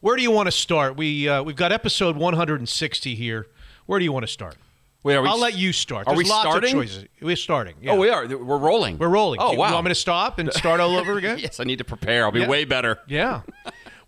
Where do you want to start? We uh, we've got episode 160 here. Where do you want to start? Wait, are we? I'll let you start. Are There's we lots starting? Of choices. We're starting. yeah. Oh, we are. We're rolling. We're rolling. Oh, wow. You want me to stop and start all over again? yes, I need to prepare. I'll be Yeah. way better. Yeah.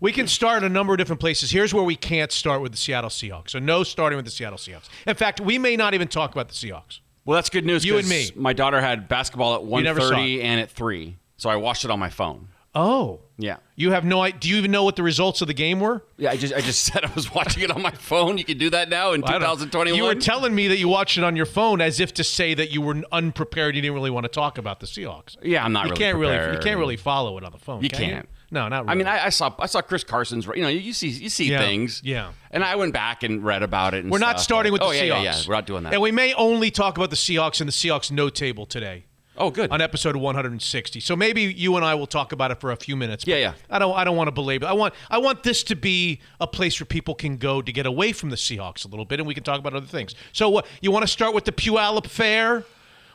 We can start a number of different places. Here's where we can't start with the Seattle Seahawks. So no starting with the Seattle Seahawks. In fact, we may not even talk about the Seahawks. Well, that's good news. You and me. My daughter had basketball at never saw 1.30 and at 3. So I watched it on my phone. Oh. Yeah. You have no idea. Do you even know what the results of the game were? Yeah, I just I just said I was watching it on my phone. You can do that now in don't- 2021. You were telling me that you watched it on your phone as if to say that you were unprepared. You didn't really want to talk about the Seahawks. yeah, I'm not You really can't really. You can't really follow it on the phone. You can can't. No, not really. I mean, I, I saw I saw Chris Carson's. You know, you, see you see Yeah, things. yeah. And I went back and read about it. And We're not stuff, starting with but- the oh, Seahawks. yeah, yeah, yeah. We're not doing that. And we may only talk about the Seahawks and the Seahawks no table today. Oh, good. on episode 160. So maybe you and I will talk about it for a few minutes. Yeah, yeah. I don't. I don't want to belabor. I want. I want this to be a place where people can go to get away from the Seahawks a little bit, and we can talk about other things. So, what you want to start with the Puyallup Fair?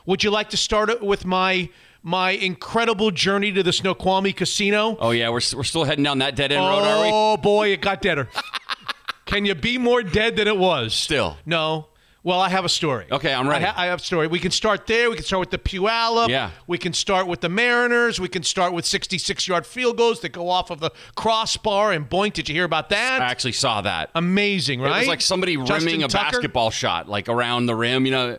Would you like to start it with my my incredible journey to the Snoqualmie Casino? oh yeah, we're we're still heading down that dead end road, are we? Oh boy, it got deader. Can you be more dead than it was? Still. No. Well, I have a story. Okay, I'm ready. I, ha- I have a story. We can start there. We can start with the Puyallup. Yeah. We can start with the Mariners. We can start with 66 yard field goals that go off of the crossbar. And boink, did you hear about that? I actually saw that. Amazing, right? It was like somebody Justin rimming a Tucker? basketball shot, like around the rim. You know,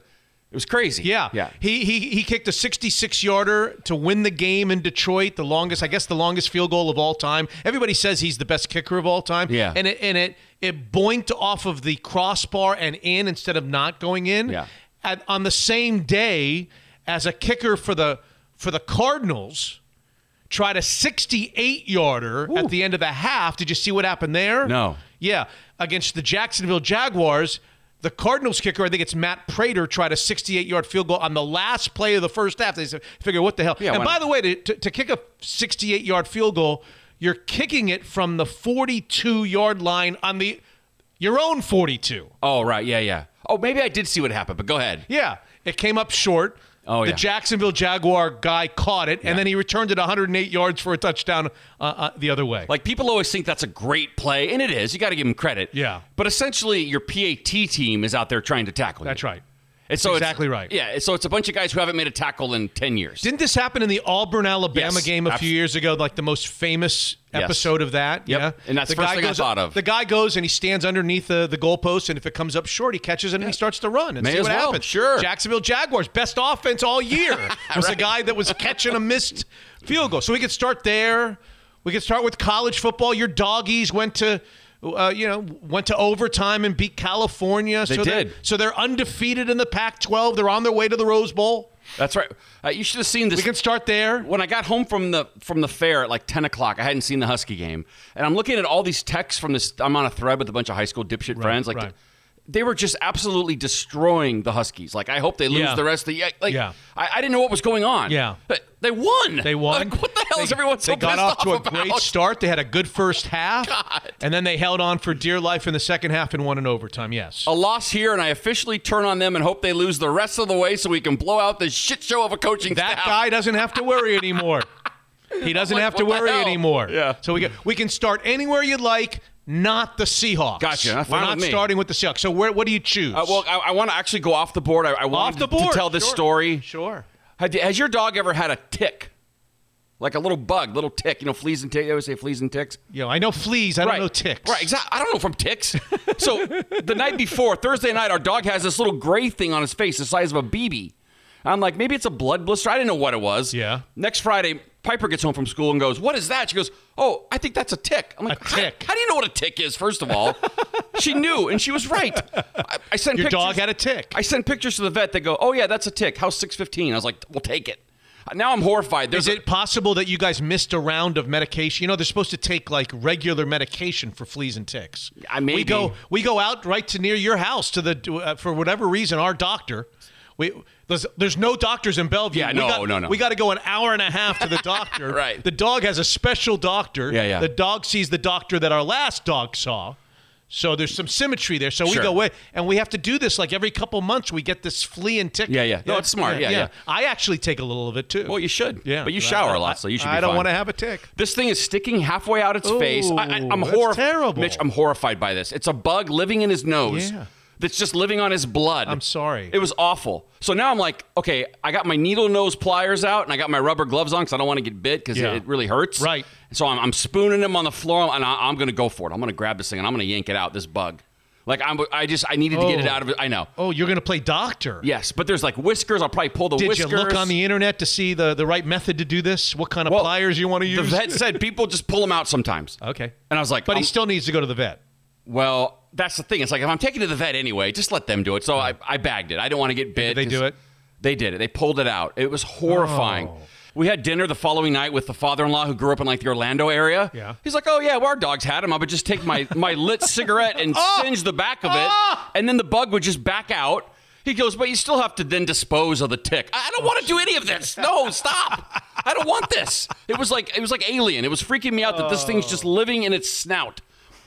it was crazy. Yeah. yeah. He he he kicked a 66 yarder to win the game in Detroit, the longest, I guess the longest field goal of all time. Everybody says he's the best kicker of all time. Yeah. And it and it it boinked off of the crossbar and in instead of not going in. Yeah. At, on the same day as a kicker for the for the Cardinals tried a 68 yarder at the end of the half. Did you see what happened there? No. Yeah, against the Jacksonville Jaguars, the Cardinals kicker, I think it's Matt Prater, tried a 68-yard field goal on the last play of the first half. They said, figure, what the hell? Yeah, and by not? the way, to, to, to kick a 68-yard field goal, you're kicking it from the 42-yard line on the your own 42. Oh right, yeah, yeah. Oh, maybe I did see what happened, but go ahead. Yeah, it came up short. Oh, the yeah. Jacksonville Jaguar guy caught it, Yeah. and then he returned it 108 yards for a touchdown uh, uh, the other way. Like people always think that's a great play, and it is. You got to give him credit. Yeah. But essentially, your PAT team is out there trying to tackle you. That's right. And so it's- exactly right. Yeah. So it's a bunch of guys who haven't made a tackle in ten years. Didn't this happen in the Auburn Alabama Yes, game a few years ago? Like the most famous Yes. episode of that. Yep. Yeah, And that's the guy first thing I goes, thought of. The guy goes and he stands underneath the, the goalpost, and if it comes up short, he catches it and he starts to run and May see what well, happens. sure. Jacksonville Jaguars best offense all year was the guy that was catching a missed field goal. So we could start there. We could start with college football. Your doggies went to. Uh, you know, went to overtime and beat California. They so they're- did. So they're undefeated in the Pac-12. They're on their way to the Rose Bowl. That's right. Uh, you should have seen this. We can start there. when I got home from the from the fair at like ten o'clock, I hadn't seen the Husky game, and I'm looking at all these texts from this. I'm on a thread with a bunch of high school dipshit friends. Like, right. They were just absolutely destroying the Huskies. Like, I hope they lose Yeah. the rest of the. Like, Yeah. I, I didn't know what was going on. Yeah. but they won. They won. Like, what the hell is everyone so They got pissed off to a about? great start. They had a good first half, and then they held on for dear life in the second half and won in overtime. Yes. A loss here, and I officially turn on them and hope they lose the rest of the way so we can blow out this shit show of a coaching staff. that staff. guy doesn't have to worry anymore. He doesn't like, have to what the worry hell? anymore. Yeah. So we can, we can start anywhere you'd like, not the Seahawks. Gotcha. We're fine not with me. starting with the Seahawks. So where, what do you choose? Uh, well, I, I want to actually go off the board. I, I off the to- board tell this Sure. story. Sure. Had- Has your dog ever had a tick? Like a little bug, little tick, you know, fleas and ticks. They always say fleas and ticks. You know, I know fleas. I don't know ticks. Right, exactly. I don't know from ticks. so the night before, Thursday night, our dog has this little gray thing on his face the size of a BB. I'm like, maybe it's a blood blister. I didn't know what it was. Yeah. Next Friday, Piper gets home from school and goes, What is that? She goes, Oh, I think that's a tick. I'm like, A tick. How, do you know what a tick is, first of all? she knew, and she was right. I, I sent Your pictures. dog had a tick. I sent pictures to the vet They go, Oh, yeah, that's a tick. How's 615? I was like, We'll take it. Now I'm horrified. There's Is it possible that you guys missed a round of medication? You know, they're supposed to take like regular medication for fleas and ticks. I- We go we go out right to near your house to the uh, for whatever reason our doctor. We there's, there's no doctors in Bellevue. Yeah, we no, got, no, no. We got to go an hour and a half to the doctor. Right. The dog has a special doctor. Yeah, yeah. The dog sees the doctor that our last dog saw. So there's some symmetry there. So we go away, and we have to do this like every couple months. We get this flea and tick. Yeah, yeah. No, it's smart. Yeah, yeah. I actually take a little of it too. Well, you should. yeah, But you shower a I- lot, so you should be I don't want to have a tick. This thing is sticking halfway out its face. I, that's horrified. terrible. Mitch, I'm horrified by this. It's a bug living in his nose. Yeah. That's just living on his blood. I'm sorry. It was awful. So now I'm like, okay, I got my needle nose pliers out and I got my rubber gloves on because I don't want to get bit because Yeah. it, it really hurts. Right. So I'm, I'm spooning him on the floor and I, I'm going to go for it. I'm going to grab this thing and I'm going to yank it out. This bug. Like I'm, I just I needed to get it Oh. out of it. I know. Oh, you're gonna play doctor. Yes, but there's like whiskers. I'll probably pull the Did whiskers. you look on the internet to see the, the right method to do this? What kind of Well, pliers you want to use? The vet said people just pull them out sometimes. Okay. And I was like, But he I'm- still needs to go to the vet. Well, that's the thing. It's like if I'm taking to the vet anyway, just let them do it. So I, I bagged it. I don't want to get bit. They do it? They did it. They pulled it out. It was horrifying. Oh. We had dinner the following night with the father-in-law who grew up in like the Orlando area. Yeah. He's like, "Oh yeah, well, our dogs had him. I would just take my my lit cigarette and ah! singe the back of it, Oh! and then the bug would just back out." He goes, "But you still have to then dispose of the tick." I don't want to do any of this. No, stop. I don't want this. It was like it was like alien. It was freaking me out that this thing's just oh. living in its snout.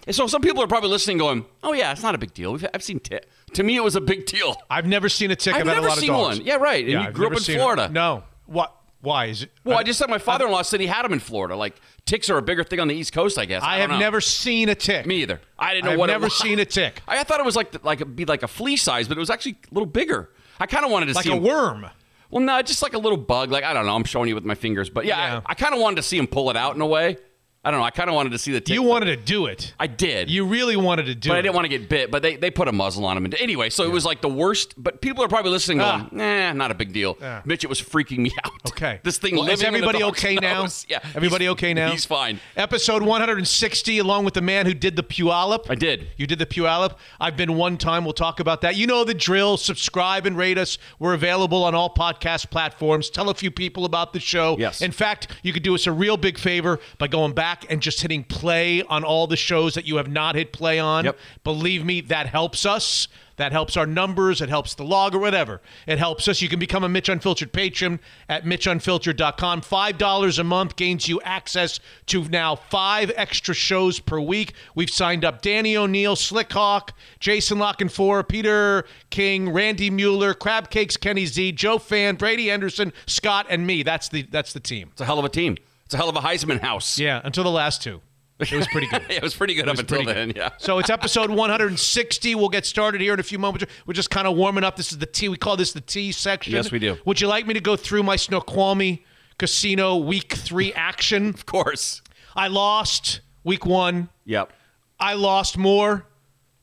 And so some people are probably listening, going, "Oh yeah, it's not a big deal. We've, I've seen tick. To me, it was a big deal." I've never seen a tick. I've I've never a lot seen of dogs. one. Yeah, right. And you I've grew up in it. Florida. No. What? Why is it? Well, I just said my father-in-law said he had them in Florida. Like ticks are a bigger thing on the East Coast, I guess. I don't have know. never seen a tick. Me either. I didn't know I've what. never it was. seen a tick. I, I thought it was like like it'd be like a flea size, but it was actually a little bigger. I kind of wanted to see Like see a him- worm. Well, no, just like a little bug. Like I don't know. I'm showing you with my fingers, but yeah, Yeah. I, I kind of wanted to see him pull it out in a way. I don't know. I kind of wanted to see the tick. You wanted to do it. I did. You really wanted to do but it. I didn't want to get bit. But they, they put a muzzle on him. And anyway, so it was like the worst. But people are probably listening, going, Ah. "Nah, not a big deal." Yeah. Mitch, it was freaking me out. Okay. this thing Well, is everybody okay now? Yeah. Everybody okay now? He's fine. Episode 160, along with the man who did the Puyallup. I did. You did the Puyallup. I've been one time. We'll talk about that. You know the drill. Subscribe and rate us. We're available on all podcast platforms. Tell a few people about the show. Yes. In fact, you could do us a real big favor by going back and just hitting play on all the shows that you have not hit play on. Yep. Believe me, that helps us. That helps our numbers. It helps the log or whatever. It helps us. You can become a Mitch Unfiltered patron at MitchUnfiltered.com. $5 a month gains you access to now five extra shows per week. We've signed up Danny O'Neill, Slick Hawk, Jason Lockenfor, Peter King, Randy Mueller, Crab Cakes, Kenny Z, Joe Fann, Brady Henderson, Scott, and me. That's the that's the team. It's a hell of a team. It's a hell of a Heisman house. Yeah, until the last two. It was pretty good. it was pretty good up until then. good. Yeah. So it's episode 160. We'll get started here in a few moments. We're just kind of warming up. This is the T. We call this the T section. Yes, we do. Would you like me to go through my Snoqualmie Casino Week Three action? Of course. I lost Week One. Yep. I lost more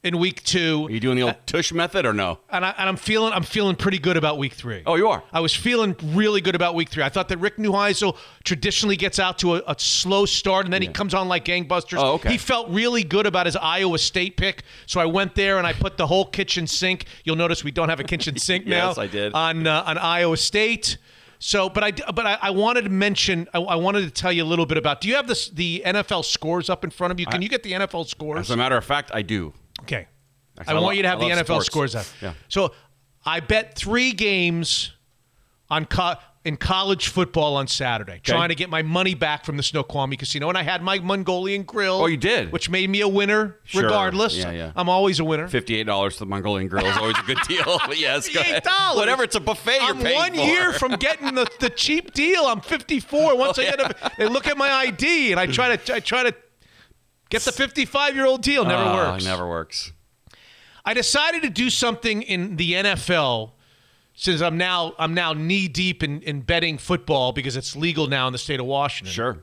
in Week Two. Are you doing the old tush method or no? and, I, and I'm feeling I'm feeling pretty good about week three. Oh, you are? I was feeling really good about week three. I thought that Rick Neuheisel traditionally gets out to a, a slow start and then he comes on like gangbusters. Oh, okay. He felt really good about his Iowa State pick, so I went there and I put the whole kitchen sink. You'll notice we don't have a kitchen sink now. Yes, I did. on uh, on Iowa State. So, but I but I, I wanted to mention I, I wanted to tell you a little bit about. Do you have this the NFL scores up in front of you? Can you get the NFL scores? As a matter of fact, I do. Okay. I I want lo- you to have the NFL sports. scores up. Yeah. So I bet three games on co- in college football on Saturday, trying to get my money back from the Snoqualmie Casino, and I had my Mongolian grill. Oh, you did? which made me a winner. Sure. Regardless, Yeah, yeah. I'm always a winner. Fifty-eight dollars to the Mongolian Grill is always a good deal. Yes, go ahead. $58. Whatever, it's a buffet. I'm one for. year from getting the, the cheap deal. I'm 54. Once oh, I get a, they look at my ID and I try to I try to get the 55 year old deal. Never Oh, works. Never works. I decided to do something in the NFL since I'm now I'm now knee deep in, in betting football because it's legal now in the state of Washington. Sure.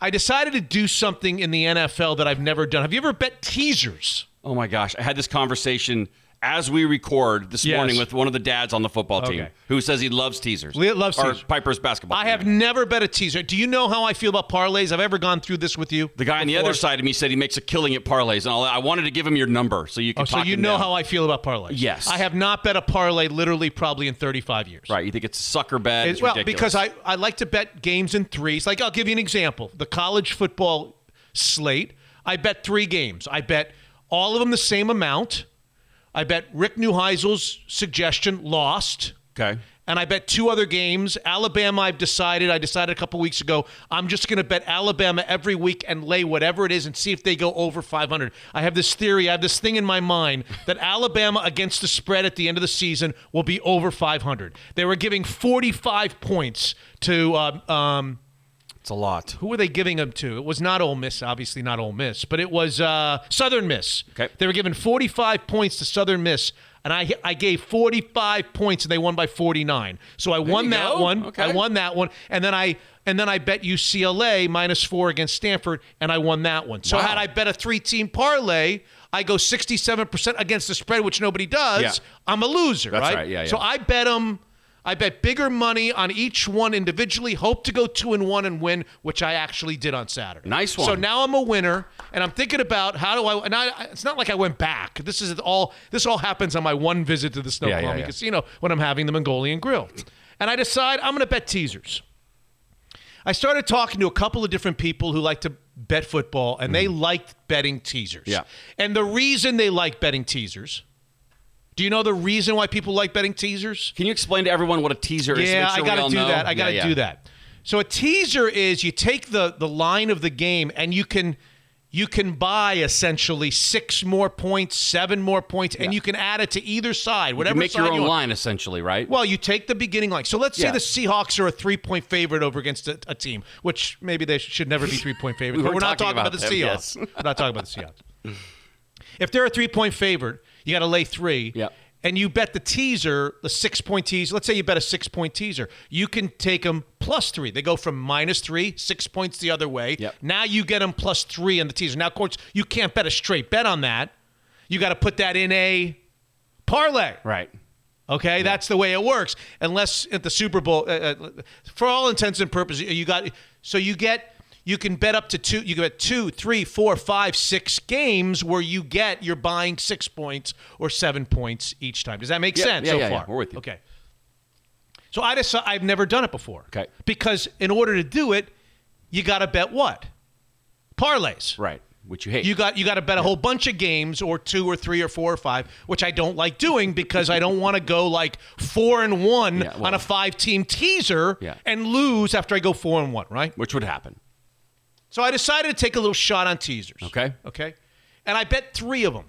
I decided to do something in the NFL that I've never done. Have you ever bet teasers? Oh my gosh, I had this conversation as we record this Yes. morning with one of the dads on the football team Okay. who says he loves teasers. Li- loves or teasers. Piper's basketball. I team. have never bet a teaser. Do you know how I feel about parlays? I've ever gone through this with you. The guy on the other side of me said he makes a killing at parlays, and all that. I wanted to give him your number so you could Oh, so you know down. how I feel about parlays. Yes. I have not bet a parlay literally probably in 35 years. Right, you think it's a sucker bet? It's well, ridiculous. because I, I like to bet games in threes. Like, I'll give you an example. The college football slate, I bet three games. I bet all of them the same amount. I bet Rick Neuheisel's suggestion lost. okay, and I bet two other games. Alabama, I've decided. I decided a couple weeks ago. I'm just going to bet Alabama every week and lay whatever it is and see if they go over 500. I have this theory. I have this thing in my mind that Alabama against the spread at the end of the season will be over 500. They were giving 45 points to. Um, um, It's a lot. who were they giving them to? It was not Ole Miss, obviously not Ole Miss, but it was uh, Southern Miss. Okay. They were giving 45 points to Southern Miss, and I I gave 45 points, and they won by 49. So I won that go. one. Okay. I won that one, and then I and then I bet UCLA minus four against Stanford, and I won that one. So Wow. had I bet a three-team parlay. I go 67% against the spread, which nobody does. Yeah. I'm a loser, right? right, yeah, So. I bet them. I bet bigger money on each one individually. Hope to go two and one and win, which I actually did on Saturday. Nice one. So now I'm a winner, and I'm thinking about how do I. And I, it's not like I went back. This is all. This all happens on my one visit to the Snow Yeah, yeah, yeah. Casino when I'm having the Mongolian Grill, and I decide I'm going to bet teasers. I started talking to a couple of different people who like to bet football, and they liked betting teasers. Mm-hmm. Yeah. And the reason they like betting teasers. Do you know the reason why people like betting teasers? Can you explain to everyone what a teaser is? Yeah, sure I got to do know? that. I got to Yeah, yeah. do that. So a teaser is you take the the line of the game and you can you can buy essentially six more points, seven more points, and you can add it to either side, You whatever make side your own want. line, essentially, right? Well, you take the beginning line. So let's say the Seahawks are a three point favorite over against a, a team, which maybe they should never be three point favorites. We but we're not talking about, about the them, Seahawks. yes. we're not talking about the Seahawks. If they're a three point favorite, you got to lay three. Yep. And you bet the teaser, the six point teaser. Let's say you bet a six point teaser. You can take them plus three. They go from minus three, six points the other way. Yep. Now you get them plus three on the teaser. Now, of course, you can't bet a straight bet on that. You got to put that in a parlay. right. Okay, that's the way it works. Unless at the Super Bowl, uh, uh, for all intents and purposes, you got so you get you can bet up to two. You can bet two, three, four, five, six games where you get you're buying six points or seven points each time. Does that make Yeah, sense yeah, so yeah, yeah. far? We're with you. Okay. So I decide I've never done it before. Okay. Because in order to do it, you got to bet what parlays. Right. Which you hate. You got you got to bet a whole bunch of games or two or three or four or five, which I don't like doing because I don't want to go like four and one Yeah, well- on a five team teaser Yeah. and lose after I go four and one, right? which would happen. So I decided to take a little shot on teasers. Okay. Okay. And I bet three of them.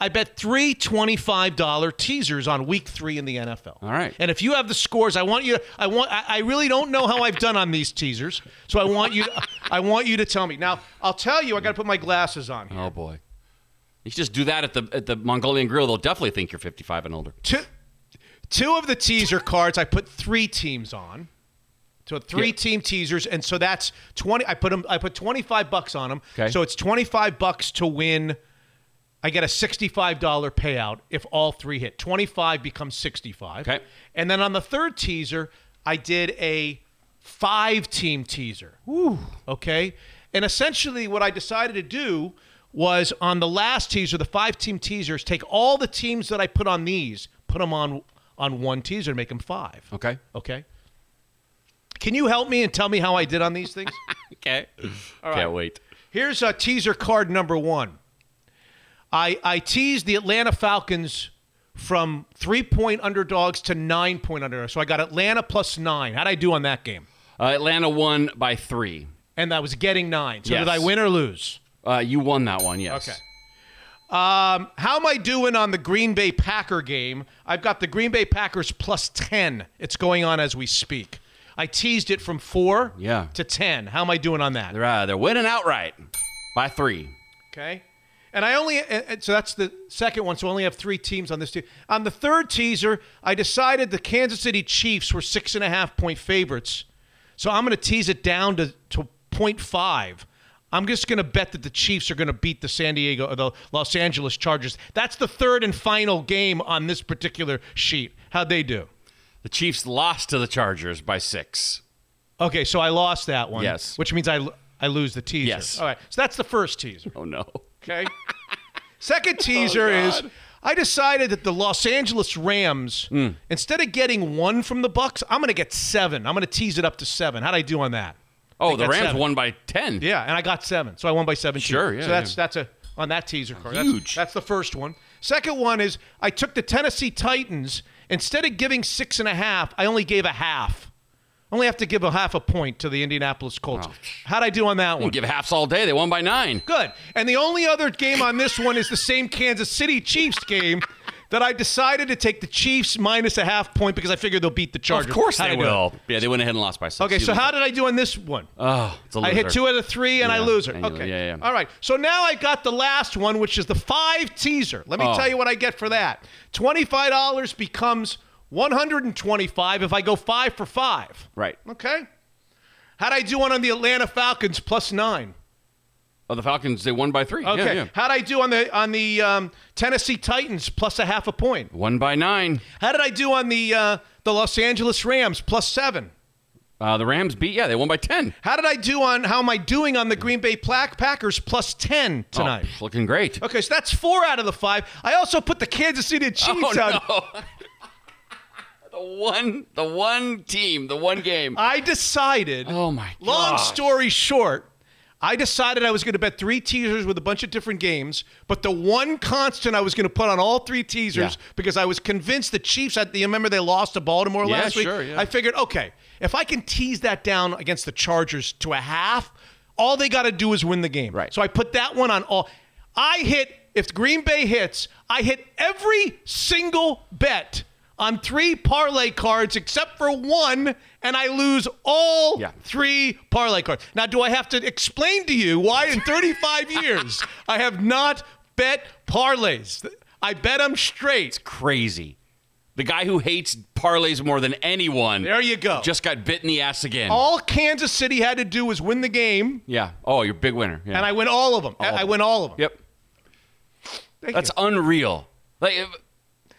I bet three $25 teasers on week three in the NFL. All right. And if you have the scores, I want you to, I want, I, I really don't know how I've done on these teasers. So I want you to, I want you to tell me. Now, I'll tell you, I got to put my glasses on here. Oh boy. You just do that at the at the Mongolian Grill. They'll definitely think you're 55 and older. two, two of the teaser cards I put three teams on. So three Yeah. team teasers, and so that's twenty. I put them. I put twenty five bucks on them. Okay. So it's twenty five bucks to win. I get a sixty five dollar payout if all three hit. Twenty five becomes sixty five. Okay. And then on the third teaser, I did a five team teaser. Ooh. Okay. And essentially, what I decided to do was on the last teaser, the five team teasers, take all the teams that I put on these, put them on on one teaser, make them five. Okay. Okay. Can you help me and tell me how I did on these things? Okay. right. Can't wait. Here's a teaser card number one. I I teased the Atlanta Falcons from three point underdogs to nine point underdogs. So I got Atlanta plus nine. How'd I do on that game? Uh, Atlanta won by three. And I was getting nine. So Yes. did I win or lose? Uh, you won that one. Yes. Okay. Um, how am I doing on the Green Bay Packer game? I've got the Green Bay Packers plus 10. It's going on as we speak. I teased it from four Yeah. to 10. How am I doing on that? They're uh, they're winning outright by three. Okay. And I only, and- and so that's the second one. So I only have three teams on this team. On the third teaser, I decided the Kansas City Chiefs were six and a half point favorites. So I'm going to tease it down to, to 0.5. I'm just going to bet that the Chiefs are going to beat the San Diego, or the Los Angeles Chargers. That's the third and final game on this particular sheet. How'd they do? The Chiefs lost to the Chargers by six. Okay, so I lost that one. Yes. Which means I, I lose the teaser. Yes. All right. So that's the first teaser. Oh no. Okay. Second oh, teaser is I decided that the Los Angeles Rams, hmm. instead of getting one from the Bucks, I'm going to get seven. I'm going to tease it up to seven. How'd I do on that? Oh, the Rams seven. won by ten. Yeah, and I got seven, so I won by seven. Sure, yeah, So that's yeah. that's a on that teaser card. That's- Huge. That's, the first one. Second one is I took the Tennessee Titans. Instead of giving six and a half, I only gave a half. Only have to give a half a point to the Indianapolis Colts. Oh. How'd I do on that one? Give halves all day. They won by nine. Good. And the only other game on this one is the same Kansas City Chiefs game that I decided to take the Chiefs minus a half point because I figured they'll beat the Chargers. Of course How'd they will. Yeah, they went ahead and lost by six. Okay, You so how it. did I do on this one? Oh, it's a I hit two out of three and I Yeah, lose it. Okay. yeah, yeah. All right. So now I got the last one, which is the five teaser. Let me Oh. tell you what I get for that. Twenty-five dollars becomes one hundred and twenty-five if I go five for five. Right. Okay. How'd I do one on the Atlanta Falcons plus nine? Oh, the Falcons, they won by three. Okay. Yeah, yeah. How'd I do on the on the um, Tennessee Titans plus a half a point? One by nine. How did I do on the uh, the Los Angeles Rams plus seven? Uh, the Rams beat, yeah, they won by 10. How did I do on how am I doing on the Green Bay Plaque Packers plus ten tonight? Oh, looking great. Okay, so that's four out of the five. I also put the Kansas City Chiefs Oh, on. no. the one, the one team, the one game. I decided. Oh, my Long story short, I decided I was going to bet three teasers with a bunch of different games, but the one constant I was going to put on all three teasers Yeah. because I was convinced the Chiefs. Had, you remember they lost to Baltimore Yeah, last week. sure, yeah. I figured, okay, if I can tease that down against the Chargers to a half, all they got to do is win the game. Right. So I put that one on all. I hit if Green Bay hits, I hit every single bet on three parlay cards except for one, and I lose all Yeah. three parlay cards. Now, do I have to explain to you why in 35 years I have not bet parlays? I bet them straight. It's crazy. The guy who hates parlays more than anyone There you go. just got bit in the ass again. all Kansas City had to do was win the game, yeah. Oh, you're a big winner. Yeah. and I win all of them. All of I win all of them. Yep. Thank That's you. unreal. Like,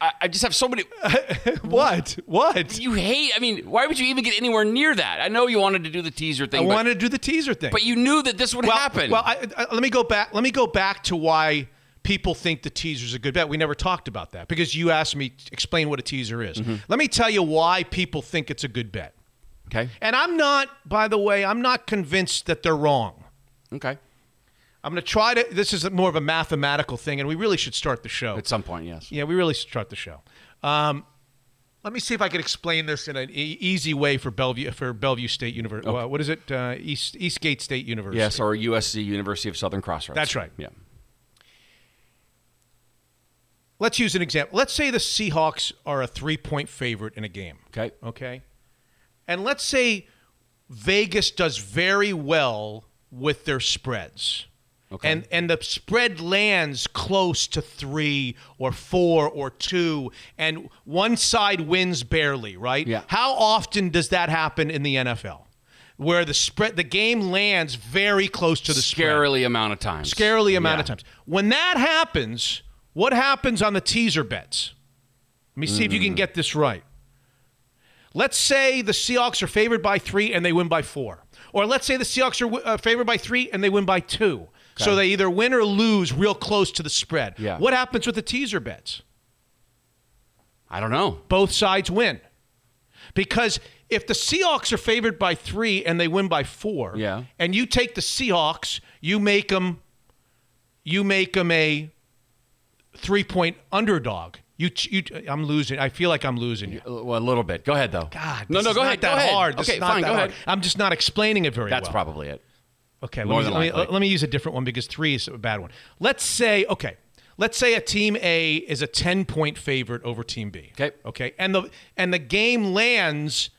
I, I just have so many. what? What? You hate. I mean, why would you even get anywhere near that? I know you wanted to do the teaser I thing, but, wanted to do the teaser thing. but you knew that this would well, happen. Well, I, I, let me go back. Let me go back to why people think the teaser's a good bet. We never talked about that because you asked me to explain what a teaser is. Mm-hmm. Let me tell you why people think it's a good bet. okay. And I'm not, by the way, I'm not convinced that they're wrong. Okay. I'm going to try to. This is more of a mathematical thing, and we really should start the show. At some point, yes. Yeah, we really should start the show. Um, let me see if I can explain this in an e- easy way for Bellevue for Bellevue State University. Uh, what is it? Uh, East Eastgate State University. Yes, or USC, University of Southern Crossroads. That's right. Yeah. Let's use an example. Let's say the Seahawks are a three point favorite in a game. Okay. Okay. And let's say Vegas does very well with their spreads. Okay. And and the spread lands close to three or four or two, and one side wins barely, right? Yeah. How often does that happen in the NFL? Where the spread the game lands very close to the spread Scarily amount of times. scarily amount Yeah. of times. When that happens, what happens on the teaser bets? Let me see if you Mm. can get this right. Let's say the Seahawks are favored by three and they win by four. Or let's say the Seahawks are uh, favored by three and they win by two. So they either win or lose real close to the spread. Yeah. What happens with the teaser bets? I don't know. Both sides win. Because if the Seahawks are favored by three and they win by four, Yeah. and you take the Seahawks, you make them, you make them a three-point underdog. You, you, I'm losing. I feel like I'm losing you. Well, a little bit. Go ahead, though. God, no, no, go ahead. That go ahead. hard. This okay, fine. Go hard. ahead. I'm just not explaining it very That's well. That's probably it. Okay, let, me, let, me, let me use a different one because three is a bad one. Let's say, okay, let's say a team A is a 10 point favorite over team B. Okay. Okay. And the and the game lands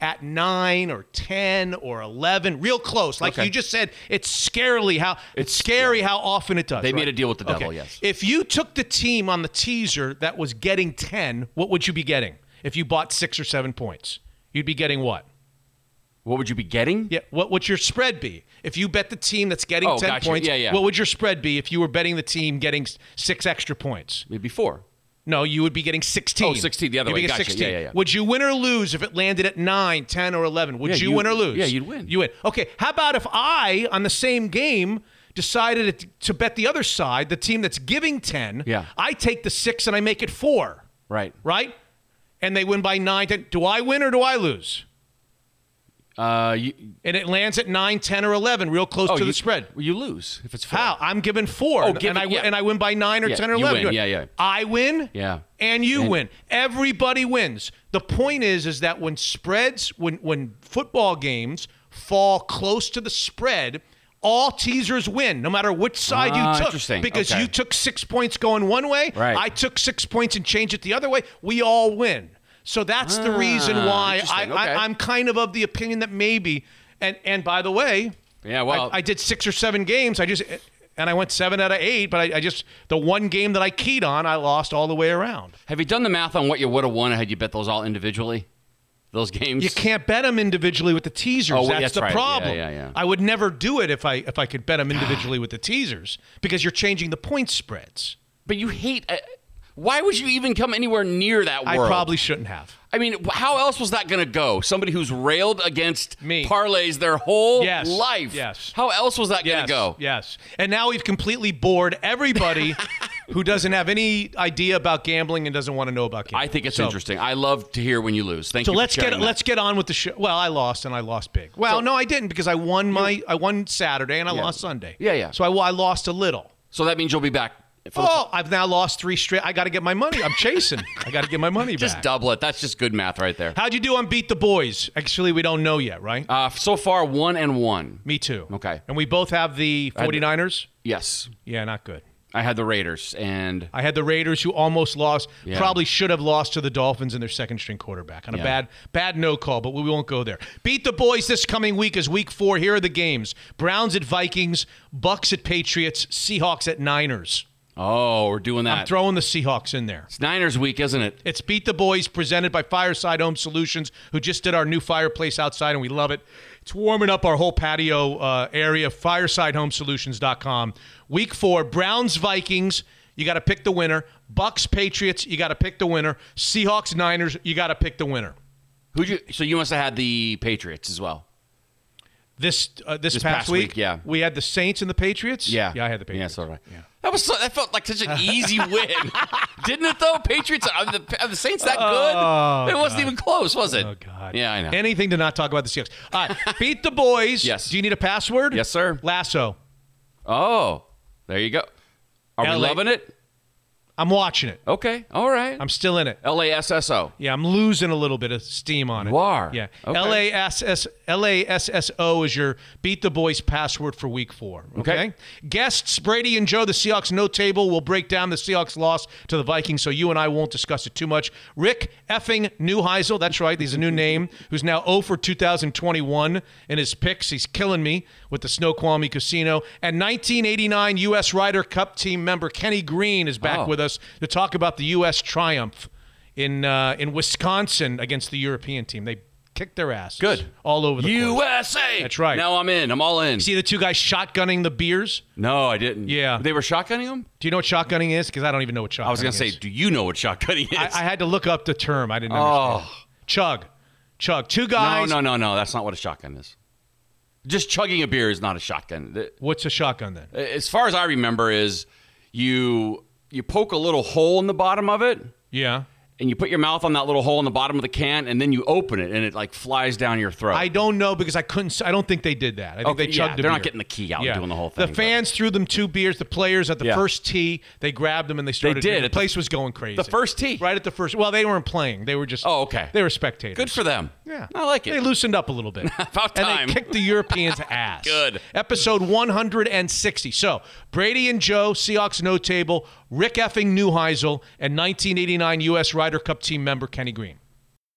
at nine or 10 or 11, real close. Like Okay. you just said, it's scarily how it's It's- scary how often it does. They made a deal with the devil, Okay. yes. If you took the team on the teaser that was getting 10, what would you be getting? If you bought six or seven points, you'd be getting what? What would you be getting? Yeah, what would your spread be? If you bet the team that's getting Oh, 10 gotcha. points, Yeah, yeah. what would your spread be if you were betting the team getting six extra points? Maybe four. No, you would be getting 16. Oh, 16 the other You'd way. Gotcha. 16. Yeah, yeah, yeah. Would you win or lose if it landed at 9, 10, or 11? Would Yeah, you, you- win or lose? yeah, you'd win. You win. Okay, how about if I, on the same game, decided to- to bet the other side, the team that's giving 10, Yeah. I take the 6 and I make it 4, Right. right? And they win by 9, 10. Do I win or do I lose? Uh, you, and it lands at 9, 10, or 11, real close oh, to you, the spread. You lose if it's four. How? I'm giving four, Oh, and, give and it- I yeah. and I win by nine or Yeah, ten or you eleven. win. Yeah, yeah. I win. Yeah. and you And- win. Everybody wins. The point is, is that when spreads, when when football games fall close to the spread. All teasers win, no matter which side Ah, you took. interesting. Because Okay. you took six points going one way, Right. I took six points and changed it the other way. We all win. So that's the reason Ah, why I, interesting. I, Okay. I'm kind of of the opinion that maybe, and and by the way, Yeah, well- I, I did six or seven games. I just and I went seven out of eight, but I, I just the one game that I keyed on, I lost all the way around. Have you done the math on what you would have won had you bet those all individually? Those games? You can't bet them individually with the teasers. Oh, well, that's, that's the right. problem. Yeah, yeah, yeah. I would never do it if I if I could bet them individually with the teasers because you're changing the point spreads. But you hate. Uh, why would you even come anywhere near that world? I probably shouldn't have. I mean, how else was that going to go? Somebody who's railed against Me. parlays their whole Yes. life. Yes. How else was that going to go? yes. And now we've completely bored everybody who doesn't have any idea about gambling and doesn't want to know about gambling. I think it's So- interesting. I love to hear when you lose. Thank So you. So let's get that. let's get on with the show. Well, I lost and I lost big. Well, So- no, I didn't because I won my I won Saturday and I lost Sunday. Yeah, yeah. So I, I lost a little. So that means you'll be back. Oh, I've now lost three straight. I got to get my money. I'm chasing. I got to get my money just back. Just double it. That's just good math right there. How'd you do on Beat the Boys? Actually, we don't know yet, right? Uh, so far, one and one. Me too. okay. And we both have the 49ers? Yes, Yeah, not good. I had the Raiders, and I had the Raiders who almost lost, Yeah. probably should have lost to the Dolphins in their second string quarterback on a Yeah. bad bad no call, but we won't go there. Beat the boys this coming week is week 4. Here are the games. Browns at Vikings, Bucks at Patriots, Seahawks at Niners. Oh, we're doing that. I'm throwing the Seahawks in there. it's Niners week, isn't it? It's Beat the Boys presented by Fireside Home Solutions, who just did our new fireplace outside, and we love it. It's warming up our whole patio uh, area. FiresideHomeSolutions.com. Week four, Browns Vikings. You got to pick the winner. Bucks Patriots. You got to pick the winner. Seahawks Niners. You got to pick the winner. Who you? So you must have had the Patriots as well. This uh, this, This past, past week, week, yeah. we had the Saints and the Patriots. Yeah, yeah, I had the Yeah, Patriots. so did I. That was so, that felt like such an easy win, didn't it? Though Patriots are the, are the Saints that good? Oh, it wasn't even close, was it? Oh God! Yeah, I know. Anything to not talk about the Seahawks. All right, beat the boys. Yes. Do you need a password? Yes, sir. Lasso. oh, there you go. Are we loving it? I'm watching it. Okay, all right. I'm still in it. L A S S O. Yeah, I'm losing a little bit of steam on it. You are? Yeah. Okay. L A S S L A S S O is your beat the boys password for week four. Okay? Okay. Guests Brady and Joe, the Seahawks no table will break down the Seahawks loss to the Vikings, so you and I won't discuss it too much. Rick effing Neuheisel, that's right, he's a new name, who's now 0 for 2021 in his picks. He's killing me with the Snoqualmie Casino. And 1989 U.S. Ryder Cup team member Kenny Green is back Oh. with us to talk about the U.S. triumph in uh, in Wisconsin against the European team. They kicked their ass. Good. All over the course. USA. That's right. Now I'm in. I'm all in. See the two guys shotgunning the beers? no, I didn't. Yeah. They were shotgunning them? Do you know what shotgunning is? Because I don't even know what shotgunning is. I was going to say, do you know what shotgunning is? I, I had to look up the term. I didn't Oh. understand. Chug. Chug. Two guys. no, no, no. No. That's not what a shotgun is. Just chugging a beer is not a shotgun. What's a shotgun then? As far as I remember, is you you poke a little hole in the bottom of it, Yeah. And you put your mouth on that little hole in the bottom of the can, and then you open it, and it like flies down your throat. I don't know because I couldn't. I don't think they did that. I think Okay, they chugged yeah, the they're not getting the key out and doing the whole The thing, but- fans threw them two beers. The players at the Yeah. first tee, they grabbed them and they started. They did. The the- place was going crazy. the first tee? right at the first. Well, they weren't playing. They were just. Oh, okay. They were spectators. Good for them. Yeah, I like it. They loosened up a little bit. About time. And they kicked the Europeans' ass. Good. Episode 160. So Brady and Joe, Seahawks no table, Rick effing Neuheisel, and 1989 U.S. Ryder Cup team member Kenny Green.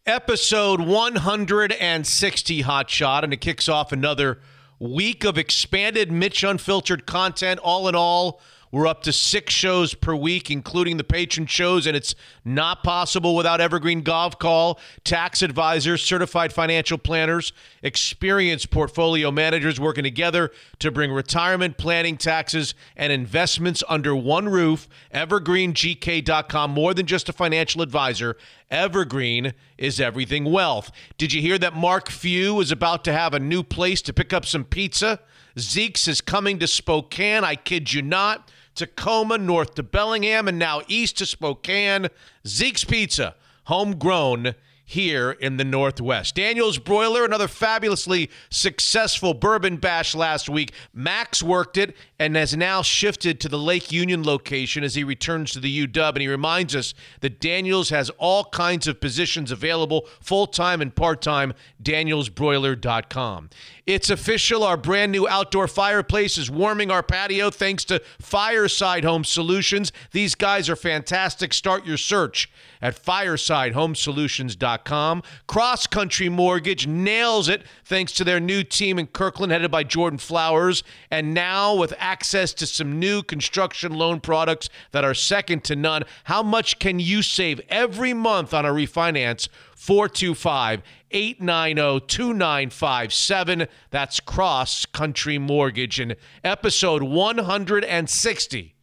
Episode 160 Hot Shot, and it kicks off another week of expanded Mitch Unfiltered content. All in all, we're up to six shows per week, including the patron shows, and it's not possible without Evergreen Gavekal, tax advisors, certified financial planners, experienced portfolio managers working together to bring retirement planning, taxes, and investments under one roof. EvergreenGK.com, more than just a financial advisor. Evergreen is everything wealth. Did you hear that Mark Few is about to have a new place to pick up some pizza? Zeke's is coming to Spokane. I kid you not. Tacoma, north to Bellingham, and now east to Spokane. Zeke's Pizza, homegrown here in the Northwest. Daniel's Broiler, another fabulously successful bourbon bash last week. Max worked it and has now shifted to the Lake Union location as he returns to the UW. And he reminds us that Daniels has all kinds of positions available, full time and part time. DanielsBroiler.com. It's official. Our brand new outdoor fireplace is warming our patio thanks to Fireside Home Solutions. These guys are fantastic. Start your search at firesidehomesolutions.com. Cross Country Mortgage nails it thanks to their new team in Kirkland headed by Jordan Flowers. And now with access to some new construction loan products that are second to none. How much can you save every month on a refinance? 425 890 2957. That's Cross Country Mortgage. And episode 160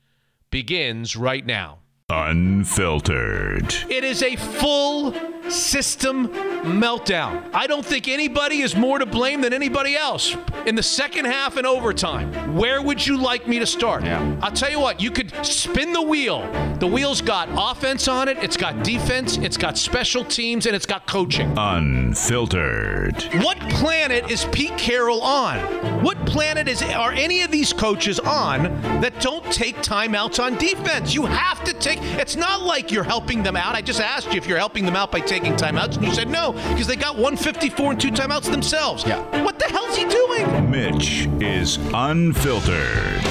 begins right now. Unfiltered. It is a full system meltdown. I don't think anybody is more to blame than anybody else. In the second half and overtime, where would you like me to start? Yeah. I'll tell you what, you could spin the wheel. The wheel's got offense on it, it's got defense, it's got special teams, and it's got coaching. Unfiltered. What planet is Pete Carroll on? What planet is are any of these coaches on that don't take timeouts on defense? You have to take it's not like you're helping them out. I just asked you if you're helping them out by taking timeouts, and you said no, because they got 154 and two timeouts themselves. Yeah. What the hell's he doing? Mitch is unfiltered.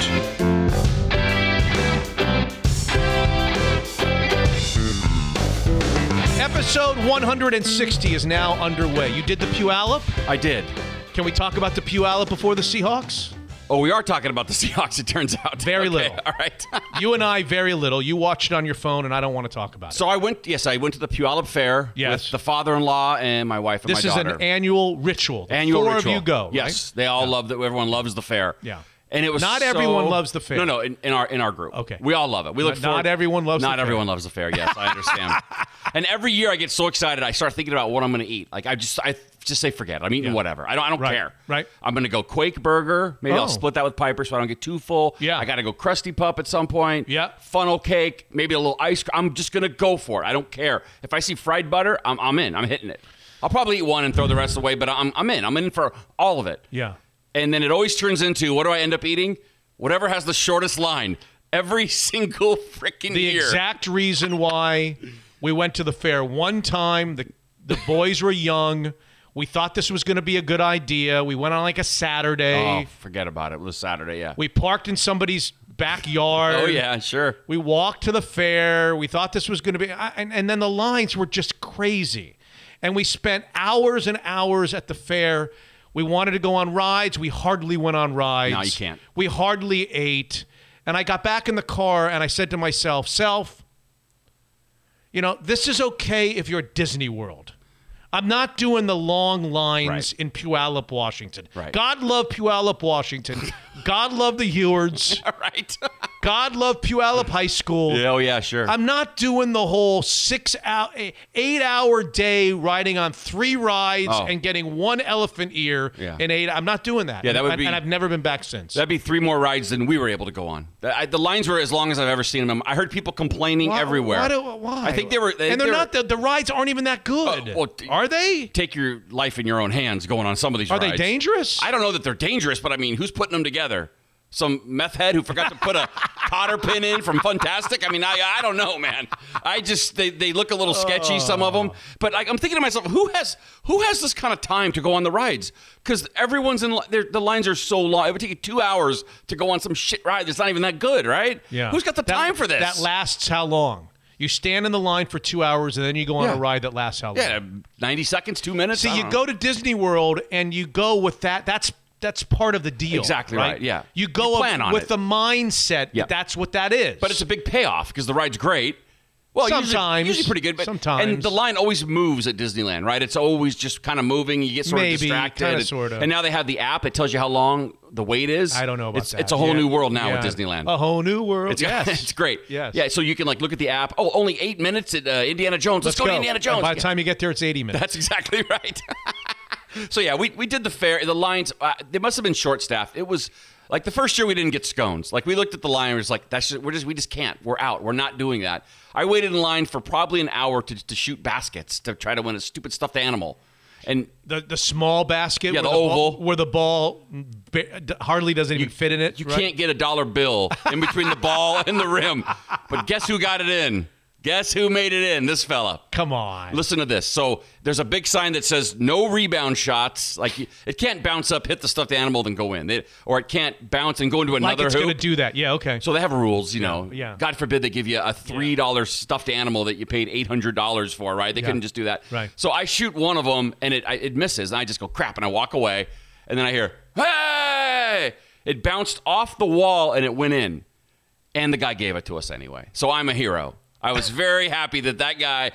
Episode 160 is now underway. You did the Puyallup? I did. Can we talk about the Puyallup before the Seahawks? Oh, we are talking about the Seahawks. It turns out Very Okay, little. All right. You and I, very little. You watched it on your phone, and I don't want to talk about it. so I went. Yes, I went to the Puyallup Fair Yes. with the father-in-law and my wife and This my is an annual ritual. The annual Four ritual. of you go. Yes, right? they all love that. Everyone loves the fair. Yeah. And it was Not so- everyone loves the fair. No, no, in, in our in our group. Okay. we all love it. We look Not- forward. not everyone loves the Not fair. everyone loves the fair. Yes, I understand. and every year I get so excited, I start thinking about what I'm going to eat. Like I just I just say forget. it. I'm eating Yeah. whatever. I don't I don't Right, care. right. I'm going to go Quake Burger. Maybe Oh. I'll split that with Piper so I don't get too full. Yeah. I got to go Krusty Pup at some point. Yeah. Funnel cake. Maybe a little ice cream. I'm just going to go for it. I don't care if I see fried butter. I'm I'm in. I'm hitting it. I'll probably eat one and throw the rest away, but I'm I'm in. I'm in for all of it. Yeah. And then it always turns into what do I end up eating? Whatever has the shortest line every single freaking The year. exact reason why we went to the fair one time. The the boys were young. We thought this was going to be a good idea. We went on like a Saturday. oh, forget about it. It was Saturday, yeah. We parked in somebody's backyard. oh yeah, sure. We walked to the fair. We thought this was going to be, and, and then the lines were just crazy. And we spent hours and hours at the fair. We wanted to go on rides. We hardly went on rides. No, you can't. We hardly ate. And I got back in the car and I said to myself, Self, you know, this is okay if you're at Disney World. I'm not doing the long lines Right. in Puyallup, Washington. Right. God love Puyallup, Washington. God love the Hewards. All right. God love Puyallup High School. yeah, oh yeah, sure. I'm not doing the whole six hour, eight hour day riding on three rides Oh. and getting one elephant ear Yeah. in eight. I'm not doing that. Yeah, that would and, be- and I've never been back since. That'd be three more rides than we were able to go on. The, I, the lines were as long as I've ever seen them. I heard people complaining Why- everywhere. Why? Do, why? I think they were. They, and they're they were- not. The, the rides aren't even that good. Uh, well, t- are they? Take your life in your own hands going on some of these Are rides. they dangerous? I don't know that they're dangerous, but I mean, who's putting them together? Some meth head who forgot to put a cotter pin in from Fantastic. I mean, I, I don't know, man. I just they, they look a little sketchy, some of them. Oh. But like, I'm thinking to myself, who has who has this kind of time to go on the rides? Because everyone's in li- the lines are so long. It would take you two hours to go on some shit ride that's not even that good, right? yeah. Who's got the That- time for this? That lasts how long? You stand in the line for two hours and then you go on Yeah. a ride that lasts how long? yeah, 90 seconds, two minutes. See, I you don't go know. to Disney World and you go with that. That's that's part of the deal. Exactly right, yeah. You go You plan on with it. the mindset that that's what that is. But it's a big payoff because the ride's great. Well, usually- Sometimes. usually, pretty good. But, Sometimes. and the line always moves at Disneyland, right? It's always just kind of moving. You get sort Maybe, of distracted. kinda, and, sorta. And now they have the app. It tells you how long the wait is. I don't know about it's, that. It's a whole Yeah. new world now Yeah. with Disneyland. A whole new world. It's, yes, it's great. Yes. Yeah. So you can like look at the app. Oh, only eight minutes at uh, Indiana Jones. Let's, Let's go, to Indiana And Jones. by the time you get there, it's 80 minutes. That's exactly right. so yeah, we, we did the fair. The lines uh, they must have been short staffed. It was Like the first year, we didn't get scones. Like we looked at the line, and was like, "That's just, we're just we just can't. We're out. We're not doing that." I waited in line for probably an hour to, to shoot baskets to try to win a stupid stuffed animal, and The the small basket, Yeah, where the ball- oval. where the ball hardly doesn't even fit in it. you right? can't get a dollar bill in between the ball and the rim. But guess who got it in? Guess who made it in? This fella. Come on. Listen to this. So there's a big sign that says no rebound shots. Like it can't bounce up, hit the stuffed animal, then go in. They, or it can't bounce and go into like another it's hoop. going to do that. Yeah. Okay. so they have rules, you know. yeah. God forbid they give you a three dollar stuffed animal that you paid eight hundred dollars for, right? They couldn't just do that. Right. So I shoot one of them and it I, it misses, and I just go crap, and I walk away, and then I hear hey! It bounced off the wall and it went in, and the guy gave it to us anyway. So I'm a hero. I was very happy that that guy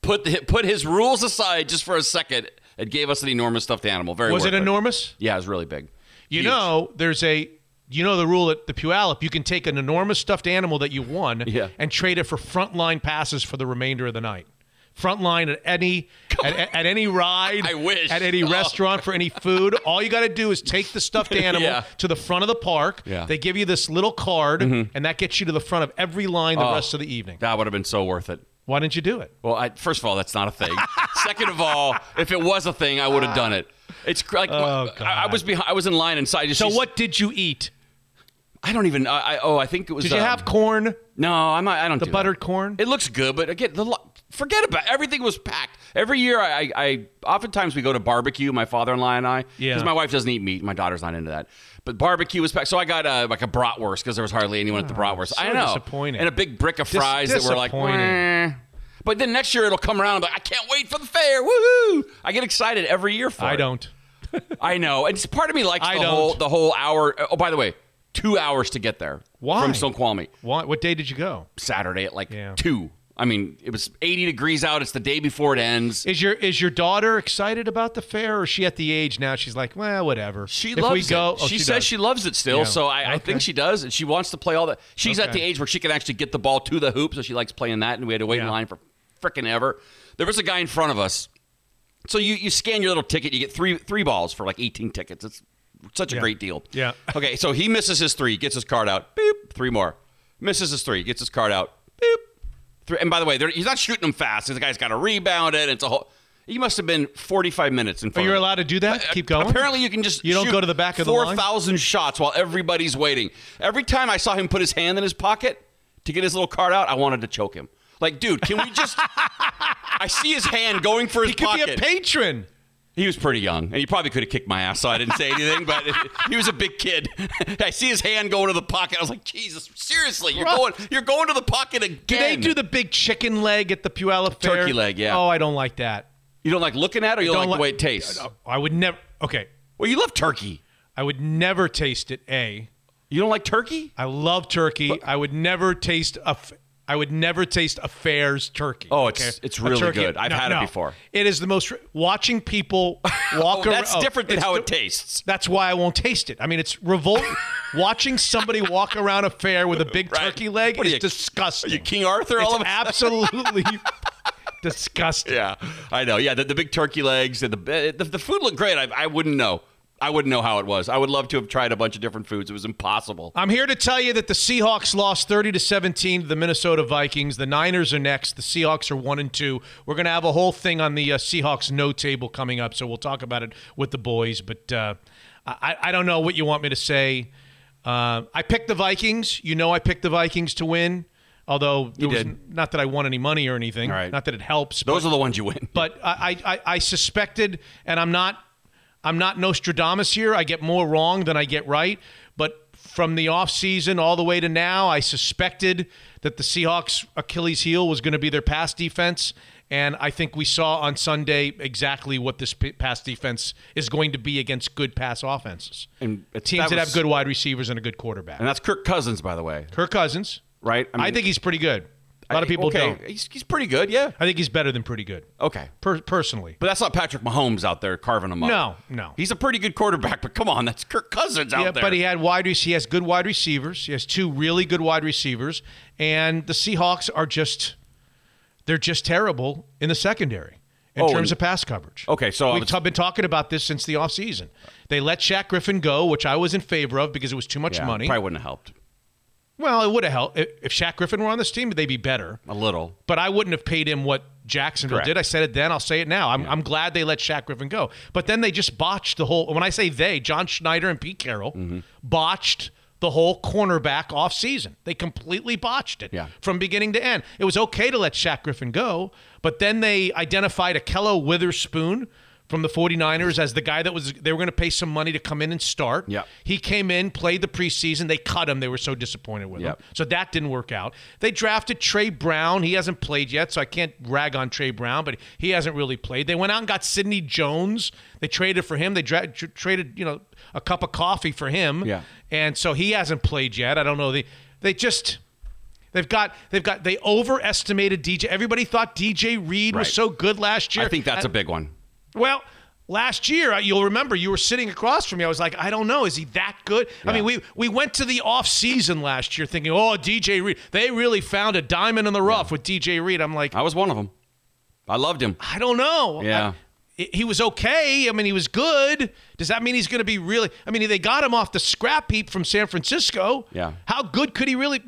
put the, put his rules aside just for a second and gave us an enormous stuffed animal. Very was it enormous? Yeah, it was really big. You Huge. know, there's a you know the rule at the Puyallup. You can take an enormous stuffed animal that you won Yeah. and trade it for frontline passes for the remainder of the night. Frontline at any at, at any ride. I wish. at any Oh. restaurant for any food. All you got to do is take the stuffed animal Yeah. to the front of the park. Yeah. Mm-hmm. They give you this little card, and that gets you to the front of every line the Oh. rest of the evening. That would have been so worth it. Why didn't you do it? Well, I, first of all, that's not a thing. Second of all, if it was a thing, I would have done it. It's like Oh, I, I was behind, I was in line inside. So what did you eat? I don't even. I, I oh, I think it was. Did you um, have corn? No, I'm not. I don't. The do buttered that. corn? It looks good, but again, the forget about everything was packed. Every year, I, I, I oftentimes we go to barbecue. My father-in-law and I, Yeah. because my wife doesn't eat meat. My daughter's not into that. But barbecue was packed, so I got uh, like a bratwurst because there was hardly anyone at the bratwurst. Oh, so I know, disappointing. and a big brick of Dis- fries that were like. "Meh." But then next year it'll come around. I'm like, I can't wait for the fair. Woohoo! I get excited every year for I it. don't. I know. And part of me likes I the don't. whole the whole hour. Oh, by the way, two hours to get there. Why? From Snoqualmie. Why, what day did you go? Saturday at like Yeah. two. I mean, it was 80 degrees out. It's the day before it ends. Is your is your daughter excited about the fair, or is she at the age now she's like, well, whatever. She if loves we go, it. oh, she, she says does. she loves it still, Yeah. so I, I think she does, and she wants to play all that. She's at the age where she can actually get the ball to the hoop, so she likes playing that. And we had to wait in line for frickin' ever. There was a guy in front of us. So you, you scan your little ticket, you get three three balls for like 18 tickets. It's such a Yeah. great deal. Yeah. Okay, so he misses his three, gets his card out. Beep. Three more. Misses his three, gets his card out. Beep. Three. And by the way, he's not shooting them fast. The guy's got to rebound it. It's a whole. He must have been 45 minutes in Are you allowed to do that? Uh, Keep going. Apparently, you can just You don't shoot go to the back of the line? Four thousand shots while everybody's waiting. Every time I saw him put his hand in his pocket to get his little card out, I wanted to choke him. Like, dude, can we just? I see his hand going for his He could pocket. be a patron. He was pretty young, and he probably could have kicked my ass, so I didn't say anything. But he was a big kid. I see his hand going to the pocket. I was like, Jesus, seriously, you're Right. going, you're going to the pocket again. Do they do the big chicken leg at the Puyallup Fair? Turkey leg, yeah. Oh, I don't like that. You don't like looking at, it or you don't, Don't like the way it tastes. Uh, uh, I would never. Okay, Well, you love turkey. I would never taste it. A. You don't like turkey? I love turkey. I would never taste a. F- I would never taste a fair's turkey. Oh, it's- it's A really good. I've had it before. It is the most watching people walk Oh, around. that's different than how it tastes. That's why I won't taste it. I mean, it's revolt. watching somebody walk around a fair with a big Right. turkey leg What is you- disgusting. Are you King Arthur? it's all of absolutely disgusting. Yeah, I know. Yeah, the, the big turkey legs and the, eh, the the food looked great. I, I wouldn't know. I wouldn't know how it was. I would love to have tried a bunch of different foods. It was impossible. I'm here to tell you that the Seahawks lost 30 to 17 to the Minnesota Vikings. The Niners are next. The Seahawks are 1 and 2. We're going to have a whole thing on the uh, Seahawks no table coming up, so we'll talk about it with the boys, but uh, I, I don't know what you want me to say. Uh, I picked the Vikings. You know I picked the Vikings to win. Although it was not that I won any money or anything, right. not that it helps. but- Those are the ones you win. but I, I, I suspected, and I'm not, I'm not Nostradamus here. I get more wrong than I get right. But from the off season all the way to now, I suspected that the Seahawks' Achilles heel was going to be their pass defense, and I think we saw on Sunday exactly what this pass defense is going to be against good pass offenses. And teams that that, have good wide receivers and a good quarterback. and that's Kirk Cousins, by the way, Kirk Cousins, right? I, think he's pretty good. A lot of people okay. don't. He's, he's pretty good. Yeah. I think he's better than pretty good, Okay. per- personally. But that's not Patrick Mahomes out there carving them up. No, no. He's a pretty good quarterback, but come on, that's Kirk Cousins out yeah, there. but he had wide. He has good wide receivers. He has two really good wide receivers, and the Seahawks are just they're just terrible in the secondary. in Oh, terms of pass coverage. Okay, so we've t- been talking about this since the offseason. They let Shaq Griffin go, which I was in favor of because it was too much Yeah, money. Probably wouldn't have helped. Well, it would have helped if Shaq Griffin were on this team. They'd be better. A little. But I wouldn't have paid him what Jacksonville Correct. did. I said it then. I'll say it now. I'm, I'm glad they let Shaq Griffin go. But then they just botched the whole. When I say they, John Schneider and Pete Carroll Mm-hmm. botched the whole cornerback off season. They completely botched it Yeah. from beginning to end. It was okay to let Shaq Griffin go, but then they identified Ahkello Witherspoon from the 49ers as the guy that was they were going to pay some money to come in and start. Yep. He came in, played the preseason. They cut him. They were so disappointed with Yep. him. So that didn't work out. They drafted Tre Brown. He hasn't played yet, so I can't rag on Tre Brown, but he hasn't really played. They went out and got Sidney Jones. They traded for him. They dra- tr- traded, you know, a cup of coffee for him. Yeah. And so he hasn't played yet. I don't know. They they just they've got they've got they overestimated DJ. Everybody thought DJ Reed was so good last year. I think that's Uh, a big one. Well, last year uh, you'll remember you were sitting across from me. I was like, I don't know, is he that good? I mean, we we went to the off season last year thinking, oh, DJ Reed, they really found a diamond in the rough with DJ Reed. I'm like, I was one of them. I loved him. I don't know. Yeah. I- he was okay. I mean, he was good. Does that mean he's going to be really? I mean, they got him off the scrap heap from San Francisco. Yeah. How good could he really?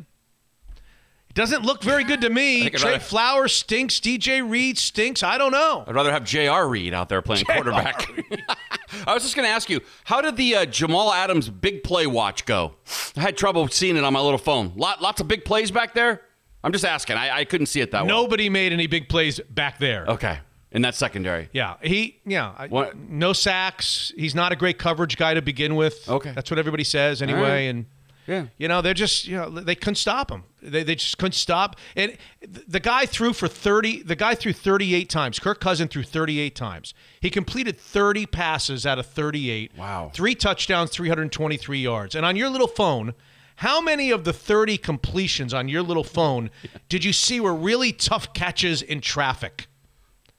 Doesn't look very good to me. Trey rather- Flowers stinks. DJ Reed stinks. I don't know. I'd rather have J.R. Reed out there playing quarterback. I was just going to ask you, how did the uh, Jamal Adams big play watch go? I had trouble seeing it on my little phone. Lot, lots of big plays back there. I'm just asking. I, I couldn't see it that way. Nobody made any big plays back there. Okay, in that secondary. Yeah, he yeah, I- no sacks. He's not a great coverage guy to begin with. Okay. that's what everybody says anyway. right. And Yeah. you know they're just you know they couldn't stop him. They, they just couldn't stop. And the guy threw for thirty. The guy threw thirty eight times. Kirk Cousin threw thirty eight times. He completed thirty passes out of thirty eight. Wow. Three touchdowns, three hundred twenty three yards. And on your little phone. How many of the 30 completions on your little phone did you see were really tough catches in traffic?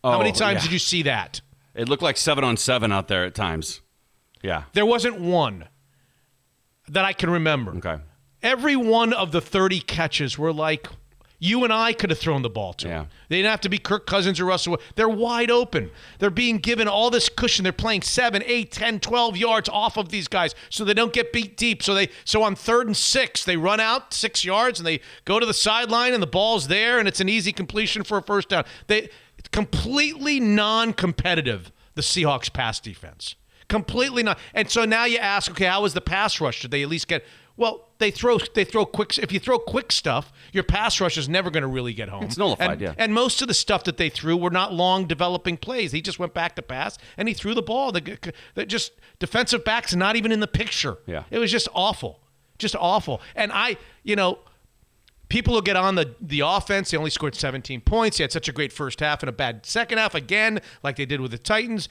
Oh, How many times yeah. did you see that? It looked like seven on seven out there at times. Yeah. There wasn't one that I can remember. Okay. Every one of the 30 catches were like you and I could have thrown the ball to. Yeah. They didn't have to be Kirk Cousins or Russell. They're wide open. They're being given all this cushion. They're playing 7, 8, 10, 12 yards off of these guys so they don't get beat deep. So they so on 3rd and 6, they run out 6 yards and they go to the sideline and the ball's there and it's an easy completion for a first down. They completely non-competitive the Seahawks pass defense. Completely not. And so now you ask, okay, how was the pass rush? Did they at least get? Well, they throw they throw quick. If you throw quick stuff, your pass rush is never going to really get home. It's nullified, And- yeah. And most of the stuff that they threw were not long developing plays. He just went back to pass and he threw the ball. The, the just defensive backs not even in the picture. Yeah. it was just awful, just awful. And I, you know, people will get on the the offense. They only scored 17 points. He had such a great first half and a bad second half again, like they did with the Titans.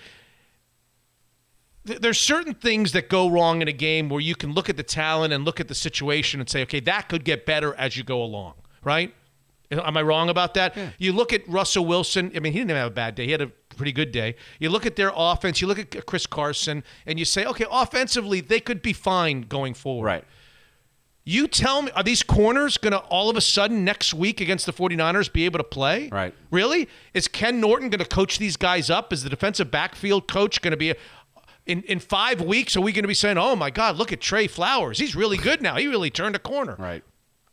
Th- There's certain things that go wrong in a game where you can look at the talent and look at the situation and say, okay, that could get better as you go along, right? Am I wrong about that? You look at Russell Wilson. I mean, he didn't have a bad day. He had a pretty good day. You look at their offense. You look at Chris Carson, and you say, okay, offensively, they could be fine going forward. Right. You tell me, are these corners going to all of a sudden next week against the 49ers be able to play? Right. Really? Is Ken Norton going to coach these guys up? Is the defensive backfield coach going to be in in 5 weeks are we going to be saying, "Oh my god, look at Tre Flowers. He's really good now. He really turned a corner." Right.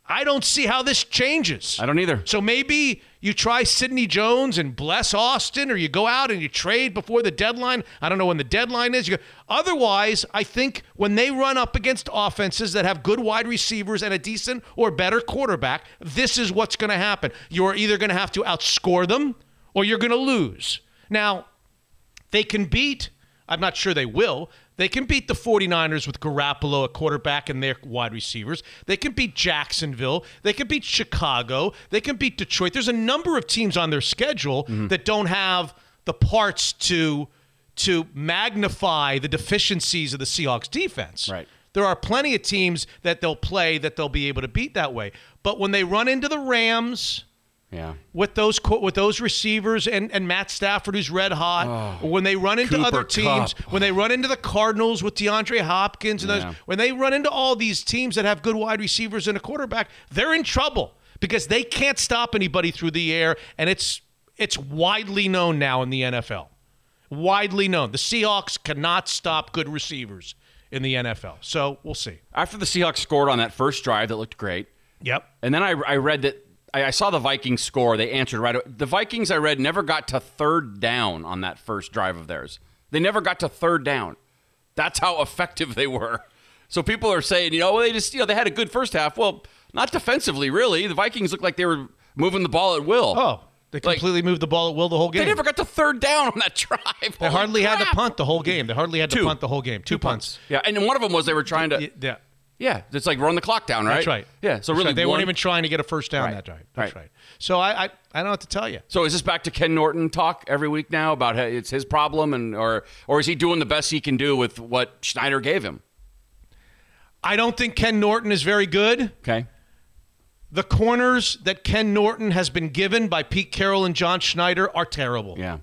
I don't see how this changes. I don't either. So maybe you try Sidney Jones and Bless Austin, or you go out and you trade before the deadline. I don't know when the deadline is. You go, otherwise, I think when they run up against offenses that have good wide receivers and a decent or better quarterback, this is what's going to happen. You're either going to have to outscore them or you're going to lose. Now, they can beat, I'm not sure they will, they can beat the 49ers with Garoppolo, a quarterback, and their wide receivers. They can beat Jacksonville. They can beat Chicago. They can beat Detroit. There's a number of teams on their schedule mm-hmm. that don't have the parts to to magnify the deficiencies of the Seahawks defense. Right. There are plenty of teams that they'll play that they'll be able to beat that way. But when they run into the Rams, Yeah. with those with those receivers and, and Matt Stafford who's red hot. Oh, when they run into Cooper other teams, Kupp. when they run into the Cardinals with DeAndre Hopkins and Yeah. those, when they run into all these teams that have good wide receivers and a quarterback, they're in trouble because they can't stop anybody through the air, and it's it's widely known now in the NFL. Widely known. The Seahawks cannot stop good receivers in the NFL. So we'll see. After the Seahawks scored on that first drive that looked great, Yep. and then I, I read that I, I saw the Vikings score. They answered right. away. The Vikings I read never got to third down on that first drive of theirs. They never got to third down. That's how effective they were. So people are saying, you know, well, they just you know they had a good first half. Well, not defensively, really. The Vikings looked like they were moving the ball at will. Oh, they Like- completely moved the ball at will the whole game. They never got to third down on that drive. They Holy hardly had to punt the whole game. They hardly had to Two. punt the whole game. Two, punts. Yeah, and one of them was they were trying to. Yeah. Yeah, it's like run the clock down, right? That's right. Yeah, so really they one- weren't even trying to get a first down Right. that drive. That's Right. right. So I, I I don't know what to tell you. So is this back to Ken Norton talk every week now about how it's his problem, and or or is he doing the best he can do with what Schneider gave him? I don't think Ken Norton is very good. Okay. The corners that Ken Norton has been given by Pete Carroll and John Schneider are terrible. Yeah.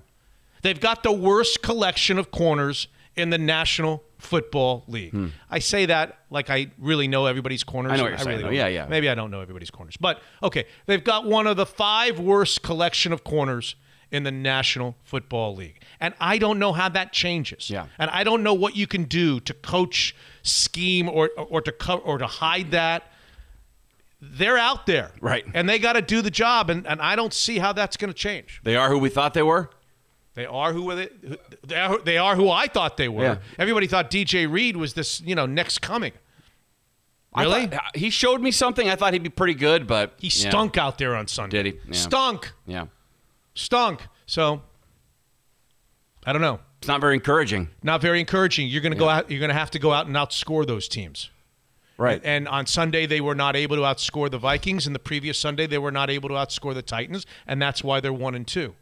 They've got the worst collection of corners in the National Football League. I say that like I really know everybody's corners. Hmm. I know what you're saying, really Yeah, yeah. Maybe I don't know everybody's corners. But okay, they've got one of the five worst collection of corners in the National Football League. And I don't know how that changes. Yeah. And I don't know what you can do to coach, scheme, or or to co- or to hide that. They're out there. Right. And they got to do the job. And, and I don't see how that's going to change. They are who we thought they were. They are who they, they are. They are who I thought they were. Yeah. Everybody thought DJ Reed was this, you know, next coming. Really? thought- he showed me something. I thought he'd be pretty good, but He yeah. stunk out there on Sunday. Did he? Yeah. Stunk, Yeah. stunk. So I don't know. It's not very encouraging. Not very encouraging. You're going to go out. You're going to have to go out and outscore those teams. Right. And on Sunday they were not able to outscore the Vikings, and the previous Sunday they were not able to outscore the Titans, and that's why they're one and two.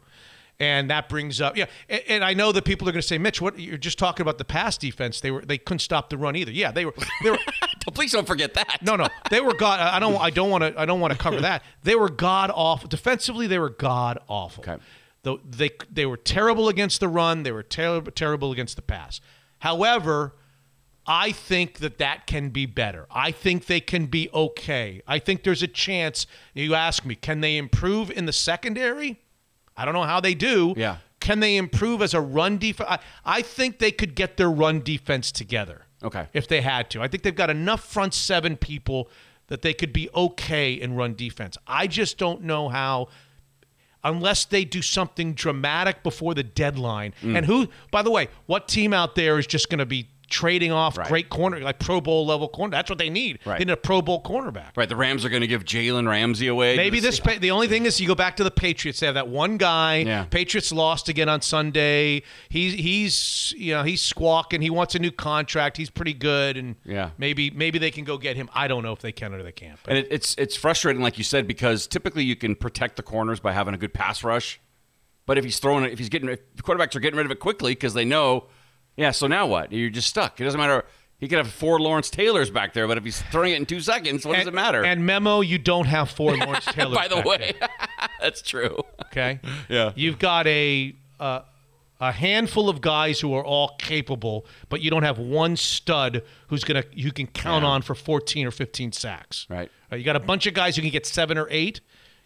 And that brings up, yeah. And, and I know that people are going to say, Mitch, what you're just talking about the pass defense? They were they couldn't stop the run either. Yeah, they were they were Please don't forget that. no no they were god. I don't I don't want to I don't want to cover that. They were god awful defensively. They were god awful. Okay. The, they they were terrible against the run. They were terrible terrible against the pass. However, I think that that can be better. I think they can be okay. I think there's a chance. You ask me, can they improve in the secondary? I don't know how they do. Yeah. Can they improve as a run defense? I, I think they could get their run defense together. Okay. If they had to. I think they've got enough front seven people that they could be okay in run defense. I just don't know how unless they do something dramatic before the deadline. Mm. And who, by the way, what team out there is just going to be trading off Right. great corner, like Pro Bowl level corner? That's what they need. Right. They need a Pro Bowl cornerback. Right. The Rams are going to give Jalen Ramsey away. Maybe this. Pa- the only thing is, you go back to the Patriots. They have that one guy. Yeah. Patriots lost again on Sunday. He's he's you know he's squawking. He wants a new contract. He's pretty good, and Yeah. maybe maybe they can go get him. I don't know if they can or they can't. But And it, it's it's frustrating, like you said, because typically you can protect the corners by having a good pass rush. But if he's throwing it, if he's getting, if quarterbacks are getting rid of it quickly because they know, yeah. So now what? You're just stuck. It doesn't matter. He could have four Lawrence Taylors back there, but if he's throwing it in two seconds, what does it matter? And memo, you don't have four Lawrence Taylors. By the way, that's true. okay. Yeah. You've got a. Uh, a handful of guys who are all capable, but you don't have one stud who's gonna you can count Yeah. on for 14 or 15 sacks. Right. Uh, You got a bunch of guys who can get seven or eight.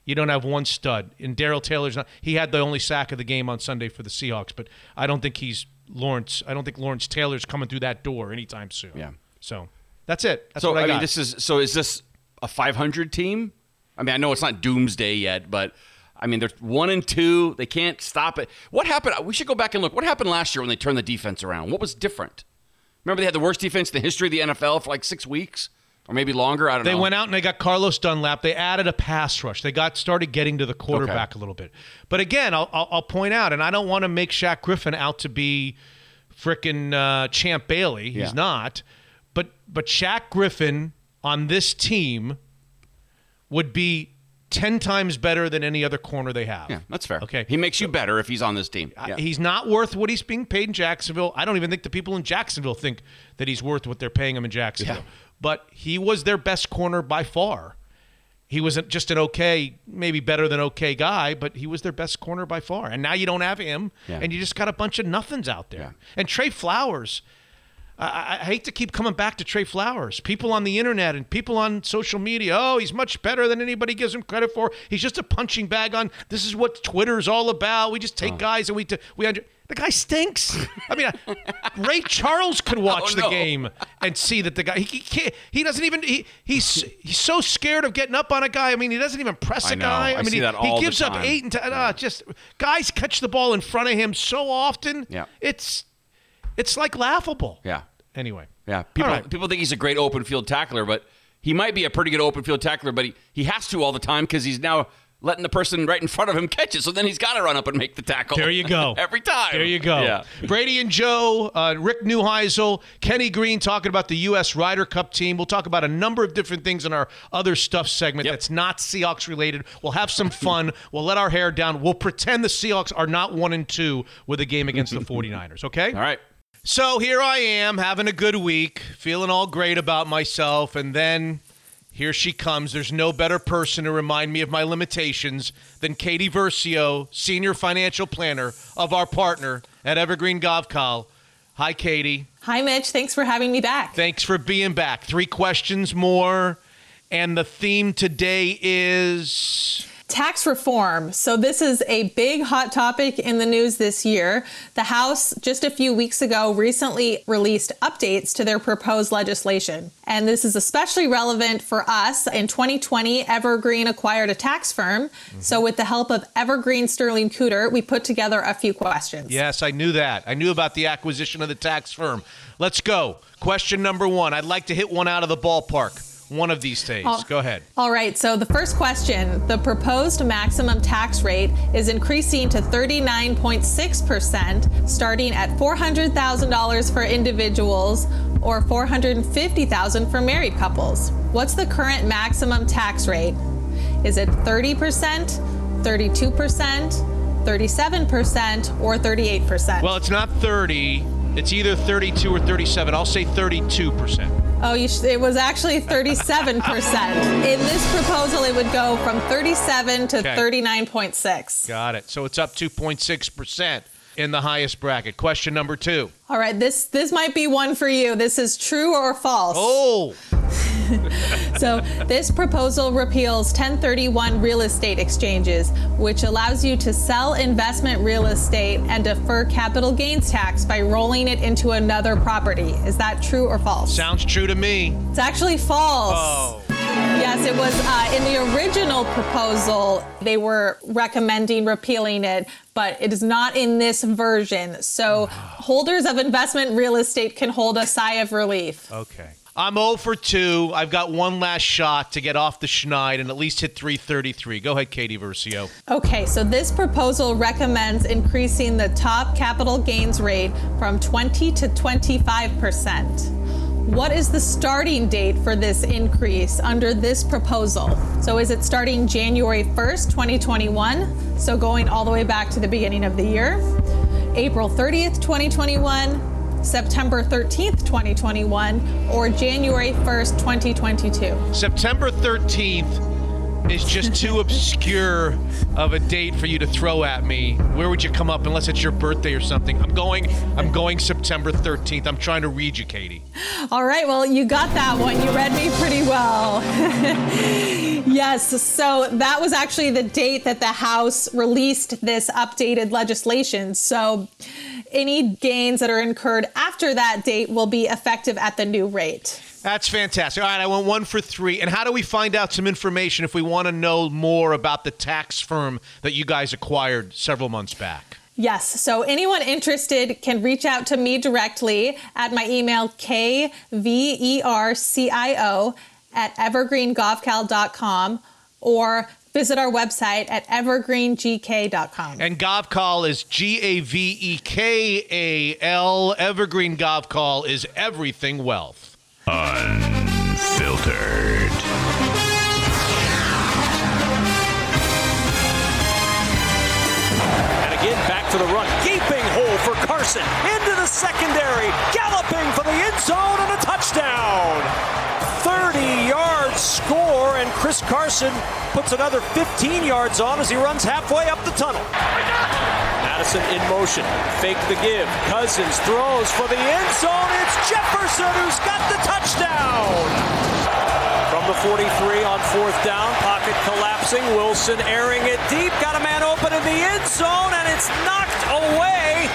You don't have one stud. And Darrell Taylor's not. He had the only sack of the game on Sunday for the Seahawks, but I don't think he's Lawrence. I don't think Lawrence Taylor's coming through that door anytime soon. Yeah. So that's it. That's so what I, I, mean, this is so. Is this a 500 team? I mean, I know it's not doomsday yet, but I mean, they're one and two. They can't stop it. What happened? We should go back and look. What happened last year when they turned the defense around? What was different? Remember, they had the worst defense in the history of the NFL for like six weeks or maybe longer. I don't They know. They went out and they got Carlos Dunlap. They added a pass rush. They got started getting to the quarterback a little bit. But again, I'll, I'll, I'll point out, and I don't want to make Shaq Griffin out to be frickin' uh, Champ Bailey. He's Yeah. not. But but Shaq Griffin on this team would be ten times better than any other corner they have. Yeah, that's fair. Okay. he makes you better if he's on this team. Yeah. He's not worth what he's being paid in Jacksonville. I don't even think the people in Jacksonville think that he's worth what they're paying him in Jacksonville. Yeah. But he was their best corner by far. He wasn't just an okay, maybe better than okay guy, but he was their best corner by far. And now you don't have him, Yeah. and you just got a bunch of nothings out there. Yeah. And Tre Flowers, I, I hate to keep coming back to Tre Flowers. People on the internet and people on social media, oh, he's much better than anybody gives him credit for. He's just a punching bag on. This is what Twitter's all about. We just take Oh. guys and we t- we under. The guy stinks. I mean, Ray Charles could watch Oh, the no. game and see that the guy he, he can't. He doesn't even. He, he's he's so scared of getting up on a guy. I mean, he doesn't even press a I know. guy. I mean, see he, he gives up eight and ten. Uh, just guys catch the ball in front of him so often. Yeah. it's it's like laughable. Yeah. Anyway. Yeah, people right. people think he's a great open field tackler, but he might be a pretty good open field tackler, but he, he has to all the time because he's now letting the person right in front of him catch it. So then he's got to run up and make the tackle. There you go. Every time. There you go. Yeah. Brady and Joe, uh, Rick Neuheisel, Kenny Green talking about the U.S. Ryder Cup team. We'll talk about a number of different things in our other stuff segment Yep. that's not Seahawks related. We'll have some fun. we'll let our hair down. We'll pretend the Seahawks are not one and two with a game against the 49ers, okay? All right. So here I am having a good week, feeling all great about myself, and then here she comes. There's no better person to remind me of my limitations than Katie Versio, senior financial planner of our partner at Evergreen Gavekal. Hi, Katie. Hi, Mitch. Thanks for having me back. Thanks for being back. Three questions more, and the theme today is Tax reform. So, this is a big hot topic in the news this year. The House, just a few weeks ago, recently released updates to their proposed legislation. And this is especially relevant for us. In 2020, Evergreen acquired a tax firm. Mm-hmm. So, with the help of Evergreen Sterling Cooter, we put together a few questions. Yes, I knew that. I knew about the acquisition of the tax firm. Let's go. Question number one. I'd like to hit one out of the ballpark one of these days. Oh. Go ahead. All right, so the first question the proposed maximum tax rate is increasing to 39.6%, starting at $400,000 for individuals or $450,000 for married couples. What's the current maximum tax rate? Is it 30%, 32%, 37%, or 38%? Well, it's not 30. It's either 32 or 37. I'll say 32%. Oh, you sh- it was actually 37%. In this proposal, it would go from 37 to Okay. 39.6. Got it. So it's up 2.6% in the highest bracket. Question number two. All right, this this might be one for you. This is true or false. Oh, So, this proposal repeals 1031 real estate exchanges, which allows you to sell investment real estate and defer capital gains tax by rolling it into another property. Is that true or false? sounds true to me. It's actually false. Oh. Yes, it was uh, in the original proposal. They were recommending repealing it, but it is not in this version. So, holders of investment real estate can hold a sigh of relief. Okay. I'm 0 for 2. I've got one last shot to get off the schneid and at least hit 333. Go ahead, Katie Versio. Okay, so this proposal recommends increasing the top capital gains rate from 20 to 25 percent. What is the starting date for this increase under this proposal? So is it starting January 1st, 2021? So going all the way back to the beginning of the year? April 30th, 2021? September 13th, 2021? Or January 1st, 2022? September 13th is just too obscure of a date for you to throw at me. Where would you come up unless it's your birthday or something? I'm going I'm going September 13th. I'm trying to read you, Katie. All right, well, you got that one. You read me pretty well. yes, so that was actually the date that the House released this updated legislation. So any gains that are incurred after that date will be effective at the new rate. That's fantastic. All right, I went one for three. And how do we find out some information if we want to know more about the tax firm that you guys acquired several months back? Yes, so anyone interested can reach out to me directly at my email kvercio at evergreengavekal.com or visit our website at evergreengk.com. And Gavekal is G A V E K A L. Evergreen Gavekal is everything wealth. Unfiltered. And again, back to the run. Gaping hole for Carson. Into the secondary. Galloping for the end zone and a touchdown. 30 yard score, and Chris Carson puts another 15 yards on as he runs halfway up the tunnel. Mattison in motion. Fake the give. Cousins throws for the end zone. It's Jefferson who's got the touchdown. From the 43 on fourth down, pocket collapsing. Wilson airing it deep. Got a man open in the end zone, and it's knocked away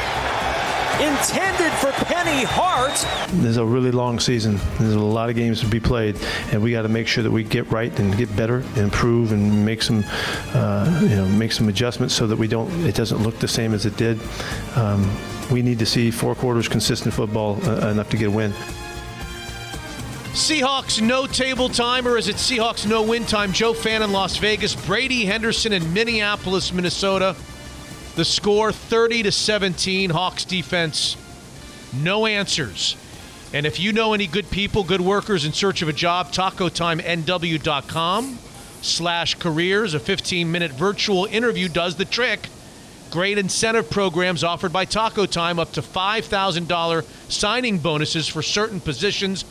intended for Penny Hart. There's a really long season. There's a lot of games to be played, and we got to make sure that we get right and get better, and improve, and make some, uh, you know, make some adjustments so that we don't. It doesn't look the same as it did. Um, we need to see four quarters consistent football uh, enough to get a win. Seahawks no table time, or is it Seahawks no win time? Joe Fann in Las Vegas, Brady Henderson in Minneapolis, Minnesota. The score 30 to 17. Hawks defense, no answers. And if you know any good people, good workers in search of a job, tacotimenw.com slash careers. A 15-minute virtual interview does the trick. Great incentive programs offered by Taco Time, up to $5,000 signing bonuses for certain positions.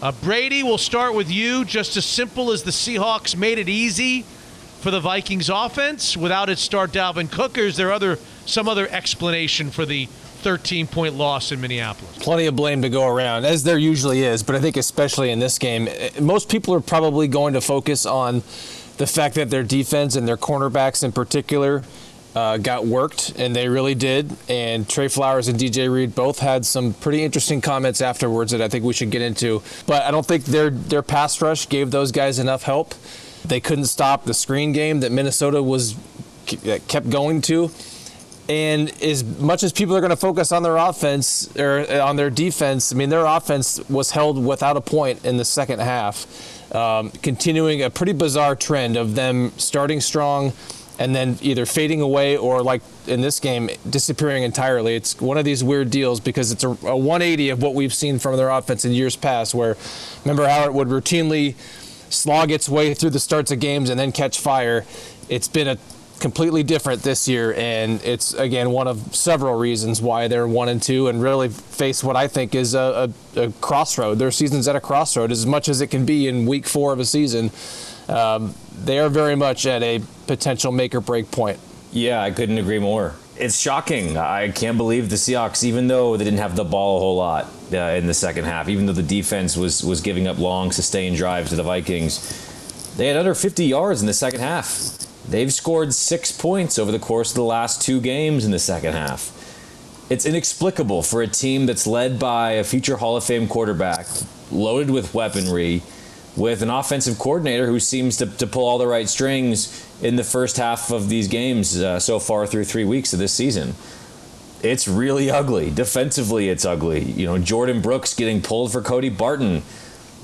Uh, Brady, we'll start with you. Just as simple as the Seahawks made it easy for the Vikings offense without its star Dalvin Cook, is there other some other explanation for the 13 point loss in Minneapolis? Plenty of blame to go around, as there usually is, but I think especially in this game, eh, most people are probably going to focus on the fact that their defense and their cornerbacks in particular uh, got worked, and they really did. And Tre Flowers and DJ Reed both had some pretty interesting comments afterwards that I think we should get into. But I don't think their their pass rush gave those guys enough help. They couldn't stop the screen game that Minnesota was kept going to. And as much as people are going to focus on their offense or uh, on their defense, I mean, their offense was held without a point in the second half, um, continuing a pretty bizarre trend of them starting strong and then either fading away or, like in this game, disappearing entirely. It's one of these weird deals because it's a, a 180 of what we've seen from their offense in years past, where remember how it would routinely slog its way through the starts of games and then catch fire. It's been a completely different this year, and it's again one of several reasons why they're one and two and really face what I think is a, a, a crossroad. Their season's at a crossroad as much as it can be in week four of a season. Um, they are very much at a potential make or break point. Yeah, I couldn't agree more. It's shocking. I can't believe the Seahawks, even though they didn't have the ball a whole lot uh, in the second half, even though the defense was was giving up long, sustained drives to the Vikings, they had under 50 yards in the second half. They've scored six points over the course of the last two games in the second half. It's inexplicable for a team that's led by a future Hall of Fame quarterback, loaded with weaponry, with an offensive coordinator who seems to, to pull all the right strings in the first half of these games uh, so far through three weeks of this season. It's really ugly. Defensively, it's ugly. You know, Jordan Brooks getting pulled for Cody Barton.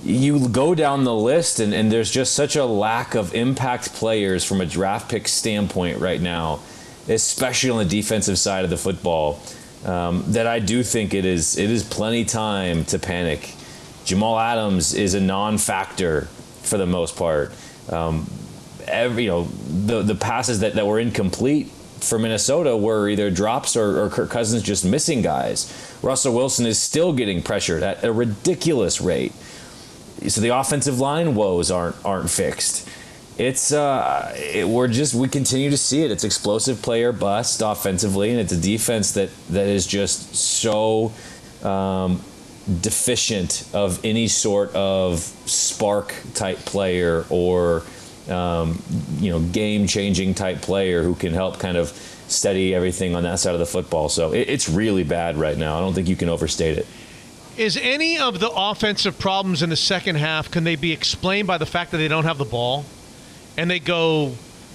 You go down the list, and, and there's just such a lack of impact players from a draft pick standpoint right now, especially on the defensive side of the football, um, that I do think it is it is plenty time to panic Jamal Adams is a non-factor for the most part. Um, every, you know, the the passes that, that were incomplete for Minnesota were either drops or, or Kirk Cousins just missing guys. Russell Wilson is still getting pressured at a ridiculous rate. So the offensive line woes aren't aren't fixed. It's uh, it, we're just we continue to see it. It's explosive player bust offensively, and it's a defense that that is just so um, deficient of any sort of spark type player or um, you know game changing type player who can help kind of steady everything on that side of the football. So it, it's really bad right now. I don't think you can overstate it. Is any of the offensive problems in the second half can they be explained by the fact that they don't have the ball and they go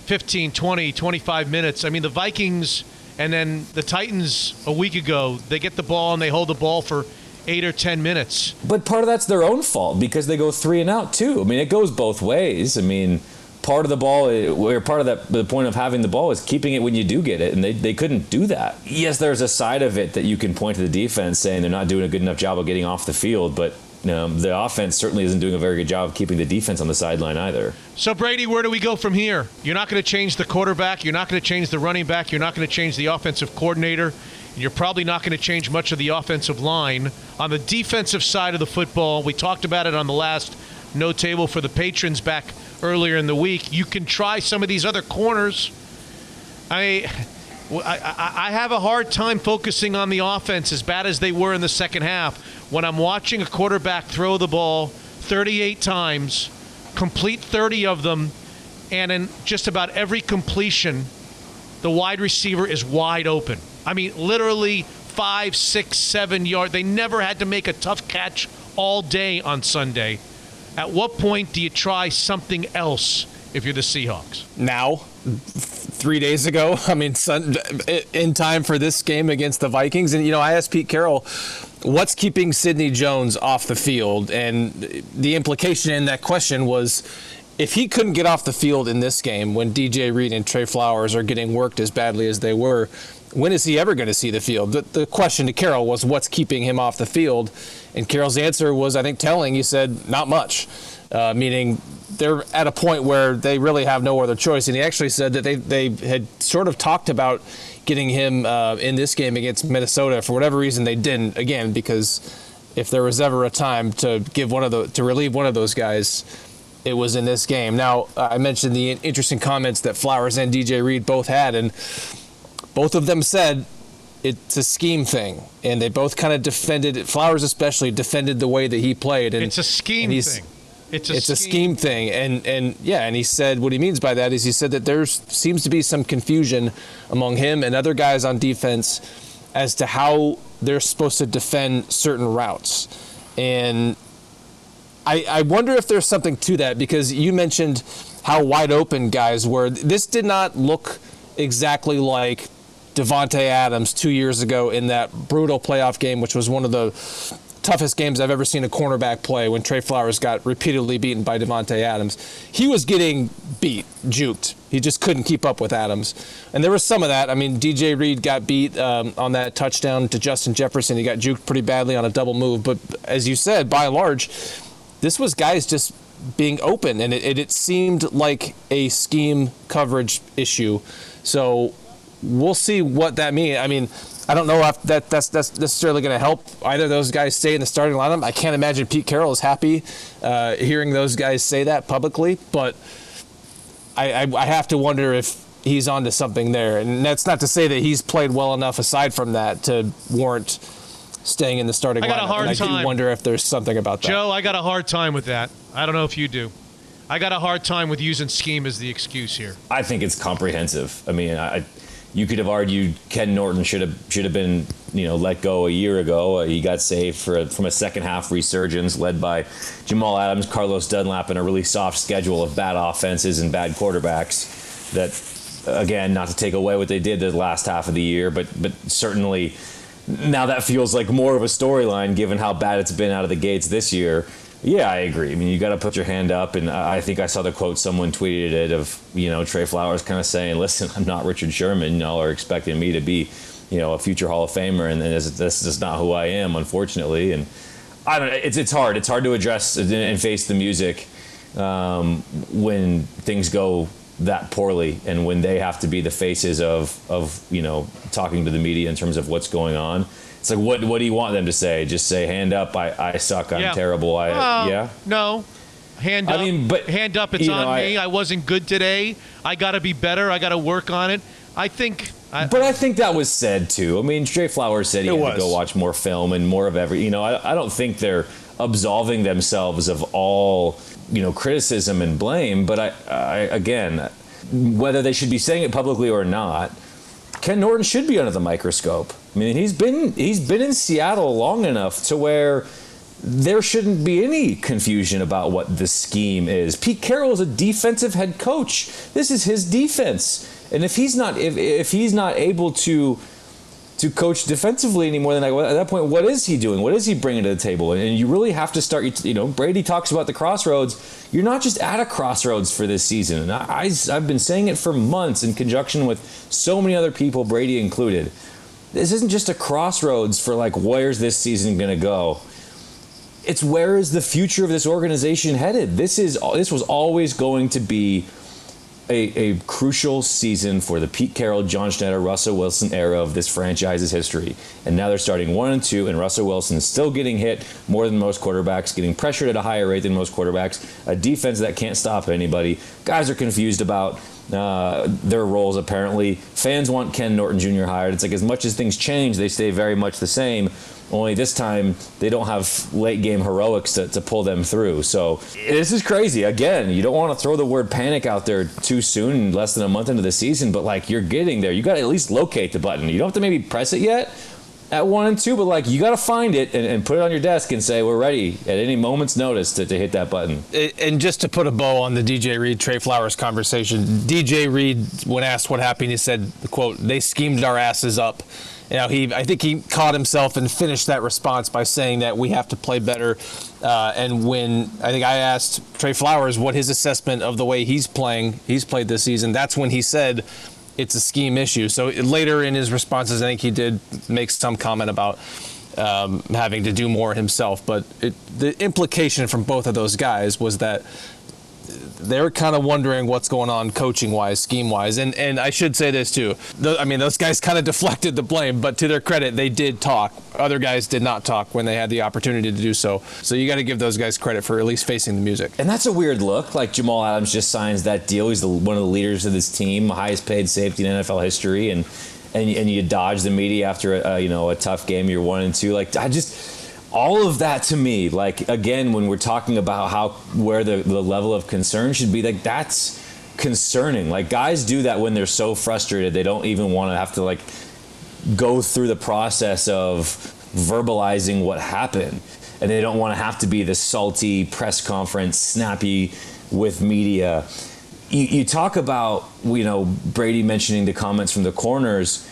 15, 20, 25 minutes? I mean, the Vikings and then the Titans a week ago, they get the ball and they hold the ball for eight or ten minutes. But part of that's their own fault because they go three and out too. I mean, it goes both ways. I mean, part of the ball, or part of that, the point of having the ball is keeping it when you do get it, and they, they couldn't do that. Yes, there's a side of it that you can point to the defense saying they're not doing a good enough job of getting off the field, but um, the offense certainly isn't doing a very good job of keeping the defense on the sideline either. So, Brady, where do we go from here? You're not going to change the quarterback. You're not going to change the running back. You're not going to change the offensive coordinator. You're probably not going to change much of the offensive line. On the defensive side of the football, we talked about it on the last no table for the patrons back earlier in the week. You can try some of these other corners. I I, I, I have a hard time focusing on the offense as bad as they were in the second half when I'm watching a quarterback throw the ball 38 times, complete 30 of them, and in just about every completion, the wide receiver is wide open. I mean, literally five, six, seven yard. They never had to make a tough catch all day on Sunday. At what point do you try something else if you're the Seahawks? now, three days ago. I mean, in time for this game against the Vikings. And, you know, I asked Pete Carroll, what's keeping Sidney Jones off the field? And the implication in that question was if he couldn't get off the field in this game when DJ Reed and Tre Flowers are getting worked as badly as they were, when is he ever going to see the field? The, the question to Carroll was what's keeping him off the field? And Carroll's answer was, I think, telling. He said, not much, uh, meaning they're at a point where they really have no other choice. And he actually said that they, they had sort of talked about getting him uh, in this game against Minnesota. For whatever reason, they didn't. Again, because if there was ever a time to give one of the to relieve one of those guys, it was in this game. Now, I mentioned the interesting comments that Flowers and DJ Reed both had, and both of them said it's a scheme thing, and they both kind of defended it. Flowers especially defended the way that he played, and It's a scheme thing. It's a it's a scheme. scheme thing, and and yeah, and he said what he means by that is he said that there seems to be some confusion among him and other guys on defense as to how they're supposed to defend certain routes, and I I wonder if there's something to that because you mentioned how wide open guys were. This did not look exactly like Davante Adams two years ago in that brutal playoff game, which was one of the toughest games I've ever seen a cornerback play when Tre Flowers got repeatedly beaten by Davante Adams. He was getting beat, juked. He just couldn't keep up with Adams. And there was some of that. I mean, DJ Reed got beat um, on that touchdown to Justin Jefferson. He got juked pretty badly on a double move. But as you said, by and large, this was guys just being open, and it, it, it seemed like a scheme coverage issue. So we'll see what that means. I mean, I don't know if that that's that's necessarily going to help either of those guys stay in the starting lineup. I can't imagine Pete Carroll is happy uh, hearing those guys say that publicly, but I, I, I have to wonder if he's onto something there. And that's not to say that he's played well enough aside from that to warrant staying in the starting I got a lineup. hard and I time. do wonder if there's something about that. Joe, I got a hard time with that. I don't know if you do. I got a hard time with using scheme as the excuse here. I think it's comprehensive. I mean, I, you could have argued Ken Norton should have should have been you know let go a year ago. Uh, he got saved for a, from a second half resurgence led by Jamal Adams, Carlos Dunlap, and a really soft schedule of bad offenses and bad quarterbacks. That again, not to take away what they did the last half of the year, but but certainly now that feels like more of a storyline given how bad it's been out of the gates this year. Yeah, I agree. I mean, you got to put your hand up, and I think I saw the quote someone tweeted it of you know Tre Flowers kind of saying, "Listen, I'm not Richard Sherman. Y'all are expecting me to be, you know, a future Hall of Famer, and this, this is not who I am, unfortunately." And I don't. It's it's hard. It's hard to address and face the music um, when things go that poorly, and when they have to be the faces of of you know talking to the media in terms of what's going on. It's like, what what do you want them to say? Just say, "Hand up, I, I suck, I'm Yeah. terrible." I Well, yeah. No. Hand I up. mean, but, hand up. It's on know, me. I wasn't good today. I got to be better. I got to work on it. I think. I, But I think that was said too. I mean, Tre Flowers said he It had to go watch more film and more of every. You know, I, I don't think they're absolving themselves of all you know criticism and blame. But I, I again, whether they should be saying it publicly or not, Ken Norton should be under the microscope. I mean, he's been he's been in Seattle long enough to where there shouldn't be any confusion about what the scheme is. Pete Carroll is a defensive head coach. This is his defense, and if he's not if, if he's not able to to coach defensively anymore, then like, at that point, what is he doing? What is he bringing to the table? And you really have to start. You know, Brady talks about the crossroads. You're not just at a crossroads for this season, and I, I, I've been saying it for months in conjunction with so many other people, Brady included. This isn't just a crossroads for like where's this season going to go it's where is the future of this organization headed? This is this was always going to be a, a crucial season for the Pete Carroll, John Schneider, Russell Wilson era of this franchise's history. And now they're starting one and two, and Russell Wilson is still getting hit more than most quarterbacks, getting pressured at a higher rate than most quarterbacks, a defense that can't stop anybody. Guys are confused about uh, their roles apparently. Fans want Ken Norton Jr. hired. It's like as much as things change, they stay very much the same. Only this time they don't have late game heroics to, to pull them through. So this is crazy. Again, you don't want to throw the word panic out there too soon, less than a month into the season, but like you're getting there. You got to at least locate the button. You don't have to maybe press it yet at one and two, but like you got to find it and, and, put it on your desk and say we're ready at any moment's notice to, to hit that button. And just to put a bow on the DJ Reed Tre Flowers conversation, DJ Reed, when asked what happened, he said, "quote They schemed our asses up." You know, he I think he caught himself and finished that response by saying that we have to play better. Uh, and when I think I asked Tre Flowers what his assessment of the way he's playing, he's played this season. That's when he said it's a scheme issue. So later in his responses, I think he did make some comment about um, having to do more himself. But it, the implication from both of those guys was that they're kind of wondering what's going on coaching wise, scheme wise. And and I should say this too. The, I mean, those guys kind of deflected the blame, but to their credit, they did talk. Other guys did not talk when they had the opportunity to do so. So you got to give those guys credit for at least facing the music. And that's a weird look. Like Jamal Adams just signs that deal. He's the, one of the leaders of this team, highest paid safety in NFL history, and and, and you dodge the media after a, you know a tough game. You're one and two. Like I just all of that to me, like again, when we're talking about how where the, the level of concern should be, like that's concerning. Like guys do that when they're so frustrated they don't even want to have to like go through the process of verbalizing what happened. And they don't want to have to be the salty press conference, snappy with media. You, you talk about, you know, Brady mentioning the comments from the corners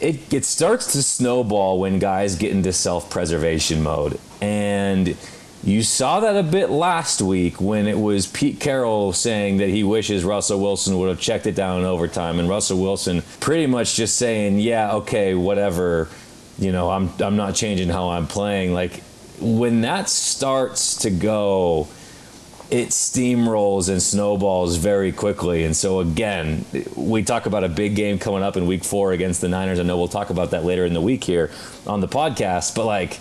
it, it starts to snowball when guys get into self-preservation mode and you saw that a bit last week when it was Pete Carroll saying that he wishes Russell Wilson would have checked it down in overtime, and Russell Wilson pretty much just saying, "Yeah, okay, whatever." You know, I'm I'm not changing how I'm playing. Like when that starts to go, it steamrolls and snowballs very quickly. And so, again, we talk about a big game coming up in week four against the Niners. I know we'll talk about that later in the week here on the podcast, but like,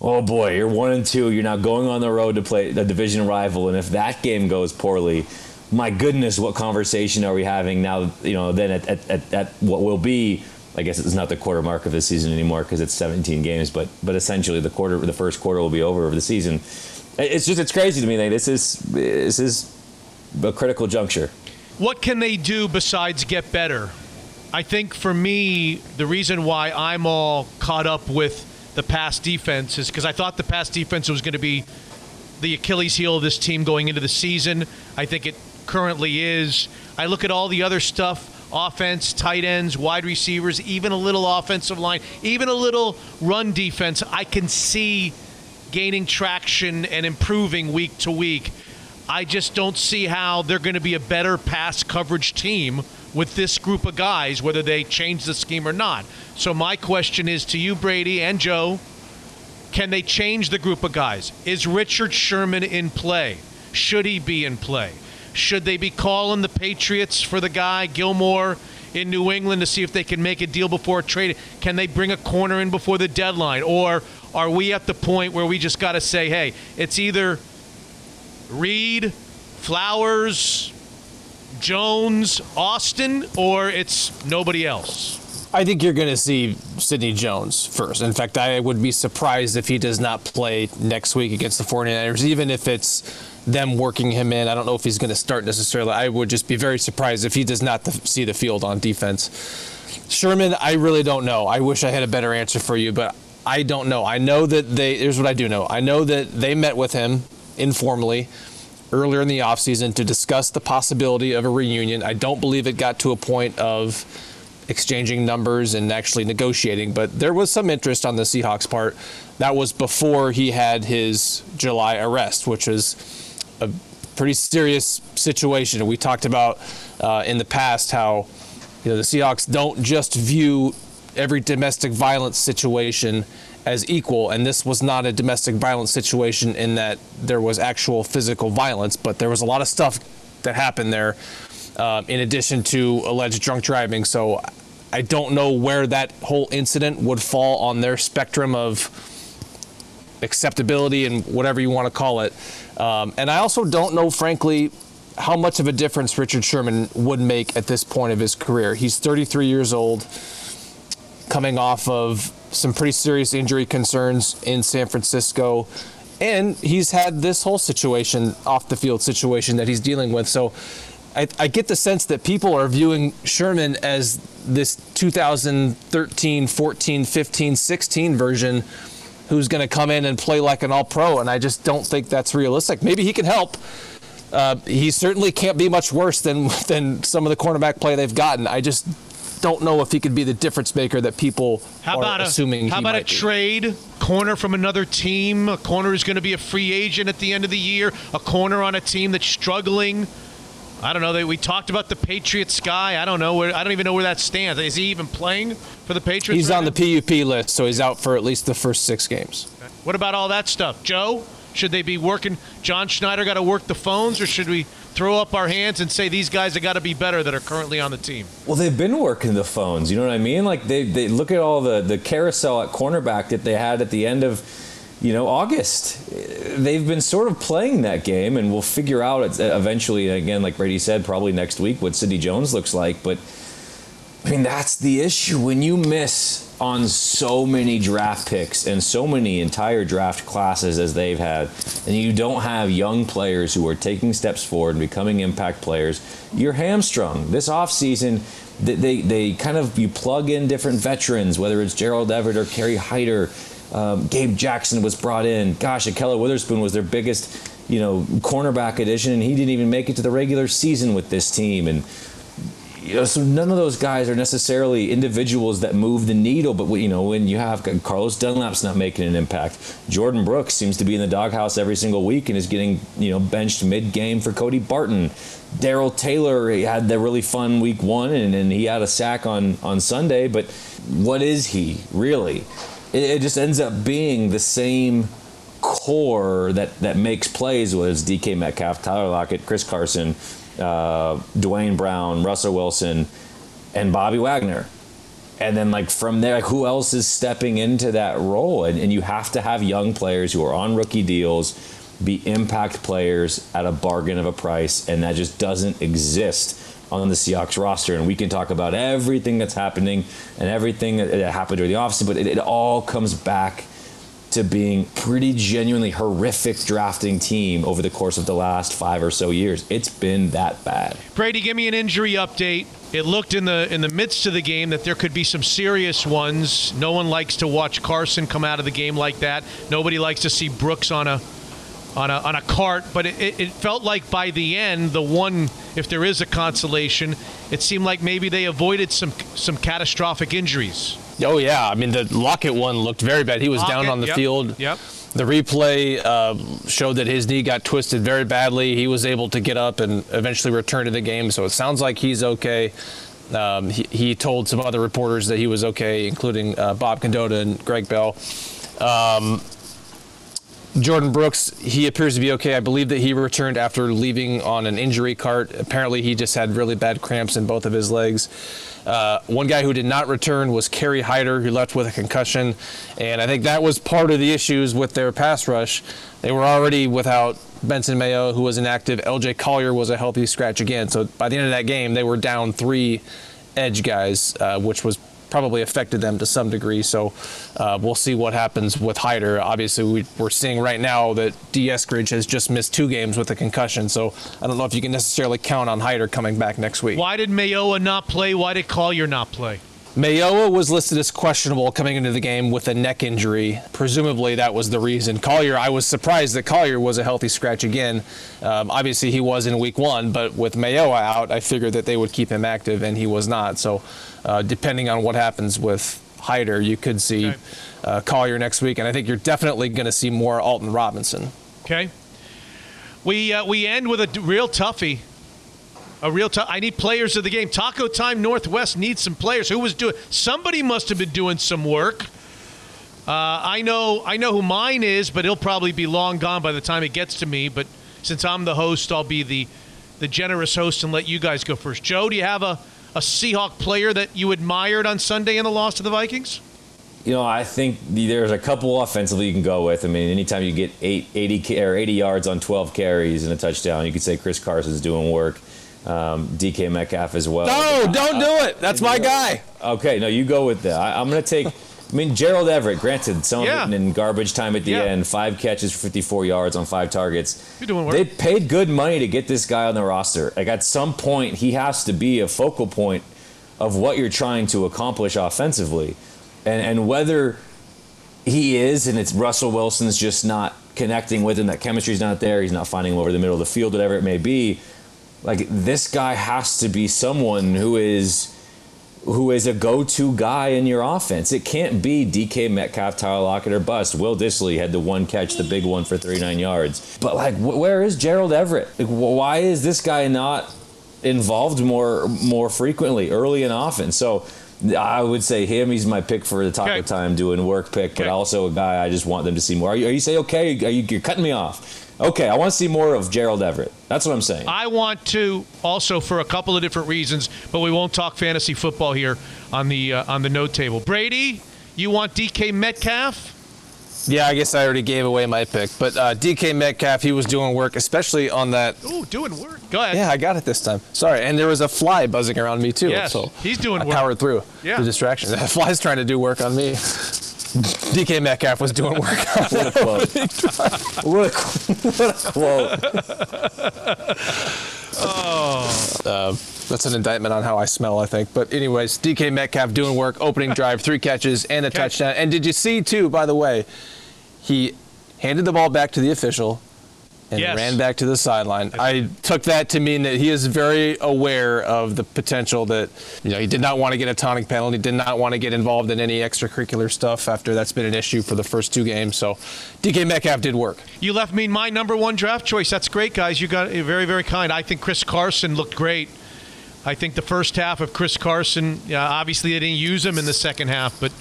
oh boy, you're one and two. You're now going on the road to play a division rival. And if that game goes poorly, my goodness, what conversation are we having now? You know, then at, at, at, at what will be I guess it's not the quarter mark of the season anymore because it's 17 games, but but essentially the quarter, the first quarter will be over of the season it's just it's crazy to me. That this is this is a critical juncture. What can they do besides get better? I think for me, the reason why I'm all caught up with the pass defense is because I thought the pass defense was going to be the Achilles heel of this team going into the season. I think it currently is. I look at all the other stuff offense, tight ends, wide receivers, even a little offensive line, even a little run defense. I can see gaining traction and improving week to week. I just don't see how they're going to be a better pass coverage team with this group of guys, whether they change the scheme or not. So, my question is to you, Brady and Joe can they change the group of guys? Is Richard Sherman in play? Should he be in play? Should they be calling the Patriots for the guy, Gilmore, in New England to see if they can make a deal before a trade? Can they bring a corner in before the deadline? Or are we at the point where we just got to say, hey, it's either Reed, Flowers, Jones, Austin, or it's nobody else? I think you're going to see Sidney Jones first. In fact, I would be surprised if he does not play next week against the 49ers, even if it's them working him in. I don't know if he's going to start necessarily. I would just be very surprised if he does not see the field on defense. Sherman, I really don't know. I wish I had a better answer for you, but I don't know. I know that they, here's what I do know. I know that they met with him informally earlier in the offseason to discuss the possibility of a reunion. I don't believe it got to a point of exchanging numbers and actually negotiating, but there was some interest on the Seahawks part. That was before he had his July arrest, which was a pretty serious situation. We talked about uh, in the past how you know the Seahawks don't just view every domestic violence situation as equal. And this was not a domestic violence situation in that there was actual physical violence, but there was a lot of stuff that happened there uh, in addition to alleged drunk driving. So I don't know where that whole incident would fall on their spectrum of acceptability and whatever you want to call it. Um, and I also don't know, frankly, how much of a difference Richard Sherman would make at this point of his career. He's 33 years old, coming off of some pretty serious injury concerns in San Francisco. And he's had this whole situation, off the field situation that he's dealing with. So I, I get the sense that people are viewing Sherman as this 2013, 14, 15, 16 version who's going to come in and play like an all pro. And I just don't think that's realistic. Maybe he can help. Uh, he certainly can't be much worse than, than some of the cornerback play they've gotten. I just don't know if he could be the difference maker that people How are a, assuming how about a be. trade? Corner from another team. A corner is going to be a free agent at the end of the year. A corner on a team that's struggling. I don't know. They, we talked about the Patriots guy. I don't know where. I don't even know where that stands. Is he even playing for the Patriots? He's right on now? the PUP list, so he's out for at least the first six games. What about all that stuff, Joe? Should they be working? John Schneider got to work the phones, or should we throw up our hands and say these guys have got to be better that are currently on the team? Well, they've been working the phones. You know what I mean? Like they, they look at all the the carousel at cornerback that they had at the end of, you know, August. They've been sort of playing that game, and we'll figure out uh, eventually. Again, like Brady said, probably next week what Sidney Jones looks like. But I mean, that's the issue when you miss on so many draft picks and so many entire draft classes as they've had, and you don't have young players who are taking steps forward and becoming impact players, you're hamstrung. This offseason, they, they, they kind of, you plug in different veterans, whether it's Gerald Everett or Kerry Hyder. Um, Gabe Jackson was brought in. Gosh, Ahkello Witherspoon was their biggest, you know, cornerback addition, and he didn't even make it to the regular season with this team. And you know, so none of those guys are necessarily individuals that move the needle. But you know, when you have Carlos Dunlap's not making an impact, Jordyn Brooks seems to be in the doghouse every single week and is getting you know benched mid-game for Cody Barton. Darrell Taylor had the really fun week one and, and he had a sack on on Sunday. But what is he really? It, it just ends up being the same core that that makes plays was DK Metcalf, Tyler Lockett, Chris Carson, uh, Duane Brown, Russell Wilson, and Bobby Wagner. And then like from there, like who else is stepping into that role? And, and you have to have young players who are on rookie deals be impact players at a bargain of a price, and that just doesn't exist on the Seahawks roster. And we can talk about everything that's happening and everything that, happened during the offseason, but it, it all comes back to being pretty genuinely horrific drafting team over the course of the last five or so years. It's been that bad. Brady, give me an injury update. It looked in the in the midst of the game that there could be some serious ones. No one likes to watch Carson come out of the game like that. Nobody likes to see Brooks on a on a on a cart. But it, it, felt like by the end, the one if there is a consolation, it seemed like maybe they avoided some some catastrophic injuries. Oh yeah, I mean the Lockett one looked very bad. He was down on the yep, field. Yep. The replay uh, showed that his knee got twisted very badly. He was able to get up and eventually return to the game. So it sounds like he's okay. Um, he, he told some other reporters that he was okay, including uh, Bob Condotta and Greg Bell. Um, Jordyn Brooks, he appears to be okay. I believe that he returned after leaving on an injury cart. Apparently, he just had really bad cramps in both of his legs. Uh, one guy who did not return was Kerry Hyder, who left with a concussion. And I think that was part of the issues with their pass rush. They were already without Benson Mayowa, who was inactive. LJ Collier was a healthy scratch again. So by the end of that game, they were down three edge guys, uh, which was probably affected them to some degree. So uh, we'll see what happens with Hyder. Obviously, we, we're seeing right now that Dee Eskridge has just missed two games with a concussion. So I don't know if you can necessarily count on Hyder coming back next week. Why did Mayowa not play? Why did Collier not play? Mayowa was listed as questionable coming into the game with a neck injury. Presumably, that was the reason. Collier, I was surprised that Collier was a healthy scratch again. Um, obviously, he was in week one, but with Mayowa out, I figured that they would keep him active, and he was not. So, uh, depending on what happens with Hyder, you could see Okay. uh, Collier next week, and I think you're definitely going to see more Alton Robinson. Okay. We uh, we end with a d- real toughie. A real tough. I need players of the game. Taco Time Northwest needs some players. Who was doing? Somebody must have been doing some work. Uh, I know. I know who mine is, but he'll probably be long gone by the time it gets to me. But since I'm the host, I'll be the the generous host and let you guys go first. Joe, do you have a a Seahawk player that you admired on Sunday in the loss to the Vikings? You know, I think there's a couple offensively you can go with. I mean, anytime you get eight, 80 or 80 yards on 12 carries and a touchdown, you could say Chris Carson's doing work. Um, DK Metcalf as well. No, don't do it. That's my guy. Okay, no, you go with that. I, I'm going to take. I mean, Gerald Everett. Granted, some Yeah. of it in garbage time at the Yeah. end. Five catches for 54 yards on five targets. You're doing work. They paid good money to get this guy on the roster. Like at some point, he has to be a focal point of what you're trying to accomplish offensively, and and whether he is, and it's Russell Wilson's just not connecting with him. That chemistry's not there. He's not finding him over the middle of the field, whatever it may be. Like this guy has to be someone who is who is a go-to guy in your offense. It can't be DK Metcalf, Tyler Lockett, or bust. Will Dissly had the one catch, the big one for 39 yards. But like, wh- where is Gerald Everett? Like, wh- why is this guy not involved more more frequently early and often? So. I would say him. He's my pick for the taco Okay. time doing work pick, but Okay. also a guy I just want them to see more. Are you, are you say okay? Are you, you're cutting me off. Okay, I want to see more of Gerald Everett. That's what I'm saying. I want to also for a couple of different reasons, but we won't talk fantasy football here on the uh, on the no table. Brady, you want DK Metcalf? Yeah, I guess I already gave away my pick, but uh, DK Metcalf, he was doing work, especially on that. Ooh, doing work. Go ahead. Yeah, I got it this time. Sorry, and there was a fly buzzing around me too. Yes, so he's doing I work. powered through Yeah. the distraction. That fly's trying to do work on me. DK Metcalf was doing work. what a quote! what, a, what a quote! That's an indictment on how I smell, I think. But anyways, DK Metcalf doing work, opening drive, three catches and a Okay. touchdown. And did you see too? By the way, he handed the ball back to the official and Yes. ran back to the sideline. I took that to mean that he is very aware of the potential that you know he did not want to get a tonic penalty, did not want to get involved in any extracurricular stuff after that's been an issue for the first two games. So DK Metcalf did work. You left me my number one draft choice. That's great, guys. You got you're very, very kind. I think Chris Carson looked great. I think the first half of Chris Carson, yeah, obviously they didn't use him in the second half, but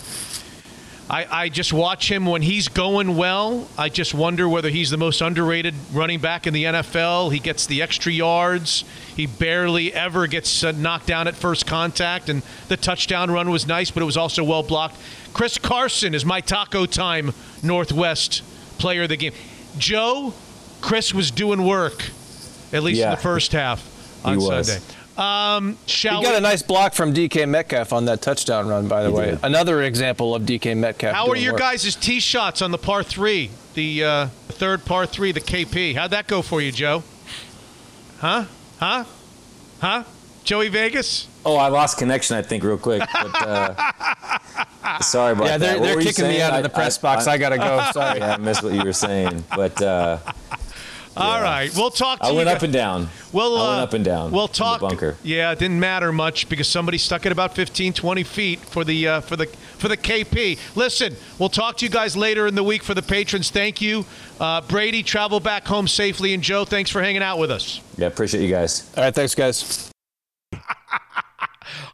I, I just watch him when he's going well. I just wonder whether he's the most underrated running back in the NFL. He gets the extra yards. He barely ever gets uh, knocked down at first contact, and the touchdown run was nice, but it was also well blocked. Chris Carson is my taco time Northwest player of the game. Joe, Chris was doing work, at least in the first half on. Sunday. Um, shall He got we- a nice block from DK Metcalf on that touchdown run, by the He way. did. Another example of DK Metcalf. How are your work. guys' tee shots on the par three, the uh, third par three, the KP? How'd that go for you, Joe? Huh? Huh? Huh? Joey Vegas? Oh, I lost connection. I think real quick. But, uh, sorry about Yeah, they're, What they're kicking me out of the press I- box. I, gotta go. Sorry. Yeah, I missed what you were saying, but uh, All right, we'll talk to I you. went guys- up and down. We'll, I went uh, up and down. We'll in the talk. bunker. Yeah, it didn't matter much because somebody stuck it about 15, 20 feet for the uh, for the for the KP. Listen, we'll talk to you guys later in the week for the patrons. Thank you, uh, Brady. Travel back home safely, and Joe, thanks for hanging out with us. Yeah, appreciate you guys. All right, thanks, guys.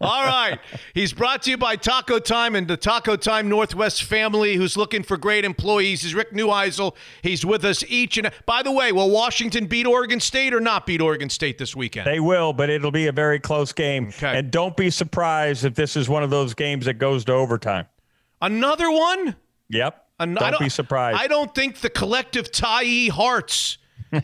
All right. He's brought to you by Taco Time and the Taco Time Northwest family who's looking for great employees. He's Rick Neuheisel. He's with us each and by the way, will Washington beat Oregon State or not beat Oregon State this weekend? They will, but it'll be a very close game. Okay. And don't be surprised if this is one of those games that goes to overtime. Another one? Yep. An- I don't, be surprised. I don't think the collective Tyee hearts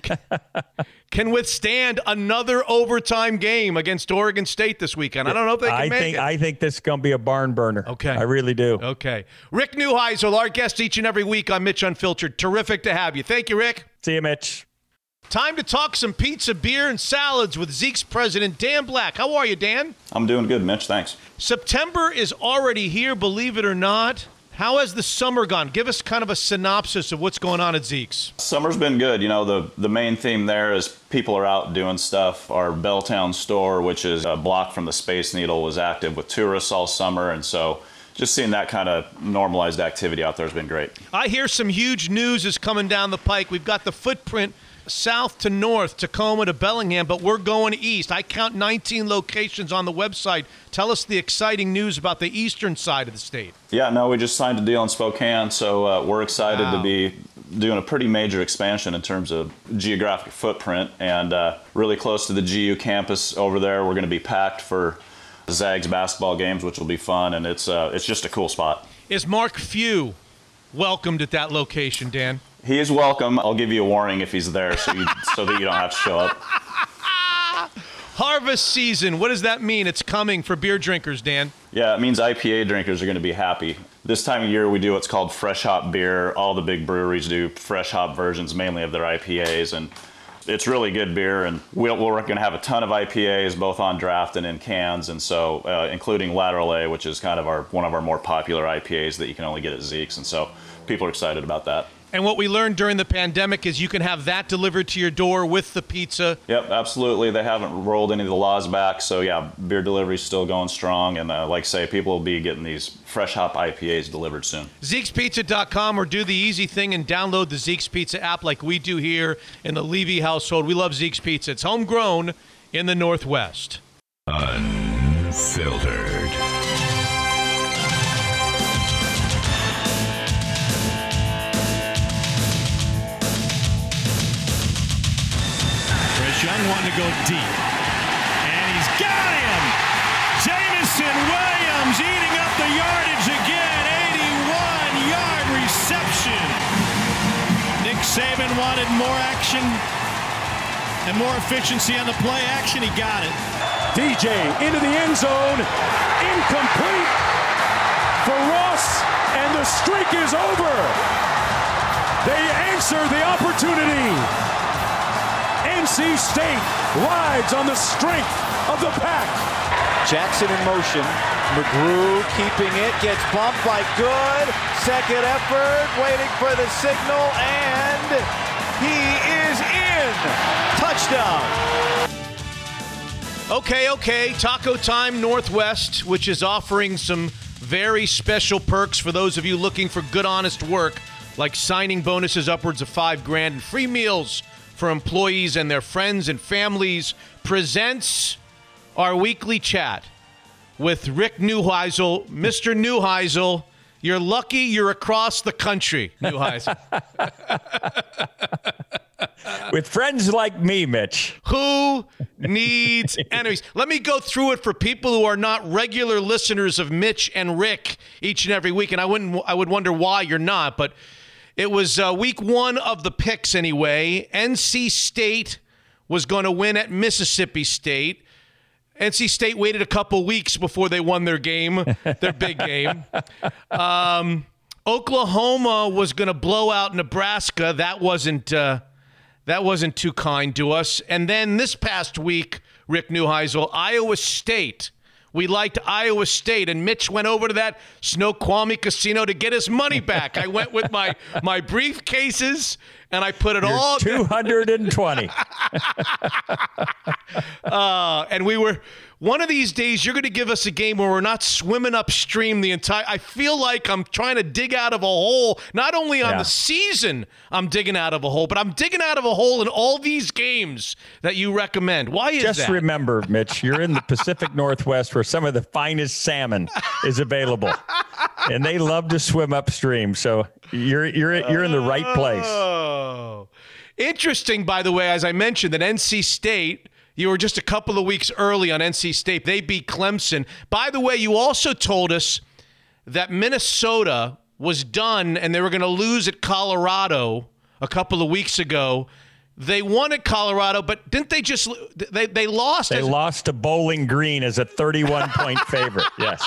can withstand another overtime game against Oregon State this weekend. I don't know if they can I make think it. I think this is going to be a barn burner. Okay. I really do. okay. Rick Neuheisel, our guest each and every week on Mitch Unfiltered. Terrific to have you. Thank you, Rick. See you, Mitch. Time to talk some pizza, beer, and salads with Zeke's president, Dan Black. How are you, Dan? I'm doing good, Mitch. Thanks. September is already here, believe it or not. How has the summer gone? Give us kind of a synopsis of what's going on at Zeke's. Summer's been good. You know, the, the main theme there is people are out doing stuff. Our Belltown store, which is a block from the Space Needle, was active with tourists all summer. And so just seeing that kind of normalized activity out there has been great. I hear some huge news is coming down the pike. We've got the footprint south to north, Tacoma to Bellingham, but we're going east. I count 19 locations on the website. Tell us the exciting news about the eastern side of the state. Yeah, no, we just signed a deal in Spokane, so uh, we're excited Wow. to be doing a pretty major expansion in terms of geographic footprint and uh, really close to the GU campus over there. We're going to be packed for Zags basketball games, which will be fun, and it's uh, it's just a cool spot. Is Mark Few welcomed at that location, Dan? He is welcome. I'll give you a warning if he's there, so you, so that you don't have to show up. Harvest season. What does that mean? It's coming for beer drinkers, Dan. Yeah, it means IPA drinkers are going to be happy. This time of year, we do what's called fresh hop beer. All the big breweries do fresh hop versions, mainly of their IPAs, and it's really good beer. And we're, we're going to have a ton of IPAs, both on draft and in cans, and so uh, including Lateral A, which is kind of our one of our more popular IPAs that you can only get at Zeke's, and so people are excited about that. And what we learned during the pandemic is you can have that delivered to your door with the pizza. Yep, absolutely. They haven't rolled any of the laws back, so yeah, beer delivery is still going strong. And uh, like I say, people will be getting these fresh hop IPAs delivered soon. Zeke'sPizza.com or do the easy thing and download the Zeke's Pizza app like we do here in the Levy household. We love Zeke's Pizza. It's homegrown in the Northwest. Unfiltered. Wanting to go deep. And he's got him! Jameson Williams eating up the yardage again. 81 yard reception. Nick Saban wanted more action and more efficiency on the play action. He got it. DJ into the end zone. Incomplete for Ross, and the streak is over. They answer the opportunity. NC State rides on the strength of the pack. Jackson in motion. McGrew keeping it, gets bumped by Good. Second effort, waiting for the signal, and he is in. Touchdown. Okay, okay. Taco Time Northwest, which is offering some very special perks for those of you looking for good, honest work, like signing bonuses upwards of five grand and free meals for employees and their friends and families, presents our weekly chat with Rick Neuheisel. Mr. Neuheisel, you're lucky you're across the country, Neuheisel. With friends like me, Mitch. Who needs enemies? Let me go through it for people who are not regular listeners of Mitch and Rick each and every week, and I wouldn't. I would wonder why you're not, but it was uh, week one of the picks anyway. NC State was going to win at Mississippi State. NC State waited a couple weeks before they won their game, their big game. Um, Oklahoma was going to blow out Nebraska. That wasn't uh, that wasn't too kind to us. And then this past week, Rick Neuheisel, Iowa State. We liked Iowa State, and Mitch went over to that Snoqualmie casino to get his money back. I went with my my briefcases and I put it You're all 220. uh, and we were one of these days you're going to give us a game where we're not swimming upstream the entire I feel like I'm trying to dig out of a hole not only on Yeah. the season I'm digging out of a hole but I'm digging out of a hole in all these games that you recommend why is Just that remember, Mitch, you're in the Pacific Northwest where some of the finest salmon is available, and they love to swim upstream. So you're you're you're in the right place. Oh. Interesting, by the way, as I mentioned, that NC State, you were just a couple of weeks early on NC State. They beat Clemson. By the way, you also told us that Minnesota was done and they were going to lose at Colorado a couple of weeks ago. They won at Colorado, but didn't they just they they lost? They as- lost to Bowling Green as a 31 point favorite. Yes.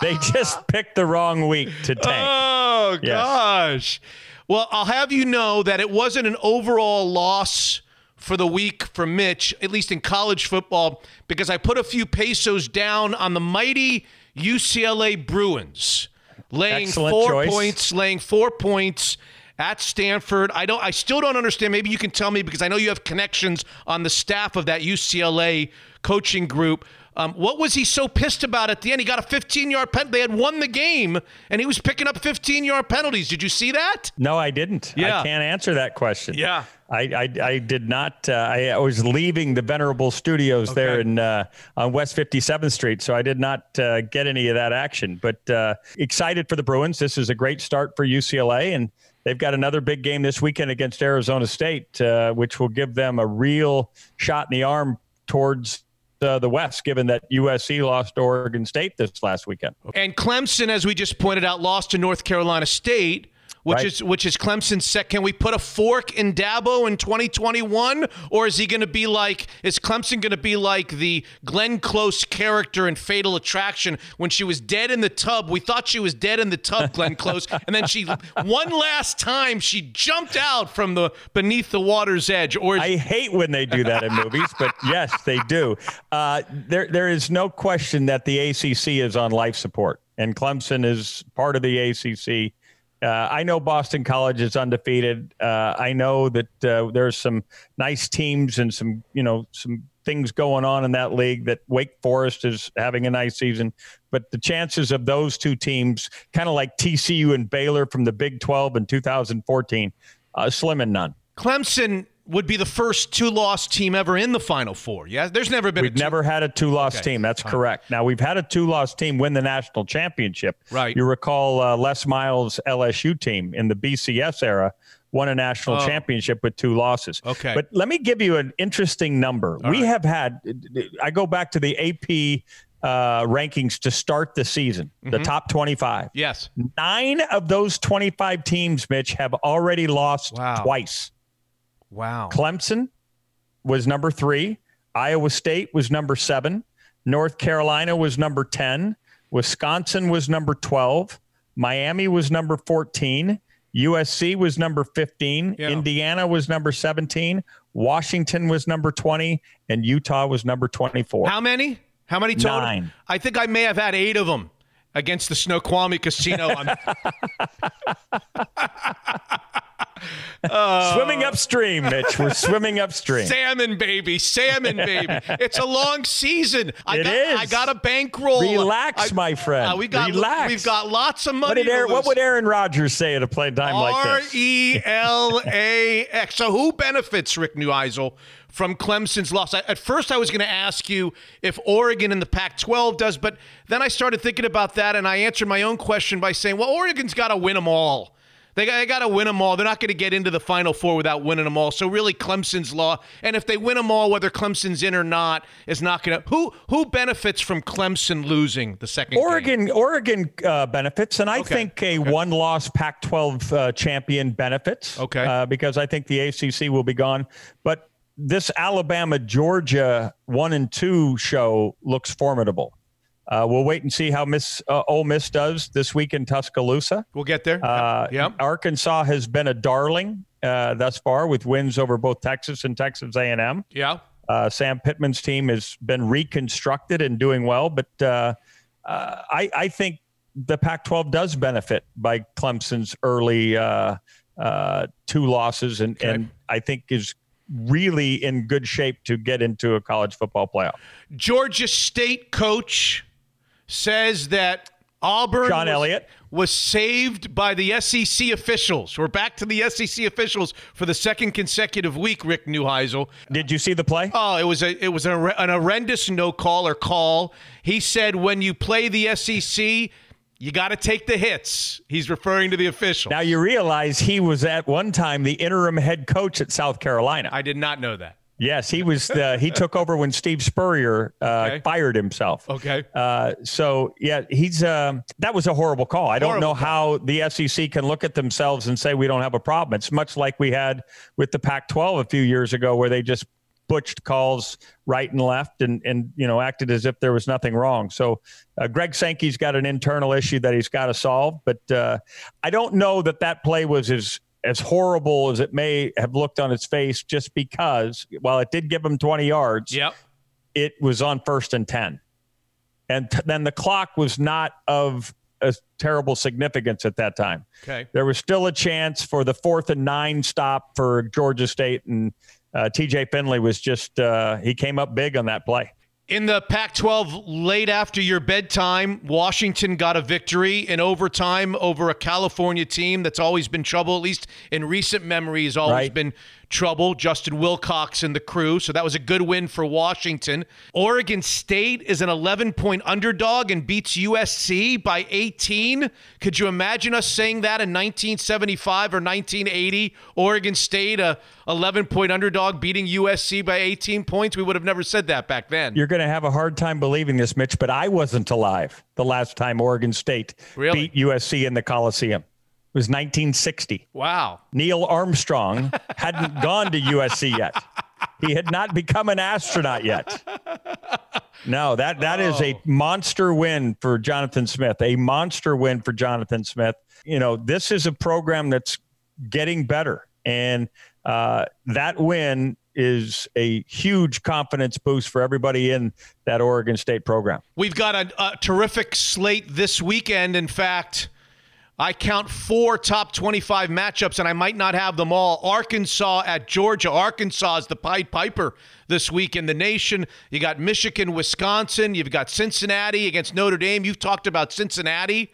They just picked the wrong week to tank. Oh Yes. gosh. Well, I'll have you know that it wasn't an overall loss for the week for Mitch, at least in college football, because I put a few pesos down on the mighty UCLA Bruins, laying Excellent four choice. points, laying four points at Stanford. I don't I still don't understand. Maybe you can tell me because I know you have connections on the staff of that UCLA coaching group. Um, what was he so pissed about at the end? He got a 15 yard penalty. They had won the game, and he was picking up 15 yard penalties. Did you see that? No, I didn't. Yeah. I can't answer that question. Yeah. I, I, I did not. Uh, I, I was leaving the Venerable Studios there in uh, on West 57th Street, so I did not uh, get any of that action. But uh, excited for the Bruins. This is a great start for UCLA, and they've got another big game this weekend against Arizona State, uh, which will give them a real shot in the arm towards uh, the West, given that USC lost to Oregon State this last weekend. And Clemson, as we just pointed out, lost to North Carolina State. Which Right. is which is Clemson's set. Can we put a fork in Dabo in 2021, or is he going to be like? Is Clemson going to be like the Glenn Close character in Fatal Attraction when she was dead in the tub? We thought she was dead in the tub, Glenn Close, and then she one last time she jumped out from the beneath the water's edge. Or is, I hate when they do that in movies, but yes, they do. Uh, there, there is no question that the ACC is on life support, and Clemson is part of the ACC. Uh, I know Boston College is undefeated. Uh, I know that uh, there's some nice teams and some, you know, some things going on in that league. That Wake Forest is having a nice season, but the chances of those two teams, kind of like TCU and Baylor from the Big 12 in 2014, uh, slim and none. Clemson would be the first two-loss team ever in the Final Four. Yeah, there's never been. We've a two- never had a two-loss Okay. team. That's Fine. correct. Now we've had a two-loss team win the national championship. Right. You recall uh, Les Miles' LSU team in the BCS era won a national Oh. championship with two losses. Okay. But let me give you an interesting number. we have had. I go back to the AP uh, rankings to start the season. The Mhm. top twenty-five. Yes. Nine of those twenty-five teams, Mitch, have already lost twice. Wow. Clemson was number three. Iowa State was number seven. North Carolina was number 10. Wisconsin was number 12. Miami was number 14. USC was number 15. Yeah. Indiana was number 17. Washington was number 20. And Utah was number 24. How many? How many total? Nine. I think I may have had eight of them against the Snoqualmie Casino. Uh, swimming upstream, Mitch. We're swimming upstream. Salmon baby, salmon baby. It's a long season. I It got, is. I got a bankroll. Relax, I- my friend. Uh, we got Relax. we've got lots of money. What, Aaron, what would Aaron Rodgers say at a play time like R this? E L A X. So who benefits Rick Neuheisel from Clemson's loss? I, at first, I was going to ask you if Oregon in the Pac-12 does, but then I started thinking about that, and I answered my own question by saying, "Well, Oregon's got to win them all." They got, they got to win them all. They're not going to get into the Final Four without winning them all. So really, Clemson's law, and if they win them all, whether Clemson's in or not, is not going to. Who who benefits from Clemson losing the second? game? Oregon, Oregon uh, benefits, and I Okay. think a one-loss Pac-12 uh, champion benefits. Okay. uh, because I think the ACC will be gone. But this Alabama Georgia one and two show looks formidable. Uh, we'll wait and see how Miss uh, Ole Miss does this week in Tuscaloosa. We'll get there. Uh, Yep. Arkansas has been a darling uh, thus far with wins over both Texas and Texas A&M. Yeah. Uh, Sam Pittman's team has been reconstructed and doing well, but uh, uh, I, I think the Pac-12 does benefit by Clemson's early uh, uh, two losses, and, and I think is really in good shape to get into a college football playoff. Georgia State coach says that Auburn Shawn was, Elliott. was saved by the SEC officials. We're back to the SEC officials for the second consecutive week. Rick Neuheisel. Did you see the play? Oh, it was a it was a, an horrendous no call or call. He said when you play the SEC, you got to take the hits. He's referring to the official. Now you realize he was at one time the interim head coach at South Carolina. I did not know that. Yes, he was. The, he took over when Steve Spurrier uh, Okay. fired himself. Okay. Uh, so yeah, he's. Um, that was a horrible call. I don't Horrible know how the SEC can look at themselves and say we don't have a problem. It's much like we had with the Pac-12 a few years ago, where they just butched calls right and left and and you know acted as if there was nothing wrong. So uh, Greg Sankey's got an internal issue that he's got to solve, but uh, I don't know that that play was as as horrible as it may have looked on its face, just because while it did give him 20 yards, Yep. it was on first and 10. And t- then the clock was not of a terrible significance at that time. Okay. There was still a chance for the fourth and nine stop for Georgia State, and uh, TJ Finley was just, uh, he came up big on that play. In the Pac 12, late after your bedtime, Washington got a victory in overtime over a California team that's always been trouble, at least in recent memory, has always Right. been trouble, Justin Wilcox and the crew. So that was a good win for Washington. Oregon State is an 11 point underdog and beats USC by 18. Could you imagine us saying that in 1975 or 1980? Oregon State, a 11 point underdog, beating USC by 18 points? We would have never said that back then. You're going to have a hard time believing this, Mitch, but I wasn't alive the last time Oregon State Really? beat USC in the Coliseum. It was 1960. Wow. Neil Armstrong hadn't gone to USC yet. He had not become an astronaut yet. No, that that is a monster win for Jonathan Smith. A monster win for Jonathan Smith. You know, this is a program that's getting better, and uh, that win is a huge confidence boost for everybody in that Oregon State program. We've got a, a terrific slate this weekend. In fact, I count four top 25 matchups, and I might not have them all. Arkansas at Georgia. Arkansas is the Pied Piper this week in the nation. You got Michigan, Wisconsin. You've got Cincinnati against Notre Dame. You've talked about Cincinnati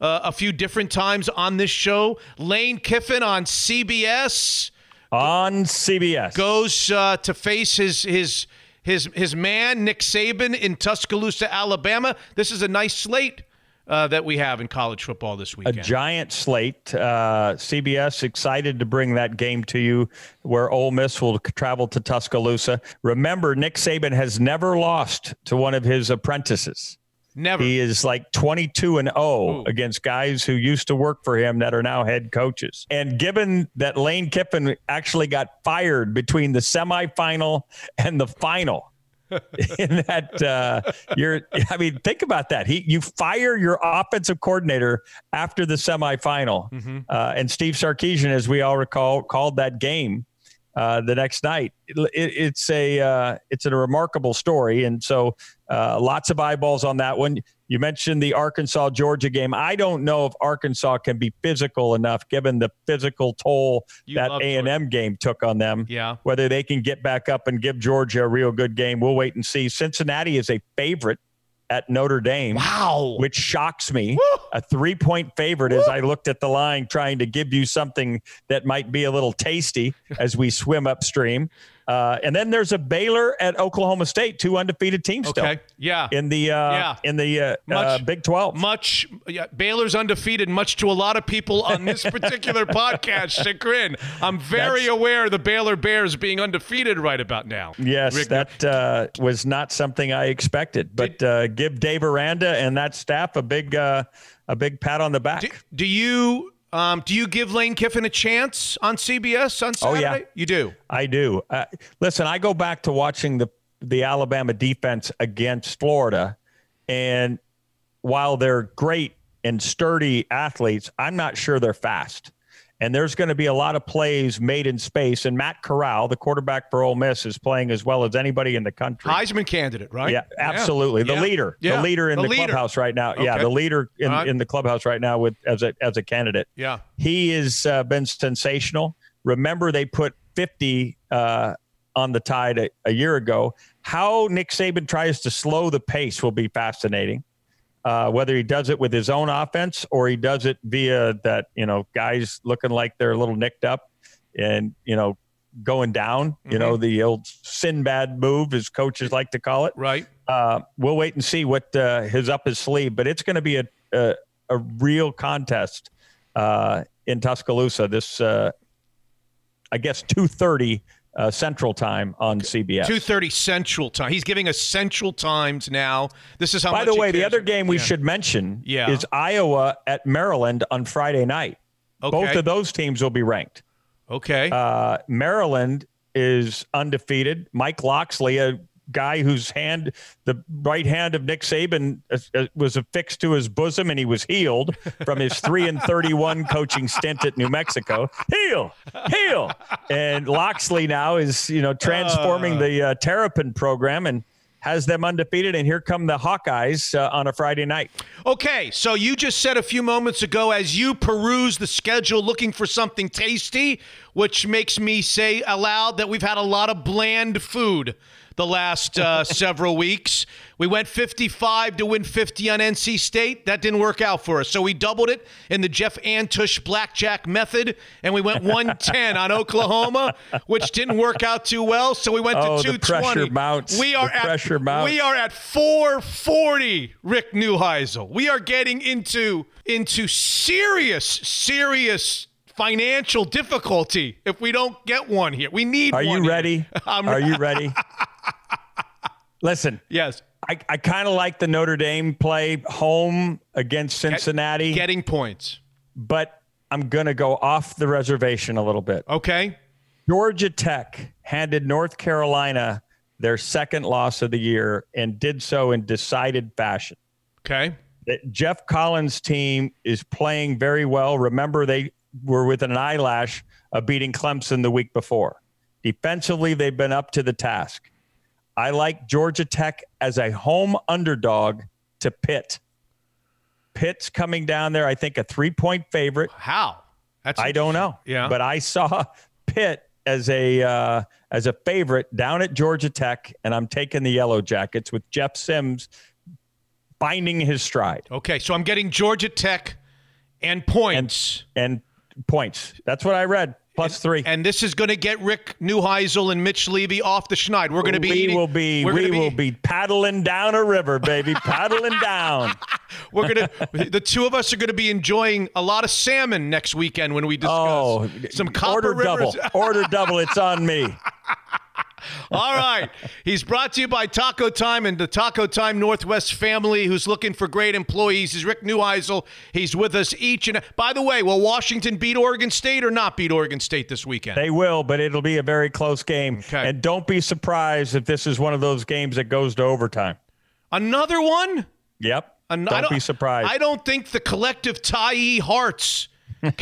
uh, a few different times on this show. Lane Kiffin on CBS On CBS. goes uh, to face his his his his man Nick Saban in Tuscaloosa, Alabama. This is a nice slate uh, that we have in college football this a giant slate. Uh, CBS excited to bring that game to you, where Ole Miss will travel to Tuscaloosa. Remember, Nick Saban has never lost to one of his apprentices. Never. He is like 22 and 0 against guys who used to work for him that are now head coaches. And given that Lane Kiffin actually got fired between the semifinal and the final, in that uh, you're I mean think about that. He you fire your offensive coordinator after the semifinal. Uh, and Steve Sarkisian as we all recall called that game uh, the next night. It, it, it's a uh, it's a remarkable story. And so uh, lots of eyeballs on that one you mentioned the Arkansas Georgia game I don't know if Arkansas can be physical enough given the physical toll You that A&M game took on them Yeah. whether they can get back up and give Georgia a real good game, we'll wait and see. Cincinnati is a favorite at Notre Dame. Wow. Which shocks me. A three point favorite as I looked at the line, trying to give you something that might be a little tasty as we swim upstream. Uh, and then there's a Baylor at Oklahoma State, two undefeated teams still Yeah. in the uh, Yeah. in the uh, uh, Much- Big Twelve. much yeah, Baylor's undefeated, much to a lot of people on this particular podcast chagrin. I'm very That's- aware the Baylor Bears being undefeated right about now. Yes, Rick, that uh, was not something I expected. But uh, give Dave Aranda and that staff a big uh, a big pat on the back. Do, do you um, do you give Lane Kiffin a chance on CBS on Saturday? Oh, yeah. You do. I do. Uh, listen, I go back to watching the the Alabama defense against Florida, and while they're great and sturdy athletes, I'm not sure they're fast. And there's going to be a lot of plays made in space. And Matt Corral, the quarterback for Ole Miss, is playing as well as anybody in the country. Heisman candidate, right? Yeah, absolutely. The Yeah. leader, Yeah. the leader in The the, leader. clubhouse right now. Yeah, the leader in, right. in the clubhouse right now with as a as a candidate. Yeah. He has uh, been sensational. Remember, they put 50 uh, on the tide a, a year ago. How Nick Saban tries to slow the pace will be fascinating. Uh, whether he does it with his own offense or he does it via that, you know, guys looking like they're a little nicked up and, you know, going down, you know, the old Sinbad move, as coaches like to call it Right. uh, we'll wait and see what uh, his up his sleeve, but it's going to be a, a a real contest uh, in Tuscaloosa. This, uh, I guess, two thirty uh, Central Time on CBS. Two thirty Central Time. He's giving us Central Times now. This is how. By much the way, the other game we Yeah. should mention Yeah. is Iowa at Maryland on Friday night. Both of those teams will be ranked. Okay. Uh, Maryland is undefeated. Mike Locksley, a guy whose hand, the right hand of Nick Saban, uh, uh, was affixed to his bosom, and he was healed from his three and thirty-one coaching stint at New Mexico. Heal, heal, and Locksley now is you know transforming the uh, Terrapin program and has them undefeated. And here come the Hawkeyes uh, on a Friday night. Okay, so you just said a few moments ago, as you peruse the schedule looking for something tasty, which makes me say aloud that we've had a lot of bland food the last uh, several weeks. We went 55 to win 50 on NC State. That didn't work out for us. So we doubled it in the Jeff Antush blackjack method, and we went 110 on Oklahoma, which didn't work out too well. So we went Oh, to the 220. pressure mounts. We are The at pressure mounts. we are at 440. Rick Neuheisel. We are getting into into serious serious financial difficulty if we don't get one here. We need Are one you ready? I'm Are you ready? Listen. Yes. I, I kind of like the Notre Dame play home against Cincinnati, getting points. but I'm going to go off the reservation a little bit. Okay. Georgia Tech handed North Carolina their second loss of the year and did so in decided fashion. Okay. That Geoff Collins' team is playing very well. Remember, they were within an eyelash of beating Clemson the week before. Defensively, they've been up to the task. I like Georgia Tech as a home underdog to Pitt. Pitt's coming down there, I think, a three point favorite. How? That's I don't know. Yeah. But I saw Pitt as a uh, as a favorite down at Georgia Tech, and I'm taking the Yellow Jackets with Jeff Sims finding his stride Okay, so I'm getting Georgia Tech and points. and points. That's what I read. Plus three. And this is going to get Rick Neuheisel and Mitch Levy off the schneid. We're going to be we eating, will be we will be paddling down a river, baby, paddling down. We're gonna. the two of us are gonna be enjoying a lot of salmon next weekend when we discuss Oh, some copper order rivers. double, order double. It's on me. All right. He's brought to you by Taco Time and the Taco Time Northwest family who's looking for great employees. He's Rick Neuheisel. He's with us each and by the way, will Washington beat Oregon State or not beat Oregon State this weekend? They will, but it'll be a very close game. Okay. And don't be surprised if this is one of those games that goes to overtime. Another one? Yep. An- don't, I be surprised. I don't think the collective Tyee hearts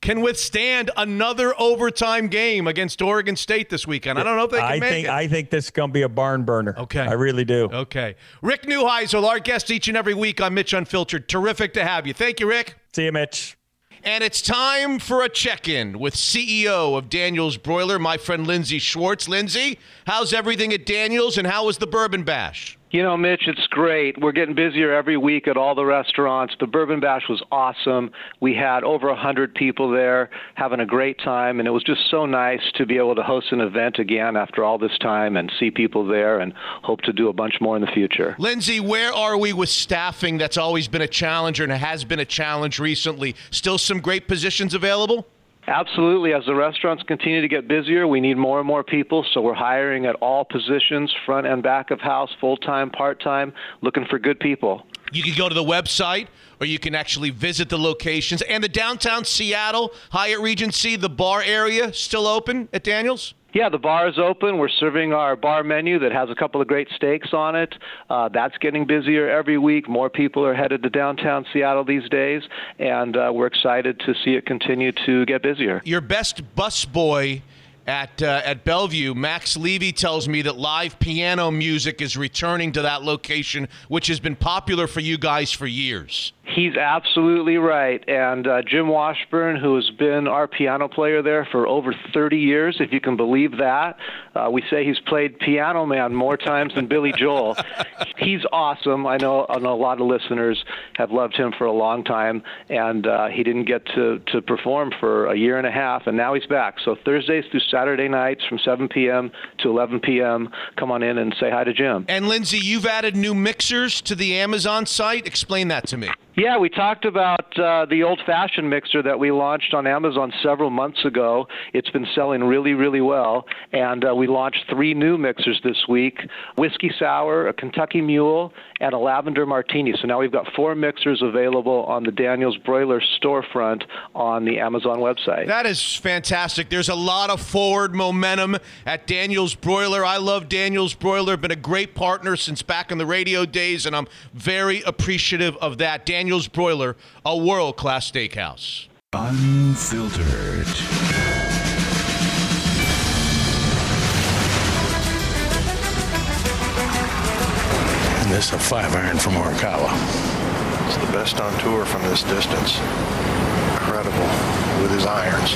can withstand another overtime game against Oregon State this weekend. I don't know if they can I make think it. I think this is going to be a barn burner. Okay. I really do. Okay. Rick Neuheisel, our guest each and every week on Mitch Unfiltered. Terrific to have you. Thank you, Rick. See you, Mitch. And it's time for a check in with CEO of Daniels Broiler, my friend Lindsay Schwartz. Lindsay, how's everything at Daniels and how was the Bourbon Bash? You know, Mitch, it's great. We're getting busier every week at all the restaurants. The Bourbon Bash was awesome. We had over a 100 people there having a great time, and it was just so nice to be able to host an event again after all this time and see people there and hope to do a bunch more in the future. Lindsay, where are we with staffing? That's always been a challenge and has been a challenge recently. Still some great positions available? Absolutely. As the restaurants continue to get busier, we need more and more people. So we're hiring at all positions, front and back of house, full time, part time, looking for good people. You can go to the website or you can actually visit the locations. And the downtown Seattle Hyatt Regency, the bar area, still open at Daniels? Yeah, the bar is open. We're serving our bar menu that has a couple of great steaks on it. Uh, that's getting busier every week. More people are headed to downtown Seattle these days, and uh, we're excited to see it continue to get busier. Your best busboy at uh, at Bellevue, Max Levy tells me that live piano music is returning to that location, which has been popular for you guys for years. He's absolutely right. And uh, Jim Washburn, who has been our piano player there for over 30 years, if you can believe that, uh, we say he's played Piano Man more times than Billy Joel. he's awesome. I know, I know a lot of listeners have loved him for a long time, and uh, he didn't get to, to perform for a year and a half, and now he's back. So Thursdays through Saturday nights from 7 p.m. to 11 p.m., come on in and say hi to Jim. And Lindsay, you've added new mixers to the Amazon site. Explain that to me. Yeah, we talked about uh, the old fashioned mixer that we launched on Amazon several months ago. It's been selling really, really well. And uh, we launched three new mixers this week Whiskey Sour, a Kentucky Mule, and a Lavender Martini. So now we've got four mixers available on the Daniels Broiler storefront on the Amazon website. That is fantastic. There's a lot of forward momentum at Daniels Broiler. I love Daniels Broiler. Been a great partner since back in the radio days, and I'm very appreciative of that. Daniels Broiler, a world class steakhouse. Unfiltered. missed a five iron from Morikawa. It's the best on tour from this distance. Incredible with his irons.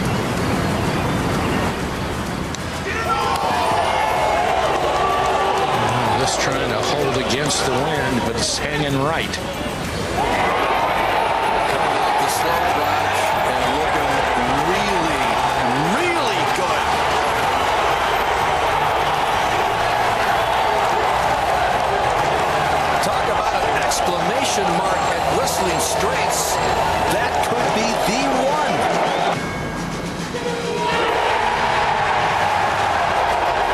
Just trying to hold against the wind, but it's hanging right. Exclamation mark at Whistling Straits. That could be the one.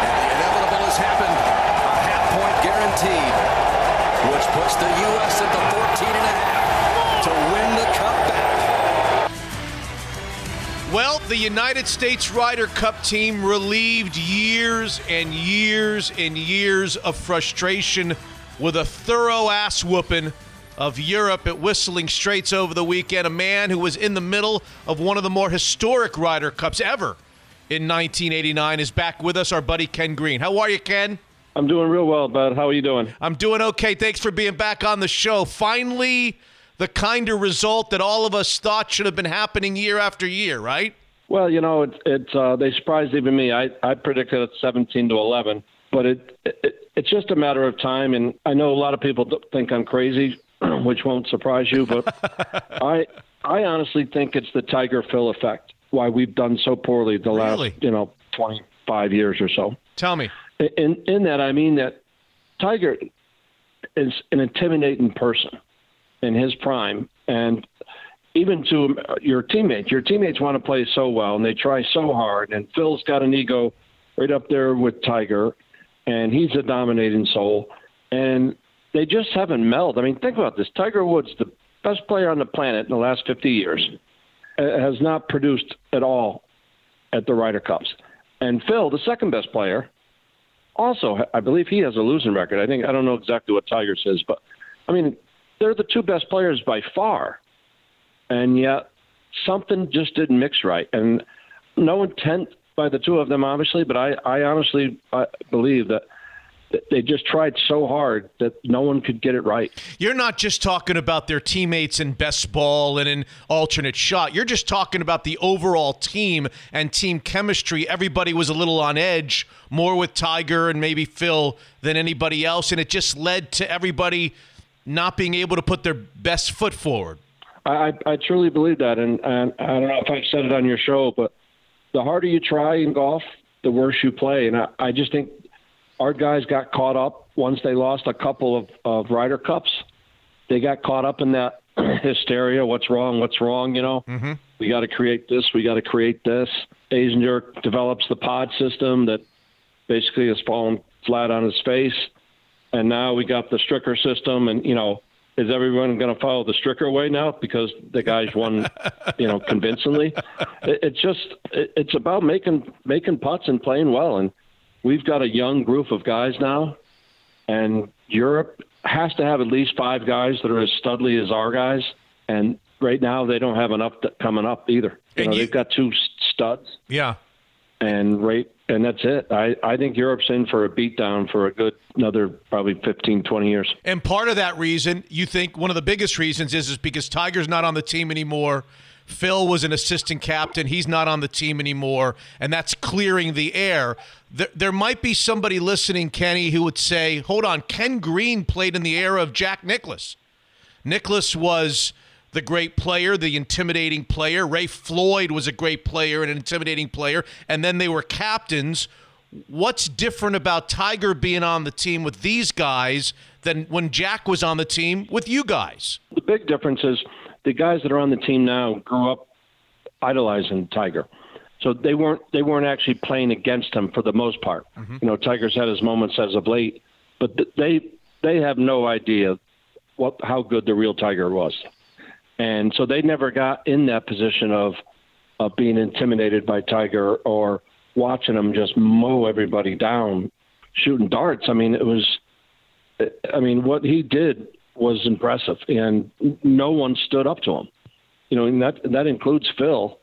And the inevitable has happened. A half point guaranteed, which puts the U.S. at the 14 and a half to win the cup back. Well, the United States Ryder Cup team relieved years and years and years of frustration with a thorough ass whooping of Europe at Whistling Straits over the weekend. A man who was in the middle of one of the more historic Ryder Cups ever in 1989 is back with us, our buddy Ken Green. How are you, Ken? I'm doing real well, bud. How are you doing? I'm doing okay. Thanks for being back on the show. Finally, the kind of result that all of us thought should have been happening year after year, right? Well, you know, it's it's uh, they surprised even me. I I predicted it 17 to 11, but it, it it's just a matter of time. And I know a lot of people think I'm crazy, which won't surprise you, but I I honestly think it's the Tiger Phil effect. Why we've done so poorly the Really? last you know 25 years or so. Tell me. In in that I mean that Tiger is an intimidating person in his prime, and even to um, your teammates, your teammates want to play so well and they try so hard. And Phil's got an ego right up there with Tiger, and he's a dominating soul, and they just haven't melded. I mean, think about this: Tiger Woods, the best player on the planet in the last 50 years, uh, has not produced at all at the Ryder Cups. And Phil, the second best player, also, I believe he has a losing record. I think I don't know exactly what Tiger says, but I mean, they're the two best players by far, and yet something just didn't mix right. And no intent by the two of them, obviously, but I, I honestly I believe that that they just tried so hard that no one could get it right. You're not just talking about their teammates in best ball and in alternate shot. You're just talking about the overall team and team chemistry. Everybody was a little on edge, more with Tiger and maybe Phil than anybody else, and it just led to everybody not being able to put their best foot forward. I, I, truly believe that, and, and I don't know if I've said it on your show, but the harder you try in golf, the worse you play. And I, I just think our guys got caught up once they lost a couple of, of Ryder Cups. They got caught up in that hysteria. What's wrong? What's wrong? You know, mm-hmm. we got to create this. We got to create this. Asian Azinger develops the pod system that basically has fallen flat on his face. And now we got the Stricker system. And, you know, is everyone going to follow the Stricker way now because the guys won, you know, convincingly? It, it's just, it, it's about making, making putts and playing well. And, we've got a young group of guys now, and Europe has to have at least five guys that are as studly as our guys. And right now, they don't have enough coming up either. You know, they've got two studs, Yeah. and right, and that's it. I, I think Europe's in for a beatdown for a good another probably 15, 20 years. And part of that reason, you think one of the biggest reasons is is because Tiger's not on the team anymore. Phil was an assistant captain. He's not on the team anymore, and that's clearing the air. There, there might be somebody listening, Kenny, who would say, "Hold on, Ken Green played in the era of Jack Nicklaus. Nicklaus was the great player, the intimidating player. Ray Floyd was a great player and an intimidating player, and then they were captains. What's different about Tiger being on the team with these guys than when Jack was on the team with you guys?" The big difference is the guys that are on the team now grew up idolizing Tiger. So they weren't they weren't actually playing against him for the most part. Mm-hmm. You know, Tiger's had his moments as of late, but they they have no idea what how good the real Tiger was, and so they never got in that position of of being intimidated by Tiger or watching him just mow everybody down, shooting darts. I mean, it was, I mean, what he did was impressive, and no one stood up to him. You know, and that that includes Phil,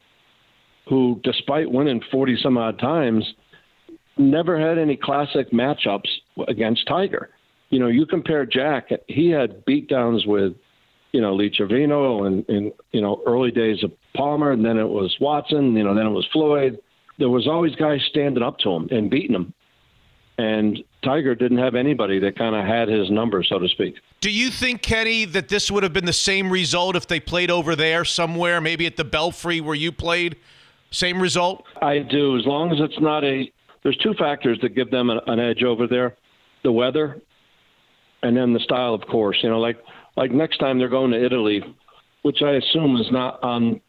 who, despite winning forty some odd times, never had any classic matchups against Tiger. You know, you compare Jack; he had beatdowns with, you know, Lee Trevino and, and you know early days of Palmer, and then it was Watson. You know, then it was Floyd. There was always guys standing up to him and beating him. And Tiger didn't have anybody that kind of had his number, so to speak. Do you think, Kenny, that this would have been the same result if they played over there somewhere, maybe at the Belfry where you played? Same result? I do, as long as it's not a. There's two factors that give them an, an edge over there: the weather, and then the style of course. You know, like like next time they're going to Italy, which I assume is not on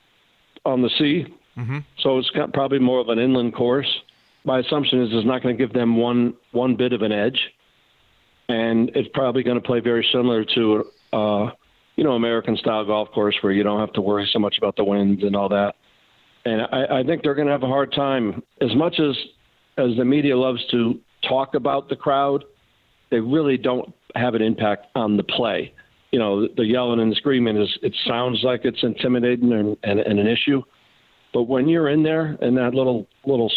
on the sea, Mm-hmm. so it's got probably more of an inland course. My assumption is it's not going to give them one one bit of an edge, and it's probably going to play very similar to uh, you know American style golf course where you don't have to worry so much about the winds and all that. And I, I think they're going to have a hard time as much as as the media loves to talk about the crowd. They really don't have an impact on the play. You know, the, yelling and the screaming is it sounds like it's intimidating and, and, and an issue, but when you're in there in that little little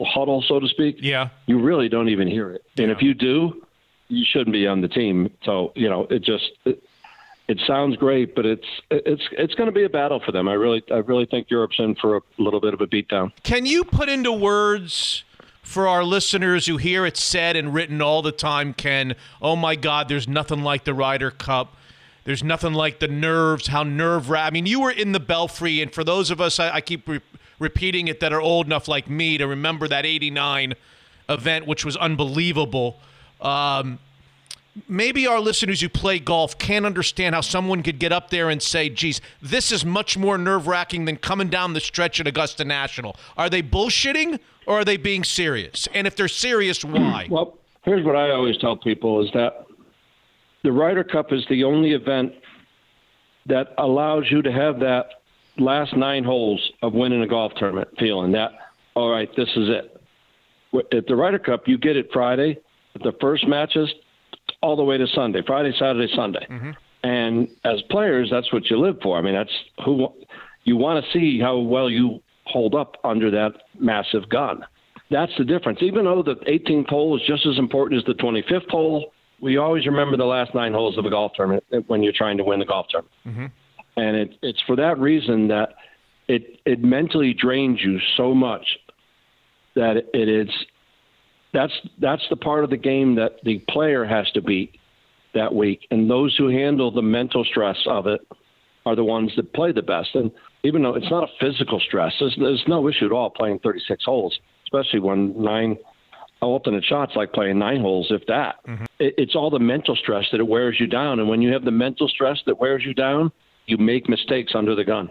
huddle, so to speak, yeah, you really don't even hear it. And if you do, you shouldn't be on the team. So you know, it just it, it sounds great, but it's it's it's going to be a battle for them. I really I really think Europe's in for a little bit of a beatdown. Can you put into words for our listeners who hear it said and written all the time, Ken, oh my God, there's nothing like the Ryder Cup. There's nothing like the nerves, how nerve wrack. I mean, you were in the Belfry, and for those of us, I, I keep re- repeating it, that are old enough like me to remember that 89 event, which was unbelievable. Um, maybe our listeners who play golf can't understand how someone could get up there and say, geez, this is much more nerve wracking than coming down the stretch at Augusta National. Are they bullshitting or are they being serious? And if they're serious, why? Well, here's what I always tell people: is that the Ryder Cup is the only event that allows you to have that last nine holes of winning a golf tournament feeling that, all right, this is it. At the Ryder Cup, you get it Friday, the first matches, all the way to Sunday, Friday, Saturday, Sunday. And as players, that's what you live for. I mean, that's who you want to see how well you hold up under that massive gun. That's the difference. Even though the 18th hole is just as important as the 25th hole, we always remember the last nine holes of a golf tournament when you're trying to win the golf tournament. Mm-hmm. And it, it's for that reason that it it mentally drains you so much that it is that's that's the part of the game that the player has to beat that week, and those who handle the mental stress of it are the ones that play the best. And even though it's not a physical stress, there's, there's no issue at all playing 36 holes, especially when nine alternate shots like playing nine holes, if that. Mm-hmm. It, it's all the mental stress that it wears you down, and when you have the mental stress that wears you down, you make mistakes under the gun.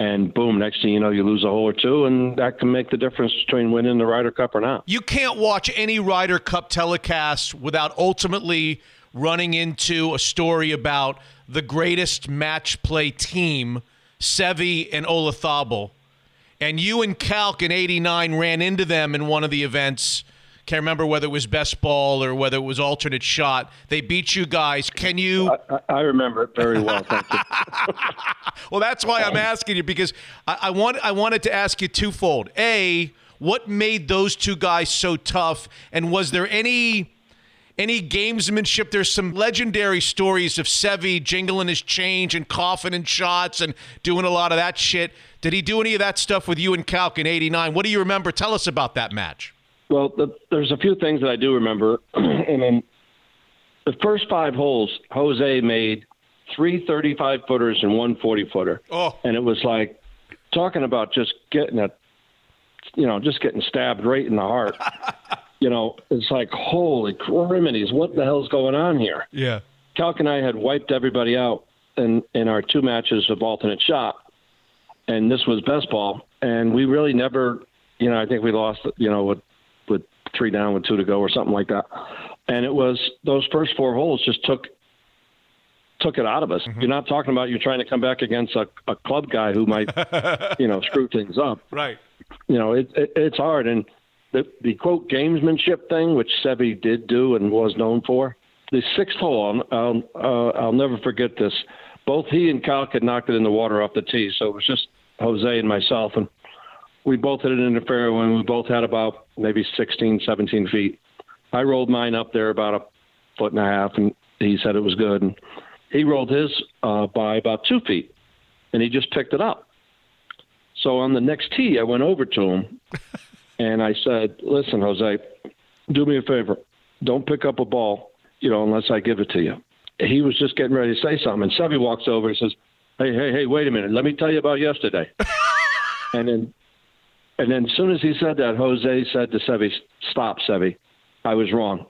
And boom, next thing you know, you lose a hole or two, and that can make the difference between winning the Ryder Cup or not. You can't watch any Ryder Cup telecast without ultimately running into a story about the greatest match play team, Seve and Olazabal. And you and Calc in 89 ran into them in one of the events. Can't remember whether it was best ball or whether it was alternate shot. They beat you guys. Can you? I, I remember it very well. Thank you. well, that's why I'm um, asking you because I, I want I wanted to ask you twofold. A, what made those two guys so tough, and was there any any gamesmanship? There's some legendary stories of Seve jingling his change and coughing in shots and doing a lot of that shit. Did he do any of that stuff with you and Calc in '89? What do you remember? Tell us about that match. Well, the, there's a few things that I do remember. and then the first five holes, Jose made three 35 footers and one 40 footer. Oh. And it was like talking about just getting a, you know, just getting stabbed right in the heart. you know, it's like, holy criminies, what the hell's going on here? Yeah. Calc and I had wiped everybody out in, in our two matches of alternate shot. And this was best ball. And we really never, you know, I think we lost, you know, with, three down with two to go or something like that. And it was those first four holes just took took it out of us. You're not talking about you're trying to come back against a, a club guy who might, you know, screw things up. Right. You know, it, it, it's hard. And the, the quote gamesmanship thing, which Sevi did do and was known for, the sixth hole, I'll, I'll, uh, I'll never forget this. Both he and Calc had knocked it in the water off the tee, so it was just Jose and myself, and we both hit it in the fairway. and We both had about maybe 16, 17 feet. I rolled mine up there about a foot and a half, and he said it was good. And he rolled his uh, by about two feet, and he just picked it up. So on the next tee, I went over to him, and I said, "Listen, Jose, do me a favor. don't pick up a ball, you know, unless I give it to you. He was just getting ready to say something, and Seve walks over and says, "Hey, hey, hey, wait a minute. Let me tell you about yesterday." and then, and then, as soon as he said that, Jose said to Seve, "Stop, Seve. I was wrong.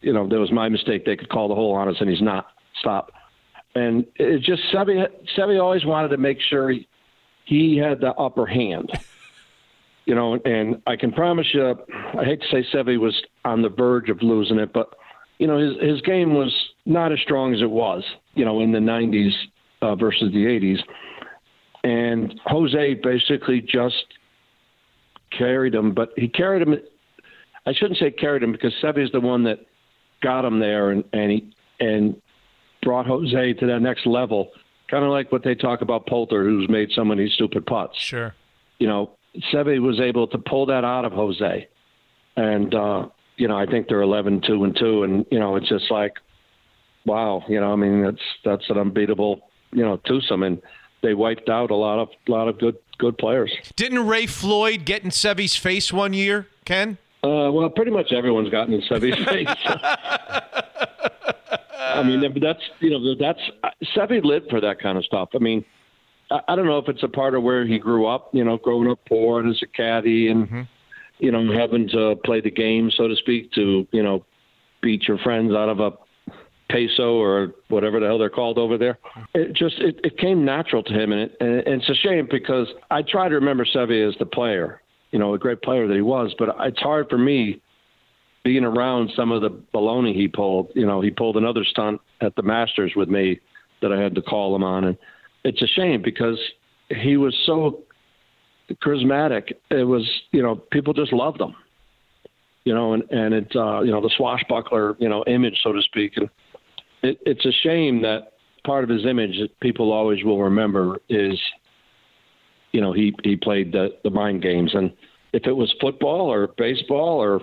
You know, that was my mistake. They could call the hole on us, and he's not. Stop." And it just Seve, Seve always wanted to make sure he, he had the upper hand. You know, and I can promise you, I hate to say Seve was on the verge of losing it, but you know, his his game was not as strong as it was, you know, in the '90s uh, versus the '80s. And Jose basically just carried him, but he carried him. I shouldn't say carried him because Seve is the one that got him there, and and he and brought Jose to that next level. Kind of like what they talk about Poulter, who's made so many stupid putts. Sure. You know, Seve was able to pull that out of Jose, and uh, you know, I think they're 11 2 and 2 and you know, it's just like wow, you know, I mean, that's that's an unbeatable, you know, twosome and they wiped out a lot of lot of good good players. Didn't Ray Floyd get in Seve's face one year, Ken? Uh, well, pretty much everyone's gotten in Seve's face. I mean, that's you know that's Seve lived for that kind of stuff. I mean, I, I don't know if it's a part of where he grew up. You know, growing up poor and as a caddy, and you know having to play the game, so to speak, to you know beat your friends out of a peso or whatever the hell they're called over there. It just it, it came natural to him, and, it, and it's a shame because I try to remember Seve as the player, you know, a great player that he was, but it's hard for me being around some of the baloney he pulled. You know, he pulled another stunt at the Masters with me that I had to call him on, and it's a shame because he was so charismatic. It was, you know, people just loved him. You know, and and it, uh, you know, the swashbuckler, you know, image, so to speak, and it, it's a shame that part of his image that people always will remember is, you know, he he played the the mind games, and if it was football or baseball or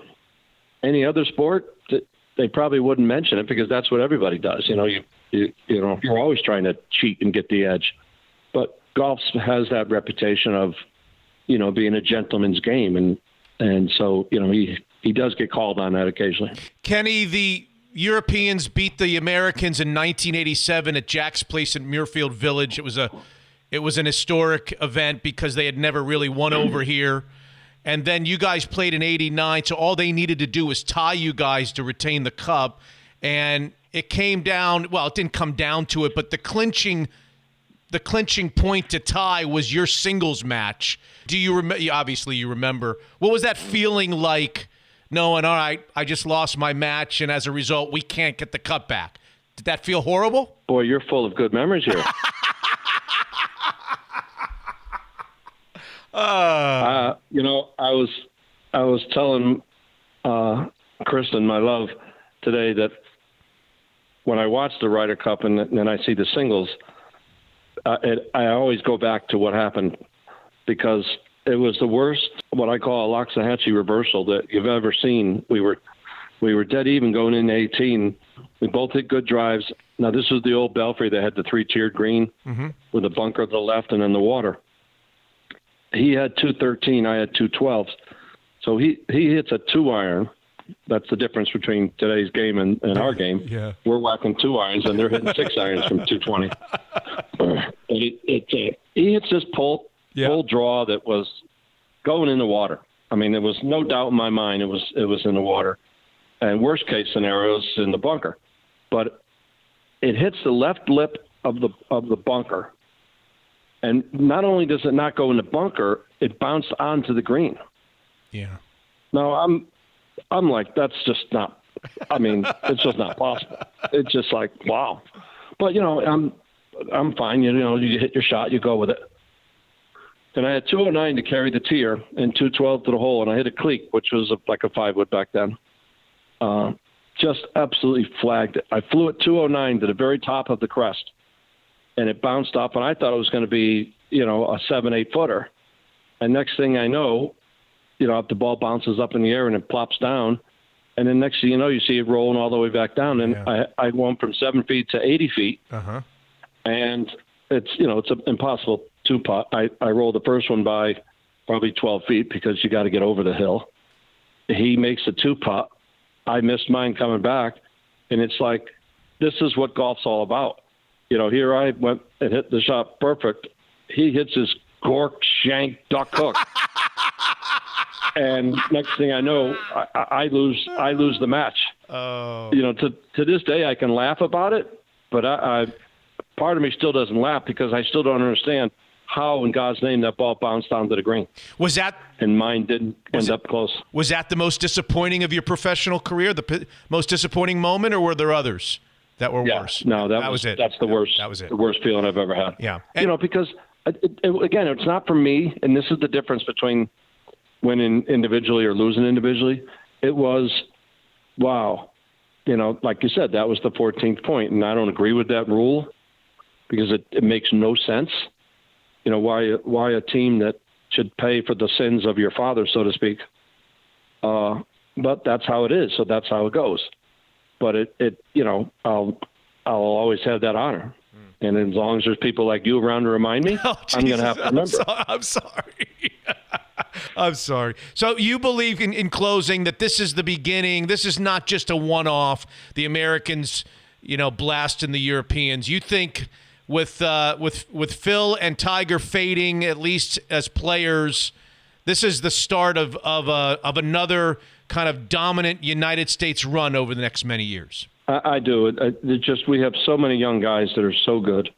any other sport, they probably wouldn't mention it because that's what everybody does. You know, you you, you know, you're always trying to cheat and get the edge, but golf has that reputation of, you know, being a gentleman's game, and and so you know he he does get called on that occasionally. Kenny, the Europeans beat the Americans in 1987 at Jack's Place in Muirfield Village. It was a it was an historic event because they had never really won over here. And then you guys played in 89, so all they needed to do was tie you guys to retain the cup. And it came down, well, it didn't come down to it, but the clinching the clinching point to tie was your singles match. Do you remember obviously you remember. What was that feeling like? Knowing, all right, I just lost my match, and as a result, we can't get the cut back. Did that feel horrible? Boy, you're full of good memories here. uh, uh, you know, I was I was telling uh, Kristen, my love, today that when I watch the Ryder Cup and then I see the singles, uh, it, I always go back to what happened because it was the worst, what I call a Loxahatchee reversal that you've ever seen. We were we were dead even going in 18. We both hit good drives. Now this was the old Belfry that had the three tiered green mm-hmm. with a bunker to the left and then the water. He had two thirteen. I had two 12s. So he he hits a two iron. That's the difference between today's game and, and our game. Yeah. We're whacking two irons and they're hitting six irons from 220. it, it, uh, he hits this pull yeah. full draw that was going in the water. I mean, there was no doubt in my mind it was it was in the water, and worst case scenarios in the bunker, but it hits the left lip of the of the bunker, and not only does it not go in the bunker, it bounced onto the green. Yeah. No, I'm I'm like that's just not. I mean, it's just not possible. It's just like wow, but you know, I'm I'm fine. You know, you hit your shot, you go with it. And I had 209 to carry the tier and 212 to the hole, and I hit a cleek, which was a, like a five wood back then. Uh, just absolutely flagged it. I flew at 209 to the very top of the crest, and it bounced off, and I thought it was going to be, you know, a seven, eight footer. And next thing I know, you know, the ball bounces up in the air and it plops down. And then next thing you know, you see it rolling all the way back down. And Yeah. I, I went from seven feet to 80 feet Uh huh. and it's you know it's impossible two putt. I I rolled the first one by probably 12 feet because you got to get over the hill. He makes a two putt, I missed mine coming back, and it's like this is what golf's all about. You know, here I went and hit the shot perfect. He hits his cork shank duck hook. and next thing I know, I, I lose. I lose the match. Oh. You know, to to this day, I can laugh about it, but I, I part of me still doesn't laugh because I still don't understand how, in God's name, that ball bounced onto the green. Was that and mine didn't end up close? Was that the most disappointing of your professional career? The p- most disappointing moment, or were there others that were worse? No, that, that was, was it. That's the worst. That was it. The worst feeling I've ever had. Yeah. you know, because it, it, again, it's not for me, and this is the difference between winning individually or losing individually. It was, wow, you know, like you said, that was the 14th point, and I don't agree with that rule because it, it makes no sense. You know, why why a team that should pay for the sins of your father, so to speak. Uh, but that's how it is. So that's how it goes. But it, it you know, I'll I'll always have that honor. And as long as there's people like you around to remind me, I'm going to have to I'm remember. so- I'm sorry. I'm sorry. So you believe in, in closing that this is the beginning. This is not just a one-off. The Americans, you know, blasting the Europeans. You think with uh, with with Phil and Tiger fading at least as players, this is the start of of a, of another kind of dominant United States run over the next many years. I, I do. It, it just we have so many young guys that are so good.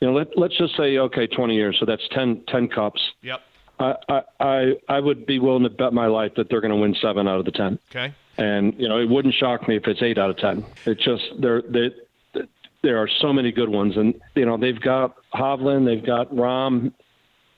You know, let, let's just say okay, 20 years. So that's 10, 10 cups. Yep. I, I I would be willing to bet my life that they're going to win seven out of the ten. Okay. And you know, it wouldn't shock me if it's eight out of ten. It's just there they, there are so many good ones, and you know they've got Hovland, they've got Rahm,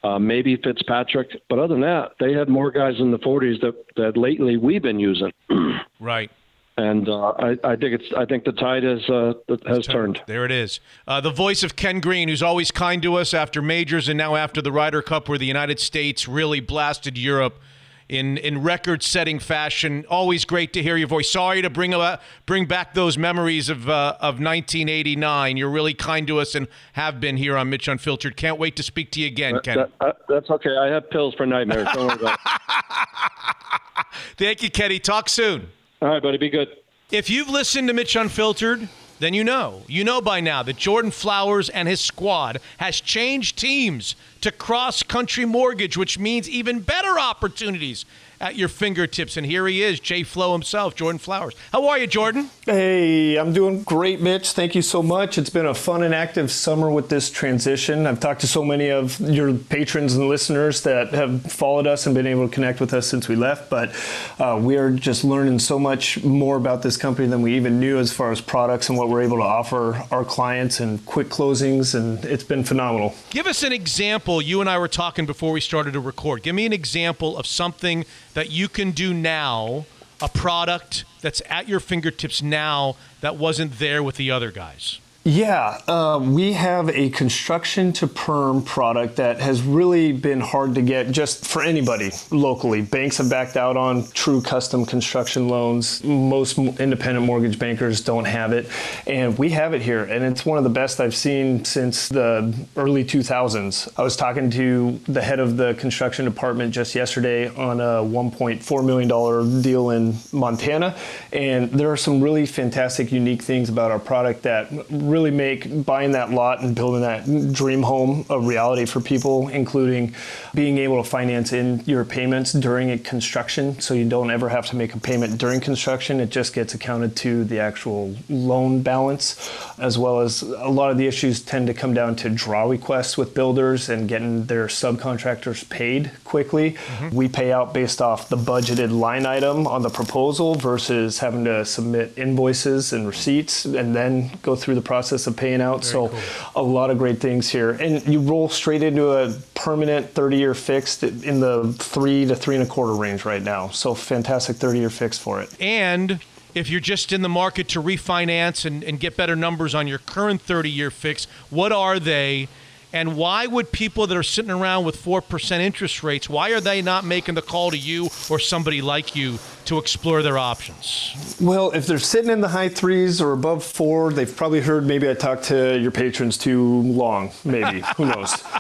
uh, maybe Fitzpatrick, but other than that, they had more guys in the 40s that that lately we've been using. Right. And uh, I, I think it's I think the tide has uh, has turned. There it is. Uh, the voice of Ken Green, who's always kind to us after majors and now after the Ryder Cup, where the United States really blasted Europe in in record-setting fashion. Always great to hear your voice. Sorry to bring about, bring back those memories of uh, of 1989. You're really kind to us and have been here on Mitch Unfiltered. Can't wait to speak to you again, Ken. That- uh, that's okay. I have pills for nightmares. Don't worry about it. Thank you, Kenny. Talk soon. All right, buddy. Be good. If you've listened to Mitch Unfiltered, then you know. You know by now that Jordan Flowers and his squad has changed teams to Cross Country Mortgage, which means even better opportunities at your fingertips. And here he is, Jay Flo himself, Jordan Flowers. How are you, Jordan? Hey, I'm doing great, Mitch. Thank you so much. It's been a fun and active summer with this transition. I've talked to so many of your patrons and listeners that have followed us and been able to connect with us since we left. But uh, we're just learning so much more about this company than we even knew as far as products and what we're able to offer our clients and quick closings. And it's been phenomenal. Give us an example. You and I were talking before we started to record. Give me an example of something that you can do now, a product that's at your fingertips now that wasn't there with the other guys. Yeah, uh, we have a construction to perm product that has really been hard to get just for anybody locally. Banks have backed out on true custom construction loans. Most independent mortgage bankers don't have it, and we have it here, and it's one of the best I've seen since the early 2000s. I was talking to the head of the construction department just yesterday on a 1.4 million dollar deal in Montana, and there are some really fantastic, unique things about our product that really make buying that lot and building that dream home a reality for people, including being able to finance in your payments during a construction so you don't ever have to make a payment during construction. It just gets accounted to the actual loan balance, as well as a lot of the issues tend to come down to draw requests with builders and getting their subcontractors paid quickly. Mm-hmm. We pay out based off the budgeted line item on the proposal versus having to submit invoices and receipts and then go through the process of paying out. so a lot of great things here. And you roll straight into a permanent 30 year fixed in the three to three and a quarter range right now. So fantastic 30 year fix for it. And if you're just in the market to refinance and, and get better numbers on your current 30 year fix, what are they? And why would people that are sitting around with 4% interest rates, why are they not making the call to you or somebody like you to explore their options? Well, if they're sitting in the high threes or above four, they've probably heard maybe I talked to your patrons too long, maybe. Who knows?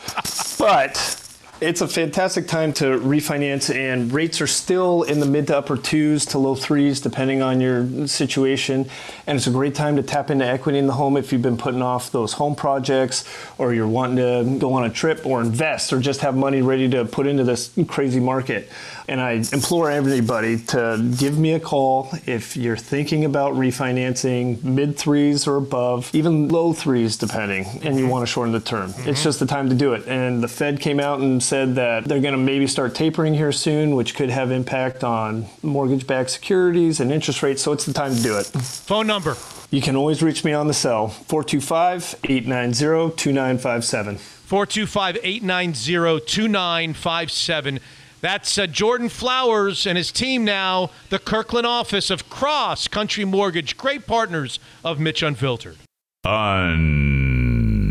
But It's a fantastic time to refinance, and rates are still in the mid to upper twos to low threes, depending on your situation. And it's a great time to tap into equity in the home if you've been putting off those home projects, or you're wanting to go on a trip, or invest, or just have money ready to put into this crazy market. And I implore everybody to give me a call if you're thinking about refinancing mid threes or above, even low threes, depending, and you mm-hmm. want to shorten the term. It's mm-hmm. just the time to do it. And the Fed came out and said that they're going to maybe start tapering here soon, which could have impact on mortgage backed securities and interest rates. So it's the time to do it. Phone number. You can always reach me on the cell 425 890 2957. 425 890 2957. That's uh, Jordan Flowers and his team now, the Kirkland office of Cross Country Mortgage, great partners of Mitch Unfiltered. Unfiltered.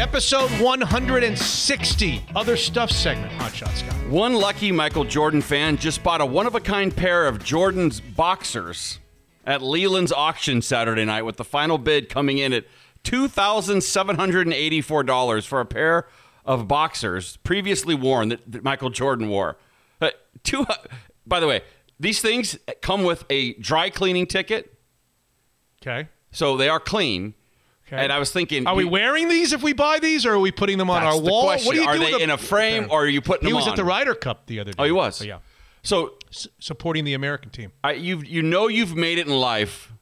Episode 160, other stuff segment, Hot Shot Scott. One lucky Michael Jordan fan just bought a one of a kind pair of Jordan's boxers at Leland's auction Saturday night, with the final bid coming in at $2,784 for a pair of boxers previously worn that, that Michael Jordan wore. Uh, two, by the way, these things come with a dry cleaning ticket, Okay. so they are clean. Okay. And I was thinking, Are we wearing these if we buy these, or are we putting them on our the wall? question. What do you Are do they with in a frame, or are you putting He them was on? at the Ryder Cup the other day. Oh, he was? yeah. So S- supporting the American team. I, you you know you've made it in life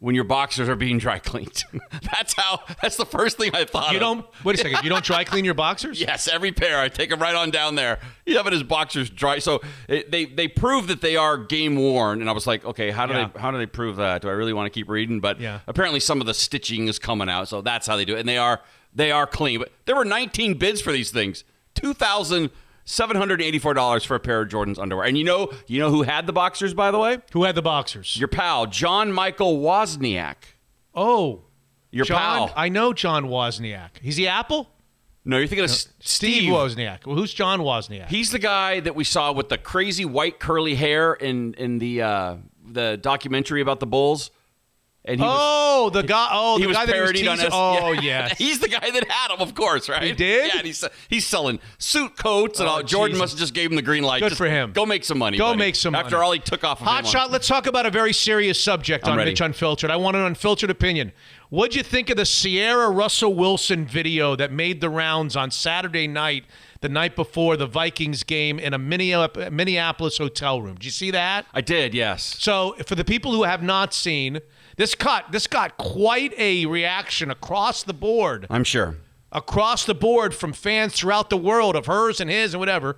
when your boxers are being dry cleaned. that's how. That's the first thing I thought. You of. don't. Wait a second. You don't dry clean your boxers? Yes, every pair. I take them right on down there. You have it as boxers dry. So it, they they prove that they are game worn, and I was like, okay, how do Yeah. they how do they prove that? Do I really want to keep reading? But Yeah. apparently some of the stitching is coming out, so that's how they do it, and they are they are clean. But there were 19 bids for these things. Two thousand seven hundred eighty-four dollars for a pair of Jordan's underwear. And you know you know who had the boxers, by the way? Who had the boxers? Your pal John Michael Wozniak. Oh, Your John. pal. I know John Wozniak. He's the Apple. No, you're thinking of S- Steve, Steve Wozniak. Well, who's John Wozniak? He's the guy that we saw with the crazy white curly hair in in the uh, the documentary about the Bulls. And he was, oh, the guy. Oh, he the was guy that he was parodied on teasing- S- Oh, yeah. he's the guy that had him, of course, right? He did? Yeah, and he's he's selling suit coats and Oh, all. Jordan Jesus. must have just gave him the green light. Good Just for him. Go make some money. Go buddy. make some After money. all he took off. Of Hot him on- shot. Let's talk about a very serious subject I'm on ready. Mitch Unfiltered. I want an unfiltered opinion. What'd you think of the Ciara Russell Wilson video that made the rounds on Saturday night, the night before the Vikings game in a Minneap- Minneapolis hotel room? Did you see that? I did. Yes. So, for the people who have not seen, this cut this got quite a reaction across the board. I'm sure. Across the board from fans throughout the world of hers and his and whatever.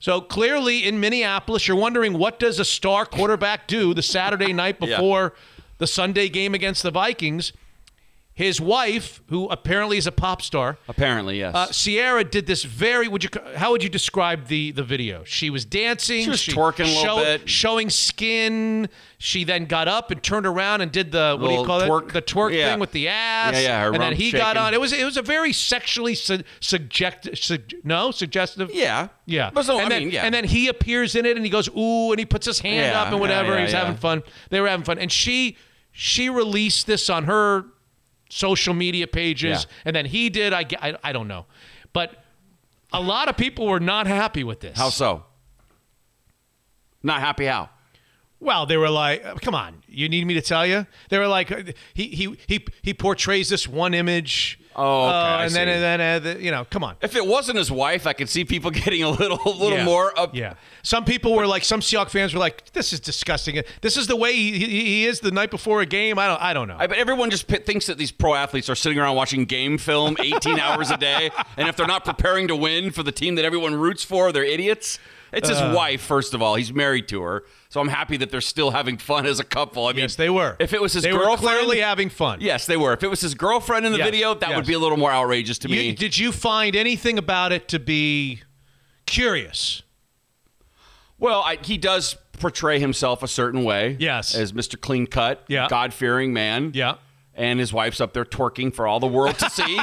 So clearly in Minneapolis, you're wondering what does a star quarterback do the Saturday night Yeah. before the Sunday game against the Vikings? His wife, who apparently is a pop star, Apparently, yes. uh, Ciara did this very. Would you? How would you describe the the video? She was dancing. She was twerking a little bit. showing skin. She then got up and turned around and did the what do you call twerk. it? The twerk Yeah. thing with the ass. Yeah, yeah, her And then he got on. It was it was a very sexually su-. Sug, no, suggestive. Yeah. Yeah. But so, and I then, mean, yeah. and then he appears in it and he goes ooh and he puts his hand Yeah, up and whatever. yeah. having fun. They were having fun, and she she released this on her social media pages, Yeah. and then he did. I, I I don't know, but a lot of people were not happy with this. How so? Not happy how? Well, they were like, uh, "Come on, you need me to tell you?" They were like, uh, "He he he he portrays this one image." Oh, okay, uh, and then and then uh, the, you know, come on. If it wasn't his wife, I could see people getting a little, a little Yeah. more up. Yeah. Some people were like, some Seahawks fans were like, "This is disgusting. This is the way he, he, is the night before a game." I don't I don't know. I bet everyone just thinks that these pro athletes are sitting around watching game film 18 hours a day, and if they're not preparing to win for the team that everyone roots for, they're idiots. It's his Uh. wife, first of all. He's married to her, so I'm happy that they're still having fun as a couple. I mean, yes, they were. If it was his they were girlfriend, clearly having fun. yes, they were. If it was his girlfriend in the Yes, video, that yes. would be a little more outrageous to You- me. did you find anything about it to be curious? Well, I, he does portray himself a certain way. Yes. As Mr. Clean Cut, Yeah. God fearing man. Yeah. And his wife's up there twerking for all the world to see.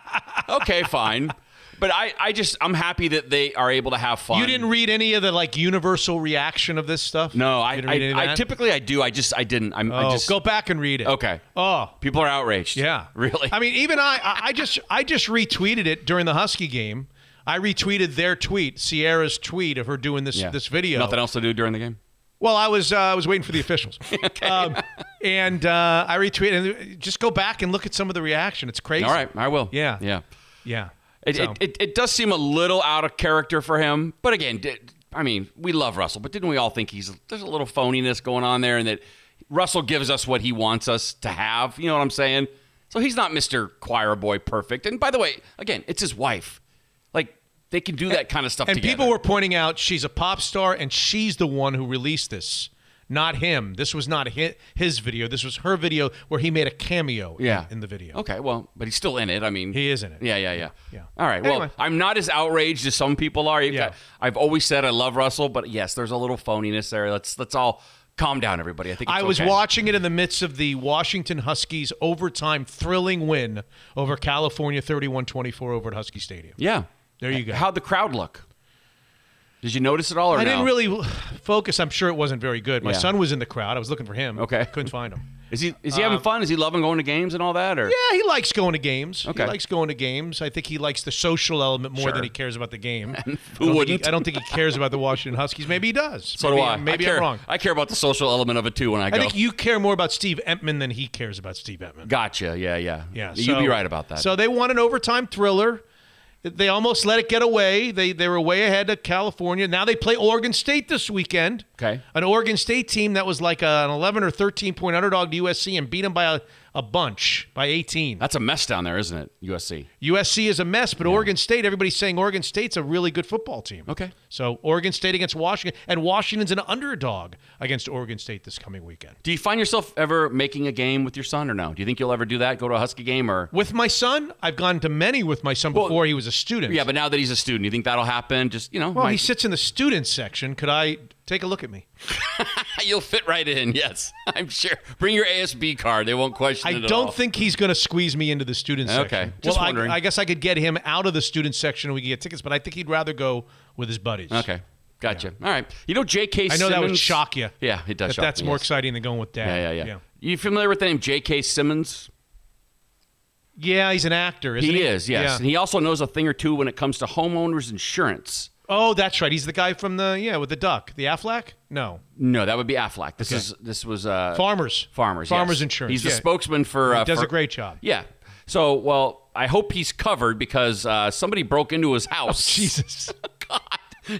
okay, fine. But I, I just I'm happy that they are able to have fun. You didn't read any of the like universal reaction of this stuff? No, I didn't read any of I, I typically I do. I just I didn't. I'm I Oh, just go back and read it. Okay. Oh, people are outraged. Yeah, really. I mean, even I, I, I just, I just retweeted it during the Husky game. I retweeted their tweet, Ciara's tweet of her doing this Yeah. this video. Nothing else to do during the game. Well, I was, uh, I was waiting for the officials, um, and uh, I retweeted. And just go back and look at some of the reaction. It's crazy. All right, I will. Yeah, Yeah. yeah. It, So- it, it, it does seem a little out of character for him, but again, I mean, we love Russell, but didn't we all think he's there's a little phoniness going on there, and that Russell gives us what he wants us to have? You know what I'm saying? So he's not Mr. Choir Boy perfect. And by the way, again, it's his wife. Like they can do that kind of stuff and together. people were pointing out she's a pop star and she's the one who released this, not him. This was not his video. This was her video where he made a cameo. yeah. in, the video. Okay, well, but he's still in it. I mean, he is in it. Yeah, yeah, yeah. Yeah. All right. Well, I'm not as outraged as some people are. Yeah. I've always said I love Russell, but yes, there's a little phoniness there. Let's let's all calm down, everybody. I think it's I was okay. watching it in the midst of the Washington Huskies overtime thrilling win over California 31-24 over at Husky Stadium. Yeah. There you go. How'd the crowd look? Did you notice it all, or I no? didn't really focus. I'm sure it wasn't very good. My Yeah. son was in the crowd. I was looking for him. Okay. Couldn't find him. Is he is he having Um, fun? Is he loving going to games and all that? Or Yeah, he likes going to games. Okay. He likes going to games. I think he likes the social element more Sure. than he cares about the game. I who don't think he- wouldn't? I don't think he cares about the Washington Huskies. Maybe he does. so maybe, do I. Maybe I care, am wrong. I care about the social element of it too when I go, I think you care more about Steve Entman than he cares about Steve Entman. Gotcha. Yeah, yeah, Yeah, You'd so- be right about that. So they won an overtime thriller. They almost let it get away. They they were way ahead of California. Now they play Oregon State this weekend. Okay. An Oregon State team that was like an 11 or 13 point underdog to USC and beat them by a, a bunch, by 18. That's a mess down there, isn't it? USC. USC is a mess, but Oregon State, everybody's saying Oregon State's a really good football team. Okay. So Oregon State against Washington, and Washington's an underdog against Oregon State this coming weekend. Do you find yourself ever making a game with your son, or no? Do you think you'll ever do that? Go to a Husky game, or With my son, I've gone to many with my son before he was a student. yeah? But now that he's a student, you think that'll happen? Just you know, Well, might- he sits in the student section. Could I take a look at me? you'll fit right in. Yes, I'm sure. Bring your ASB card; they won't question I it at don't all. think he's going to squeeze me into the student Okay, section. just well, I- wondering. I, guess I could get him out of the student section and we could get tickets, but I think he'd rather go with his buddies. Okay, gotcha. All right. You know, J.K. I know that would shock you. Yeah, it does. That that's me, more yes. exciting than going with dad. Yeah, yeah, yeah, yeah. You familiar with the name J.K. Simmons? Yeah, he's an actor, isn't he? he is, yes. Yeah. And he also knows a thing or two when it comes to homeowners insurance. Oh, that's right. He's the guy from the yeah with the duck, the Aflac. No, No, that would be Aflac. This is this was uh, farmers. Farmers. Farmers yes. insurance. He's the yeah. spokesman for. He Uh, does for- a great job. Yeah. So, well, I hope he's covered because uh, somebody broke into his house. Jesus. God.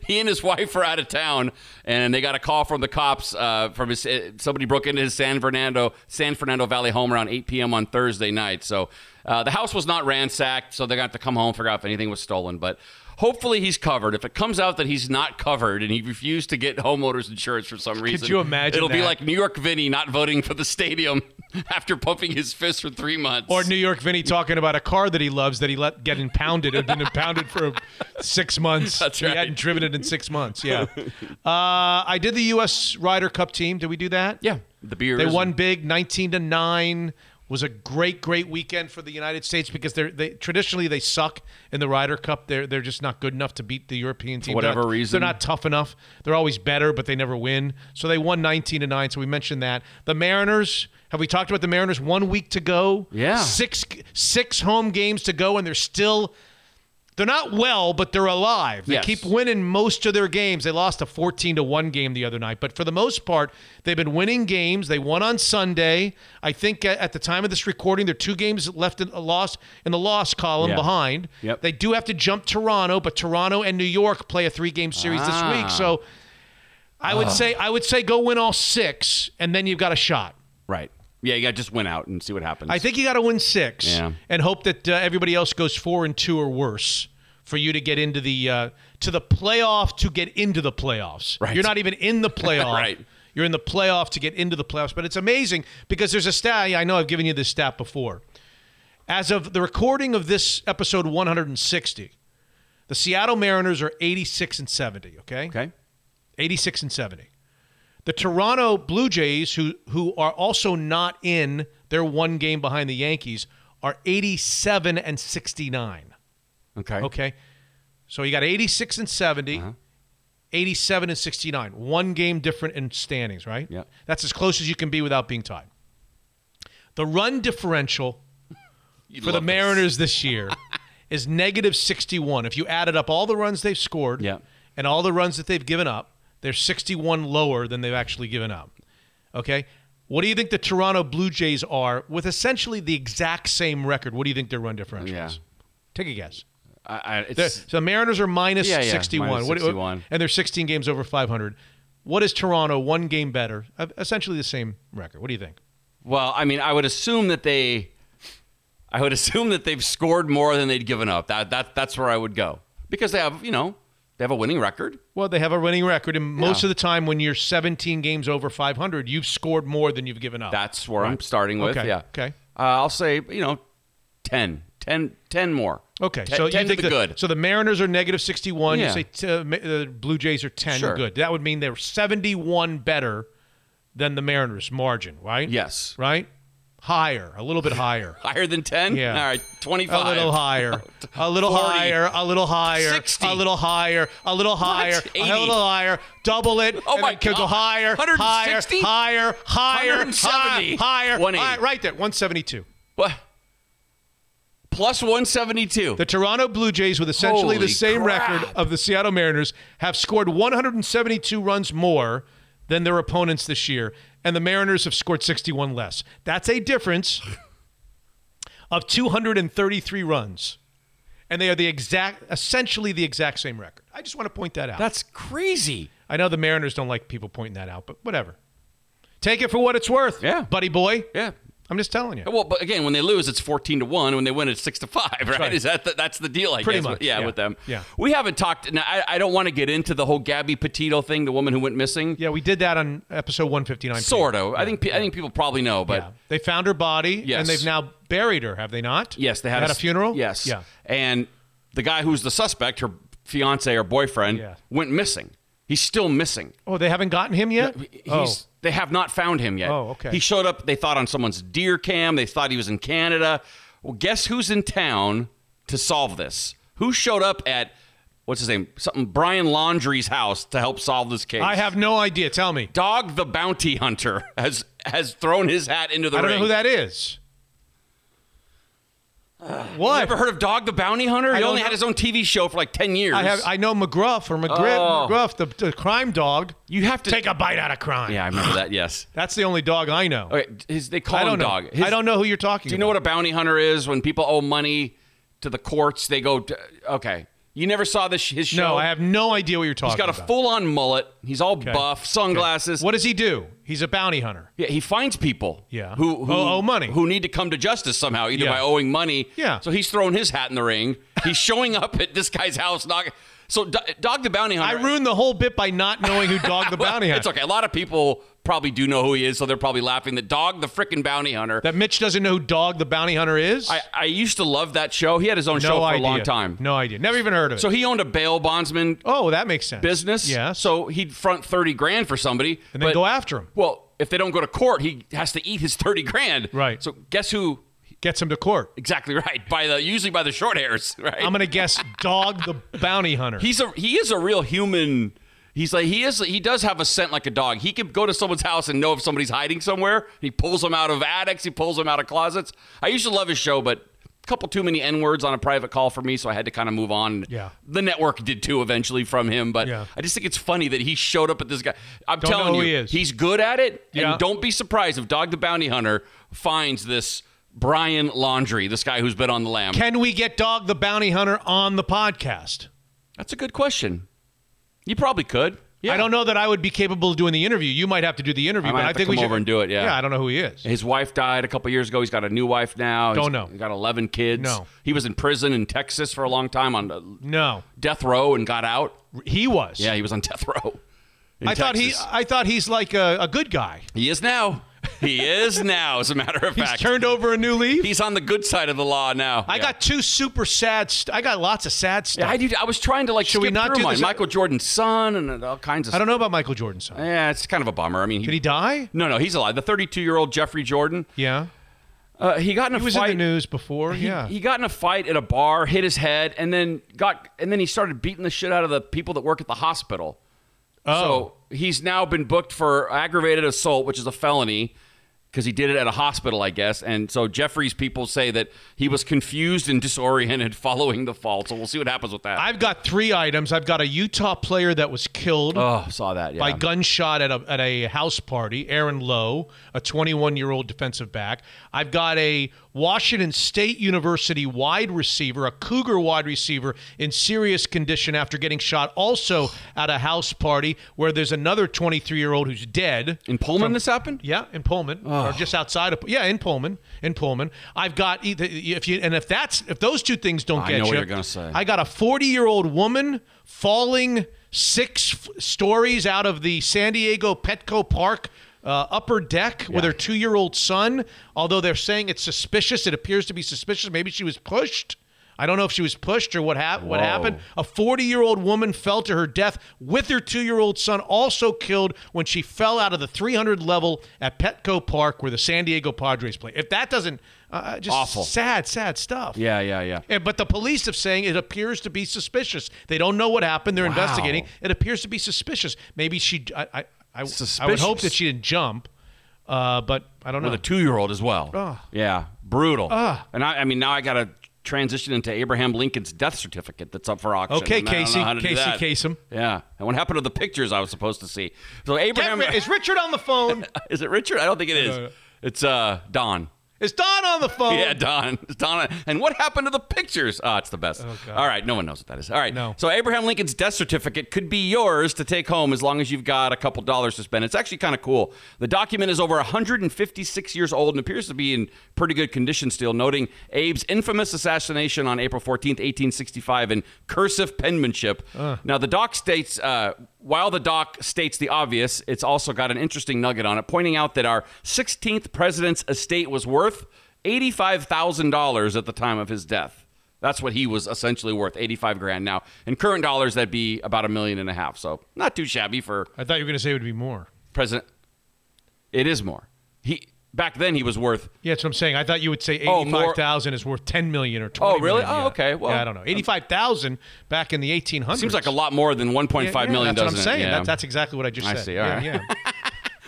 He and his wife were out of town, and they got a call from the cops. Uh, from his uh, somebody broke into his San Fernando San Fernando Valley home around 8 p.m. on Thursday night. So uh, the house was not ransacked, so they got to to come home figure out if anything was stolen. But hopefully he's covered. If it comes out that he's not covered and he refused to get homeowners insurance for some reason, could you imagine It'll be like New York Vinny not voting for the stadium after pumping his fist for three months. Or New York Vinny talking about a car that he loves that he let get impounded. It had been impounded for six months. That's He hadn't driven it in six months. Yeah. Uh, I did the U.S. Ryder Cup team. Did we do that? Yeah. The beers. They won big, nineteen to nine. Was a great, great weekend for the United States because they're they traditionally they suck in the Ryder Cup. They're they're just not good enough to beat the European team. For whatever They're not- reason. they're not tough enough. They're always better, but they never win. So they won nineteen to nine. So we mentioned that the Mariners. Have we talked about the Mariners? One week to go. Yeah. six six home games to go, and they're still. They're not well, but they're alive. They Yes. keep winning most of their games. They lost a 14 to 1 game the other night, but for the most part, they've been winning games. They won on Sunday. I think at the time of this recording, they're two games left in a loss in the loss column Yeah. behind. Yep. They do have to jump Toronto, but Toronto and New York play a three-game series this Ah. week. So I would say I would say go win all 6 and then you've got a shot. Right. Yeah, you got to just win out and see what happens. I think you got to win six Yeah. and hope that uh, everybody else goes four and two or worse for you to get into the uh, to the playoff to get into the playoffs. Right. You're not even in the playoff. Right. You're in the playoff to get into the playoffs. But it's amazing because there's a stat. I know I've given you this stat before. As of the recording of this episode 160, the Seattle Mariners are 86 and 70. Okay. Okay. 86 and 70. The Toronto Blue Jays, who who are also not in, they're one game behind the Yankees, are 87 and 69. Okay. Okay. So you got 86 and 70, Uh-huh. 87 and 69. One game different in standings, right? Yeah. That's as close as you can be without being tied. The run differential You'd for the love this. Mariners this year is negative 61. If you added up all the runs they've scored Yeah. and all the runs that they've given up, they're 61 lower than they've actually given up. Okay? What do you think the Toronto Blue Jays are with essentially the exact same record? What do you think their run differential Yeah. is? Take a guess. I, I, it's, so the Mariners are minus Yeah, yeah, 61. minus What- 61. and they're 16 games over 500. What is Toronto? One game better. Uh, Essentially the same record. What do you think? well, I mean, I would assume that they, I would assume that they've scored more than they'd given up. That that that's where I would go because they have, you know, they have a winning record. Well, they have a winning record, and most Yeah. of the time, when you're 17 games over 500, you've scored more than you've given up. That's where I'm starting with. Okay. Yeah. Okay. Uh, I'll say, you know, 10, 10, 10 more. Okay. Ten- so 10 you think the the, good. So the Mariners are negative 61. Yeah. You say t- uh, the Blue Jays are 10 Sure. good. That would mean they're 71 better than the Mariners margin, right? Yes. Right. Higher, a little bit higher. Higher than 10? Yeah. All right, 25. A little higher. A little 40. higher. A little higher. 60. A little higher. A little higher. 80. A little higher. Double it. Oh my could go higher. 160? Higher. Higher. Higher. 170. Higher. 180. Higher. Right there. 172. What? Plus 172. The Toronto Blue Jays, with essentially Holy the same crap. record of the Seattle Mariners, have scored 172 runs more than their opponents this year, and the Mariners have scored 61 less. That's a difference of 233 runs. And they are the exact, essentially the exact same record. I just want to point that out. That's crazy. I know the Mariners don't like people pointing that out, but whatever. Take it for what it's worth, Yeah. buddy boy. Yeah. I'm just telling you. Well, but again, when they lose, it's 14 to 1. When they win, it's 6 to 5, right? right. Is that the, that's the deal, I Pretty guess? much, Yeah, yeah. with them. Yeah. We haven't talked. Now, I, I don't want to get into the whole Gabby Petito thing, the woman who went missing. Yeah, we did that on episode 159. Sort of. I think I think people probably know, but Yeah. They found her body, Yes. and they've now buried her, have they not? yes, they had, had a s- funeral? Yes. Yeah. And the guy who's the suspect, her fiance or boyfriend, Yeah. went missing. He's still missing. Oh, they haven't gotten him yet? He's, oh. They have not found him yet. Oh, okay. He showed up, they thought on someone's deer cam. They thought he was in Canada. Well, guess who's in town to solve this? Who showed up at, what's his name? Something, Brian Laundrie's house to help solve this case? I have no idea. Tell me. Dog the Bounty Hunter has has thrown his hat into the I don't ring. know who that is. What? You ever heard of Dog the Bounty Hunter? I He only know. had his own TV show for like 10 years. I have. I know McGruff or McGriff. Oh. McGruff, the, the crime dog. you have to Take a bite out of crime. Yeah, I remember that. Yes. That's the only dog I know. Okay, his, they call I don't him know. Dog. His- I don't know who you're talking to. Do you know what a bounty hunter is? When people owe money to the courts, they go. To, okay, you never saw this his show. No, I have no idea what you're talking about. He's got a about. full-on mullet. He's all Okay. buff, sunglasses. What does he do? He's a bounty hunter. Yeah, he finds people. Yeah. Who, oh, who Oh, owe money. Who need to come to justice somehow, either Yeah. by owing money. Yeah. So he's throwing his hat in the ring. He's showing up at this guy's house. Knock, so Do- Dog the Bounty Hunter. I ruined the whole bit by not knowing who Dog the Well, Bounty Hunter. It's okay. A lot of people probably do know who he is, so they're probably laughing. That Dog the frickin' Bounty Hunter. That Mitch doesn't know who Dog the Bounty Hunter is. I, I used to love that show. He had his own no show for idea. a long time. No idea. Never even heard of it. So he owned a bail bondsman oh, that makes sense. business. Yeah. So he'd front thirty grand for somebody, and then but- go after him. Well, if they don't go to court, he has to eat his thirty grand. Right. So guess who? Gets him to court. Exactly right. By the usually by the short hairs. Right. I'm gonna guess Dog the Bounty Hunter. He's a he is a real human. He's like he is. He does have a scent like a dog. He can go to someone's house and know if somebody's hiding somewhere. He pulls them out of attics. He pulls them out of closets. I used to love his show, but a couple too many n words on a private call for me, so I had to kind of move on. Yeah. the network did too eventually from him, but Yeah. I just think it's funny that he showed up at this guy. I'm Don't telling you, he is. he's good at it. Yeah. And don't be surprised if Dog the Bounty Hunter finds this Brian Laundrie, this guy who's been on the lam. Can we get Dog the Bounty Hunter on the podcast? That's a good question. You probably could. Yeah. I don't know that I would be capable of doing the interview. You might have to do the interview, I but I think we come should over and do it, yeah. Yeah, I don't know who he is. His wife died a couple years ago. He's got a new wife now. Don't He's know. Got 11 kids. No. He was in prison in Texas for a long time on uh, No, death row and got out. he was. Yeah, he was on death row. in I thought he. Texas. I thought he's like a, a good guy. He is now. He is now, as a matter of He's fact. turned over a new leaf. He's on the good side of the law now. I Yeah. got two super sad. St- I got lots of sad stuff. Yeah, I, did, I was trying to like Should skip we not through do mine. this- Michael Jordan's son and all kinds of. I don't know about Michael Jordan's son. Yeah, it's kind of a bummer. I mean, Did he die? No, no, he's alive. The 32 year old Jeffrey Jordan. Yeah. Uh, he got in a He was fight. in the news before. He, yeah. he got in a fight at a bar, hit his head, and then got and then he started beating the shit out of the people that work at the hospital. Oh. So he's now been booked for aggravated assault, which is a felony because he did it at a hospital, I guess. And so Jeffrey's people say that he was confused and disoriented following the fall. So we'll see what happens with that. I've got three items. I've got a Utah player that was killed. oh, saw that. Yeah. by gunshot at a, at a house party. Aaron Lowe, a 21 year old defensive back. I've got a Washington State University wide receiver, a Cougar wide receiver, in serious condition after getting shot also at a house party where there's another 23 year old who's dead. In Pullman, this happened? Yeah, in Pullman, or just outside of. Yeah, in Pullman, in Pullman. I've got either if you and if that's if those two things don't I get know you, what you're gonna say. I got a 40 year old woman falling six f- stories out of the San Diego Petco Park. Uh, upper deck with her two year old son. Although they're saying it's suspicious, it appears to be suspicious. Maybe she was pushed. I don't know if she was pushed or what, hap- what happened. A 40 year old woman fell to her death with her two year old son, also killed when she fell out of the 300 level at Petco Park where the San Diego Padres play. If that doesn't, uh, just Awful. sad, sad stuff. yeah, yeah, yeah. Yeah, but the police are saying it appears to be suspicious. They don't know what happened. They're Wow. investigating. It appears to be suspicious. Maybe she. I. I, I, I would hope that she didn't jump, uh, but I don't know. With a two year old as well. Ugh. Yeah, brutal. Ugh. And I, I mean, now I got to transition into Abraham Lincoln's death certificate that's up for auction. Okay, and I don't know Casey. how to do Casey. Kasem. Yeah. And what happened to the pictures I was supposed to see? So Abraham Ri- is Richard on the phone? is it Richard? I don't think it is. No, no. It's uh Don. Is Don on the phone? Yeah, Don. It's Don. And what happened to the pictures? Oh, it's the best. All right, no one knows what that is. All right. No. So Abraham Lincoln's death certificate could be yours to take home as long as you've got a couple dollars to spend. It's actually kind of cool. The document is over 156 years old and appears to be in pretty good condition still, noting Abe's infamous assassination on April 14th, 1865 in cursive penmanship. Now, the doc states, uh, while the doc states the obvious, it's also got an interesting nugget on it, pointing out that our 16th president's estate was worth $85,000 at the time of his death. That's what he was essentially worth, 85 grand. Now, in current dollars, that'd be about a million and a half. So, not too shabby for I thought you were going to say it would be more. president. It is more. He back then he was worth Yeah, that's what I'm saying. I thought you would say Oh, more- eighty-five thousand is worth ten million or oh, twenty. Oh, really? million, Oh, yeah. okay. Well, yeah, I don't know. Eighty-five thousand back in the eighteen hundreds seems like a lot more than 1.5 yeah, million, That's what I'm doesn't it? saying. Yeah. That, that's exactly what I just I said. see. All yeah, right. yeah.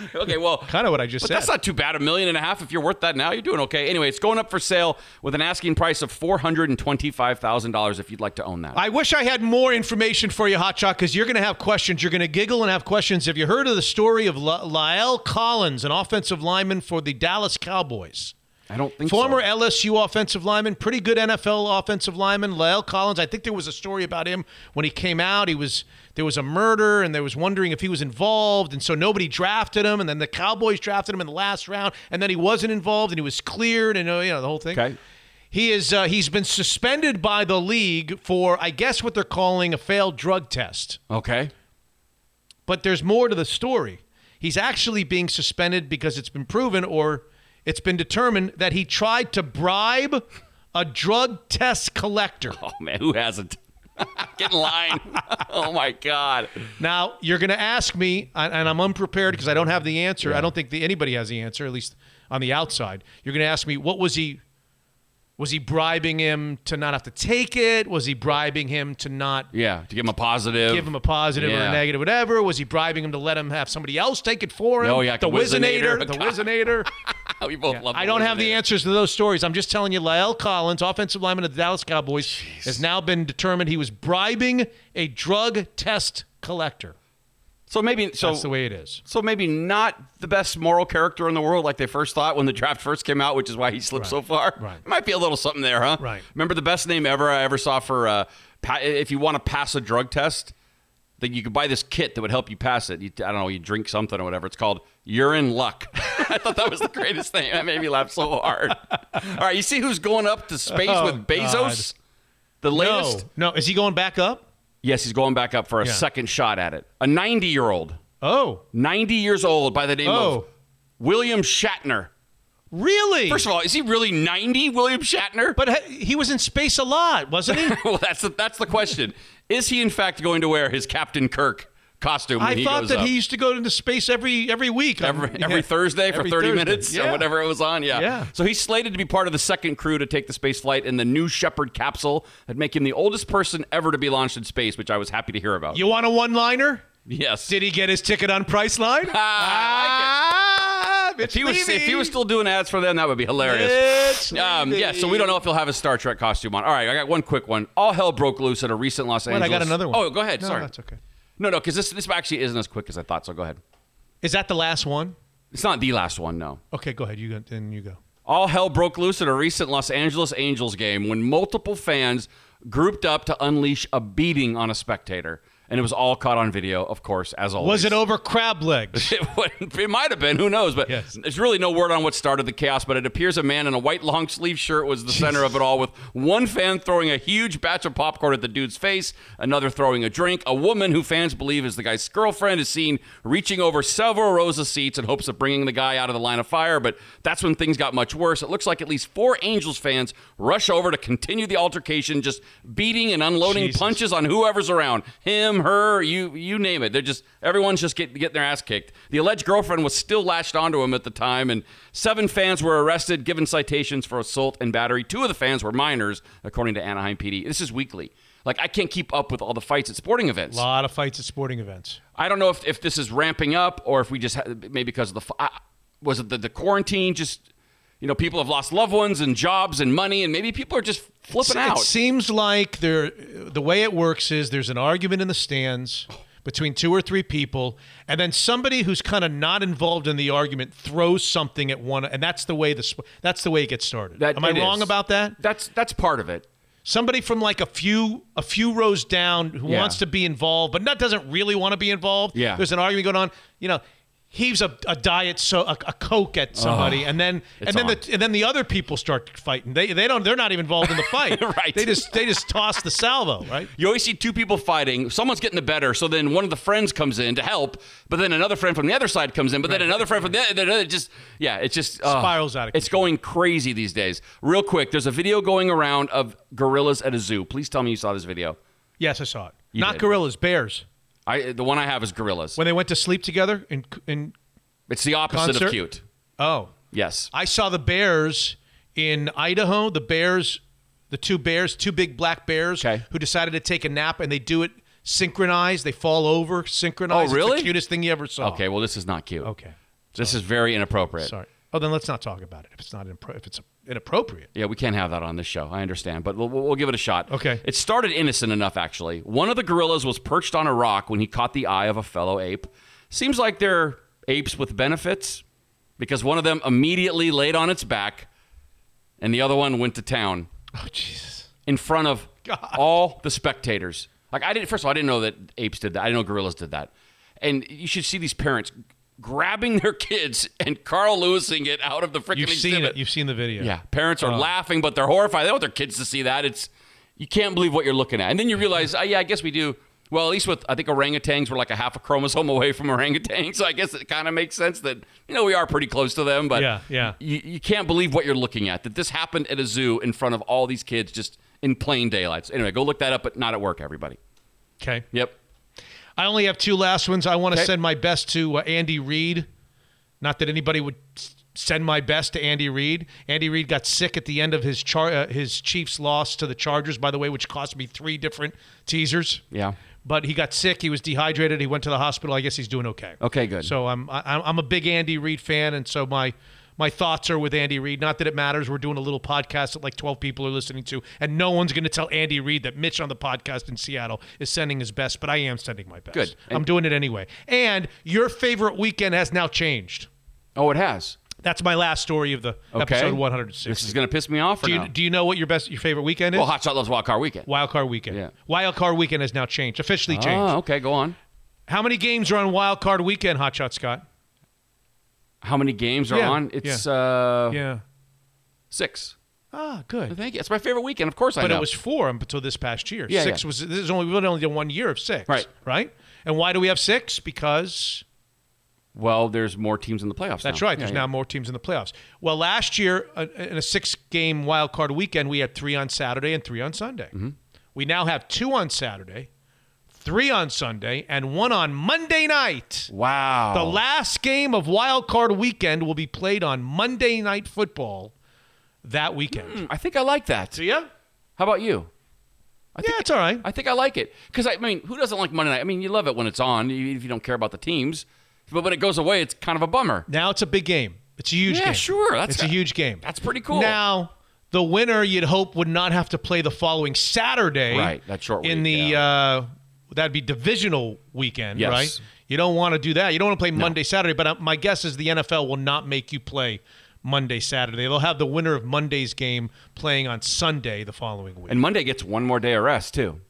okay, well, kind of what I just But said. that's not too bad. A million and a half if you're worth that now, you're doing okay. Anyway, it's going up for sale with an asking price of four hundred and twenty-five thousand dollars if you'd like to own that. I wish I had more information for you, Hotshot, because you're going to have questions. You're going to giggle and have questions. Have you heard of the story of La- La'el Collins, an offensive lineman for the Dallas Cowboys? I don't think Former so. LSU offensive lineman, pretty good NFL offensive lineman, La'el Collins. I think there was a story about him when he came out. He was there was a murder, and there was wondering if he was involved, and so nobody drafted him. And then the Cowboys drafted him in the last round, and then he wasn't involved, and he was cleared, and uh, you know the whole thing. Okay. He is uh, he's been suspended by the league for I guess what they're calling a failed drug test. Okay. But there's more to the story. He's actually being suspended because it's been proven or it's been determined that he tried to bribe a drug test collector. Oh man, who hasn't? Get in line. oh my God. Now, you're going to ask me, and and I'm unprepared because I don't have the answer. I don't think the, anybody has the answer, at least on the outside. You're going to ask me, what was he? Was he bribing him to not have to take it? Was he bribing him to not Yeah, to give him a positive. give him a positive or Yeah. a negative, whatever? Was he bribing him to let him have somebody else take it for him? Oh, yeah, the Whizzinator. Whizzinator, the Whizzinator. we both love. I don't have the answers to those stories. I'm just telling you, La'el Collins, offensive lineman of the Dallas Cowboys, has now been determined he was bribing a drug test collector. So maybe so That's the way it is. So maybe not the best moral character in the world, like they first thought when the draft first came out, which is why he slipped so far. Right. Might be a little something there, huh? Right. Remember the best name ever I ever saw for uh, if you want to pass a drug test, that you could buy this kit that would help you pass it. You, I don't know, you drink something or whatever. It's called Urine Luck. I thought that was the greatest thing. That made me laugh so hard. All right, you see who's going up to space Oh, with Bezos? The latest. No, no. Is he going back up? Yes, he's going back up for a Yeah. second shot at it. A 90 year old. Oh. 90 years old by the name Oh. of William Shatner. Really? First of all, is he really 90, William Shatner? But he- was in space a lot, wasn't he? well, that's the, that's the question. Is he in fact going to wear his Captain Kirk costume. I thought that up. he used to go into space every every week. Every, every yeah. Thursday for Every 30 Thursday. minutes Yeah. or whatever it was on. Yeah. Yeah. So he's slated to be part of the second crew to take the space flight in the New Shepard capsule that make him the oldest person ever to be launched in space, which I was happy to hear about. You want a one-liner? yes. Did he get his ticket on Priceline? Ah, ah, If he was if he was still doing ads for them, that would be hilarious. Um, yeah, so we don't know if he'll have a Star Trek costume on. All right, I got one quick one. All hell broke loose at a recent Los Wait, Angeles. I got another one. Oh, go ahead. No, Sorry, that's okay. No, no, because this this actually isn't as quick as I thought. So go ahead. Is that the last one? It's not the last one. No. Okay, go ahead. You go. Then you go. All hell broke loose at a recent Los Angeles Angels game when multiple fans grouped up to unleash a beating on a spectator. And it was all caught on video, of course, as always. Was it over crab legs? It, it might have been. Who knows? But there's really no word on what started the chaos. But it appears a man in a white long sleeve shirt was the center of it all, with one fan throwing a huge batch of popcorn at the dude's face, another throwing a drink. A woman who fans believe is the guy's girlfriend is seen reaching over several rows of seats in hopes of bringing the guy out of the line of fire. But that's when things got much worse. It looks like at least four Angels fans rush over to continue the altercation, just beating and unloading Jesus. punches on whoever's around him, her, you, you name it. They're just everyone's just get, getting their ass kicked. The alleged girlfriend was still latched onto him at the time, and seven fans were arrested, given citations for assault and battery. Two of the fans were minors, according to Anaheim PD. This is weekly. Like I can't keep up with all the fights at sporting events. A lot of fights at sporting events. I don't know if, if this is ramping up or if we just ha- maybe because of the I, was it the, the quarantine just you know people have lost loved ones and jobs and money and maybe people are just flipping It out. It seems like there. The way it works is there's an argument in the stands between two or three people, and then somebody who's kind of not involved in the argument throws something at one, and that's the way the that's the way it gets started. That- Am I wrong is. about that? That's that's part of it. Somebody from like a few a few rows down who Yeah. wants to be involved, but not doesn't really want to be involved. Yeah. there's an argument going on. You know. Heaves a, a diet so a, a coke at somebody, Oh, and then and then on. the and then the other people start fighting. They they don't they're not even involved in the fight. Right. They just they just toss the salvo. Right. You always see two people fighting. Someone's getting the better, so then one of the friends comes in to help, but then another friend from the other side comes in, but then another friend from the other. Just yeah, it just uh, Spirals out of It's going crazy these days. Real quick, there's a video going around of gorillas at a zoo. Please tell me you saw this video. Yes, I saw it. You Not did. gorillas, bears. I the one I have is gorillas. When they went to sleep together in in It's the opposite concert? of cute. Oh, Yes. I saw the bears in Idaho. The bears, the two bears, two big black bears, who decided to take a nap, and they do it synchronized. They fall over synchronized. Oh, It's really? the cutest thing you ever saw. Okay, well this is not cute. Okay. This is very inappropriate. Sorry. Oh, then let's not talk about it if it's not impro- if it's inappropriate. Yeah, we can't have that on this show. I understand, but we'll, we'll give it a shot. Okay. It started innocent enough, actually. One of the gorillas was perched on a rock when he caught the eye of a fellow ape. Seems like they're apes with benefits because one of them immediately laid on its back and the other one went to town. Oh, Jesus. In front of all the spectators. Like, I didn't, first of all, I didn't know that apes did that. I didn't know gorillas did that. And you should see these parents grabbing their kids and Carl Lewising it out of the freaking You've seen exhibit. it. You've seen the video. Yeah, parents are Oh. laughing, but they're horrified. They don't want their kids to see that. It's you can't believe what you're looking at, and then you realize, oh, yeah, I guess we do. Well, at least with I think orangutans were like a half a chromosome away from orangutan, so I guess it kind of makes sense that you know we are pretty close to them. But Yeah, yeah. you, you can't believe what you're looking at. That this happened at a zoo in front of all these kids, just in plain daylight. So anyway, go look that up, but not at work, everybody. Okay. Yep. I only have two last ones. I want to Okay. send my best to uh, Andy Reid. Not that anybody would send my best to Andy Reid. Andy Reid got sick at the end of his char- uh, his Chiefs loss to the Chargers, by the way, which cost me three different teasers. Yeah. But he got sick. He was dehydrated. He went to the hospital. I guess he's doing okay. Okay, good. So I'm I, I'm a big Andy Reid fan, and so my my thoughts are with Andy Reid. Not that it matters. We're doing a little podcast that like 12 people are listening to, and no one's going to tell Andy Reid that Mitch on the podcast in Seattle is sending his best, but I am sending my best. Good. I'm doing it anyway. And your favorite weekend has now changed. Oh, it has. That's my last story of the Okay. episode 106. This is going to piss me off. Do you, do you know what your best your favorite weekend is? Well, Hot Shot Loves Wild Card Weekend. Wild Card Weekend. Yeah. Wild Card Weekend has now changed, officially ah, changed. Oh, okay, go on. How many games are on Wild Card Weekend, Hot Shot Scott? How many games are Yeah, on? It's yeah. uh Yeah. six. Ah, good. Thank you. It's my favorite weekend. Of course, I But it was four until this past year. Yeah, six yeah. was this is only we've only done one year of six. Right. Right. And why do we have six? Because well, there's more teams in the playoffs. that's now. right. There's now more teams in the playoffs. Well, last year uh, in a six-game wild card weekend, we had three on Saturday and three on Sunday. Mm-hmm. We now have two on Saturday, three on Sunday, and one on Monday night. Wow. The last game of Wild Card Weekend will be played on Monday Night Football that weekend. I think I like that. See ya? How about you? I yeah, it's all right. I think I like it because I mean, who doesn't like Monday night? I mean, you love it when it's on, if you don't care about the teams. But when it goes away, it's kind of a bummer. Now it's a big game. It's a huge game. Yeah, game. sure. That's it's a huge game. That's pretty cool. Now, the winner you'd hope would not have to play the following Saturday. Right, that short in week, the uh, that'd be divisional weekend, Yes. right? You don't want to do that. You don't want to play Monday, Saturday. But uh, my guess is the NFL will not make you play Monday, Saturday. They'll have the winner of Monday's game playing on Sunday the following week And Monday gets one more day of rest too.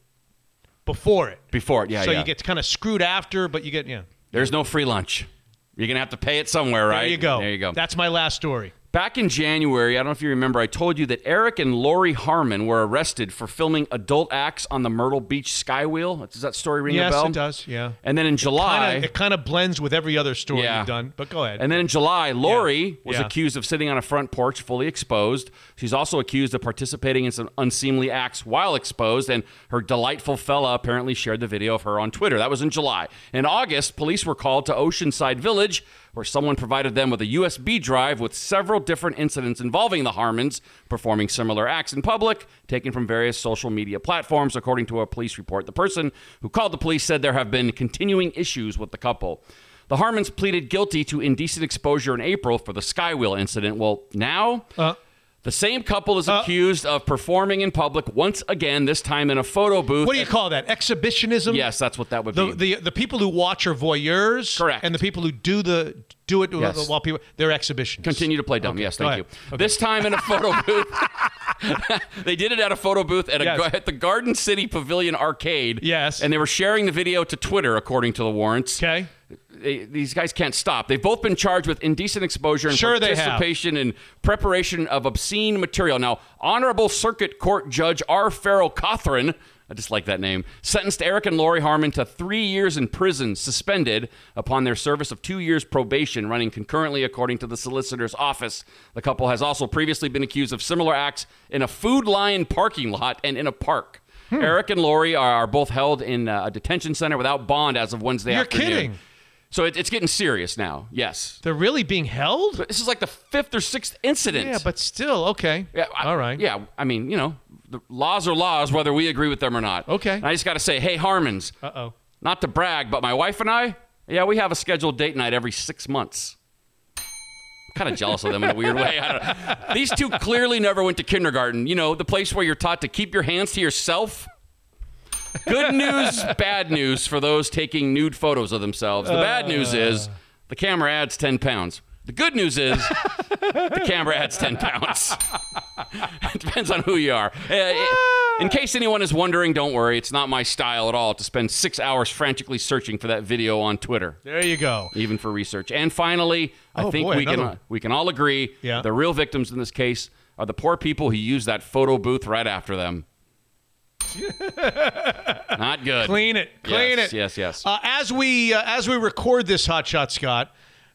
before it. Before it, yeah, so yeah. you get kind of screwed after, but you get yeah. There's no free lunch. You're gonna have to pay it somewhere, right? There you go. There you go. That's my last story. Back in January, I don't know if you remember, I told you that Eric and Lori Harmon were arrested for filming adult acts on the Myrtle Beach Skywheel. Does that story ring yes, a bell? Yes, it does. Yeah. And then in July, it kind of blends with every other story Yeah. you've done. But go ahead. And then in July, Lori was Yeah. accused of sitting on a front porch fully exposed. She's also accused of participating in some unseemly acts while exposed, and her delightful fella apparently shared the video of her on Twitter. That was in July. In August, police were called to Oceanside Village, where someone provided them with a USB drive with several different incidents involving the Harmons performing similar acts in public, taken from various social media platforms, according to a police report. The person who called the police said there have been continuing issues with the couple. The Harmons pleaded guilty to indecent exposure in April for the Skywheel incident. Well, now uh, the same couple is uh, accused of performing in public once again, this time in a photo booth. what do you call that? Exhibitionism? Yes, that's what that would The, be. the the people who watch are voyeurs, correct, and the people who do the do it Yes. while people they're exhibitionists. Continue to play dumb. Okay, yes, thank you. This time in a photo booth. they did it at a photo booth at, a, Yes. at the Garden City Pavilion Arcade. Yes. And they were sharing the video to Twitter, according to the warrants. Okay. these guys can't stop. They've both been charged with indecent exposure and Sure participation in preparation of obscene material. Now, Honorable Circuit Court Judge R. Farrell Cothran, I just like that name, sentenced Eric and Lori Harmon to three years in prison, suspended upon their service of two years probation, running concurrently according to the solicitor's office. The couple has also previously been accused of similar acts in a Food Lion parking lot and in a park. Hmm. Eric and Lori are, are both held in uh, a detention center without bond as of Wednesday afternoon. You're afternoon. kidding. So it, it's getting serious now. Yes. They're really being held? This is like the fifth or sixth incident. Yeah, but still, okay. Yeah, All right. Yeah, I mean, you know, the laws are laws, whether we agree with them or not. Okay. And I just got to say, hey, Harmons. Uh oh. Not to brag, but my wife and I, yeah, we have a scheduled date night every six months. Kind of jealous of them in a weird way. These two clearly never went to kindergarten. You know, the place where you're taught to keep your hands to yourself. Good news, bad news for those taking nude photos of themselves. The bad news is the camera adds 10 pounds. The good news is the camera adds 10 pounds. it depends on who you are. Uh, in case anyone is wondering, don't worry. It's not my style at all to spend six hours frantically searching for that video on Twitter. There you go. Even for research. And finally, I Oh, think boy, we can uh, we can all agree Yeah. the real victims in this case are the poor people who use that photo booth right after them. Not good. Clean it. Clean yes, it. Yes, yes. Uh, as we uh, as we record this hot shot, Scott,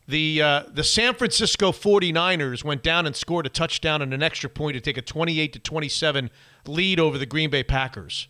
the uh, the San Francisco 49ers went down and scored a touchdown and an extra point to take a 28 to 27 lead over the Green Bay Packers.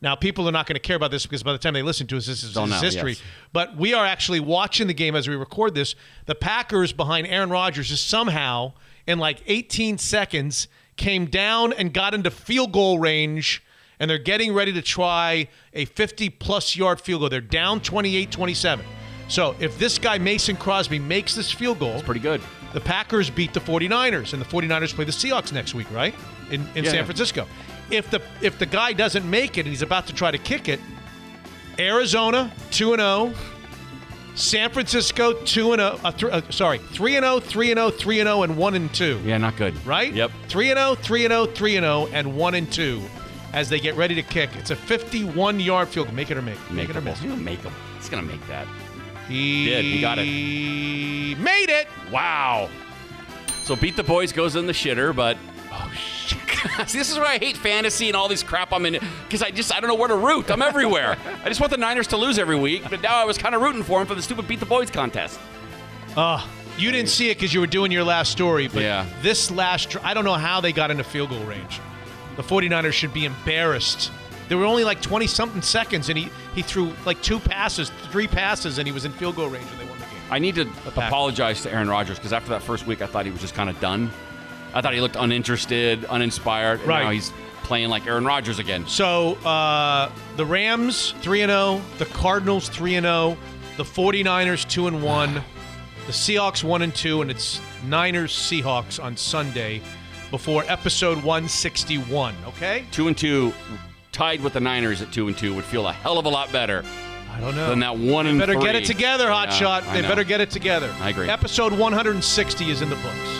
Now, people are not going to care about this because by the time they listen to us, this is this know, history. yes. But we are actually watching the game as we record this. The Packers behind Aaron Rodgers is somehow in like 18 seconds came down and got into field goal range and they're getting ready to try a 50 plus yard field goal. They're down 28 27. So if this guy, Mason Crosby, makes this field goal, it's pretty good. The Packers beat the 49ers, and the 49ers play the Seahawks next week, right? In, in Yeah. San Francisco. If the if the guy doesn't make it and he's about to try to kick it, Arizona 2 and 0, San Francisco 2 and 0, uh, th- uh, sorry, 3 and 0, 3 and 0, 3 and 0 and 1 and 2. Yeah, not good. Right? Yep. 3 and 0, 3 and 0, 3 and 0 and 1 and 2 as they get ready to kick. It's a 51-yard field goal. Make it or make. Make it or miss. He's gonna make him. He's gonna make that. He did. He got it. He made it. Wow. So beat the boys goes in the shitter, but oh shit. See, this is why I hate fantasy and all this crap I'm in because I just I don't know where to root. I'm everywhere. I just want the Niners to lose every week, but now I was kind of rooting for them for the stupid beat the boys contest. Uh, you didn't see it because you were doing your last story, but Yeah. this last, I don't know how they got into field goal range. The 49ers should be embarrassed. There were only like 20 something seconds, and he, he threw like two passes, three passes, and he was in field goal range, and they won the game. I need to apologize to Aaron Rodgers because after that first week, I thought he was just kind of done. I thought he looked uninterested, uninspired. And Right. Now he's playing like Aaron Rodgers again. So uh, the Rams 3 and 0, the Cardinals 3 and 0, the 49ers 2 and 1, the Seahawks 1 and 2 and it's Niners Seahawks on Sunday before episode 161, okay? Two and two, tied with the Niners at two and two, would feel a hell of a lot better. I don't know. Than that one They and better get it together, Yeah, Hotshot. I They better get it together. I agree. Episode 160 is in the books.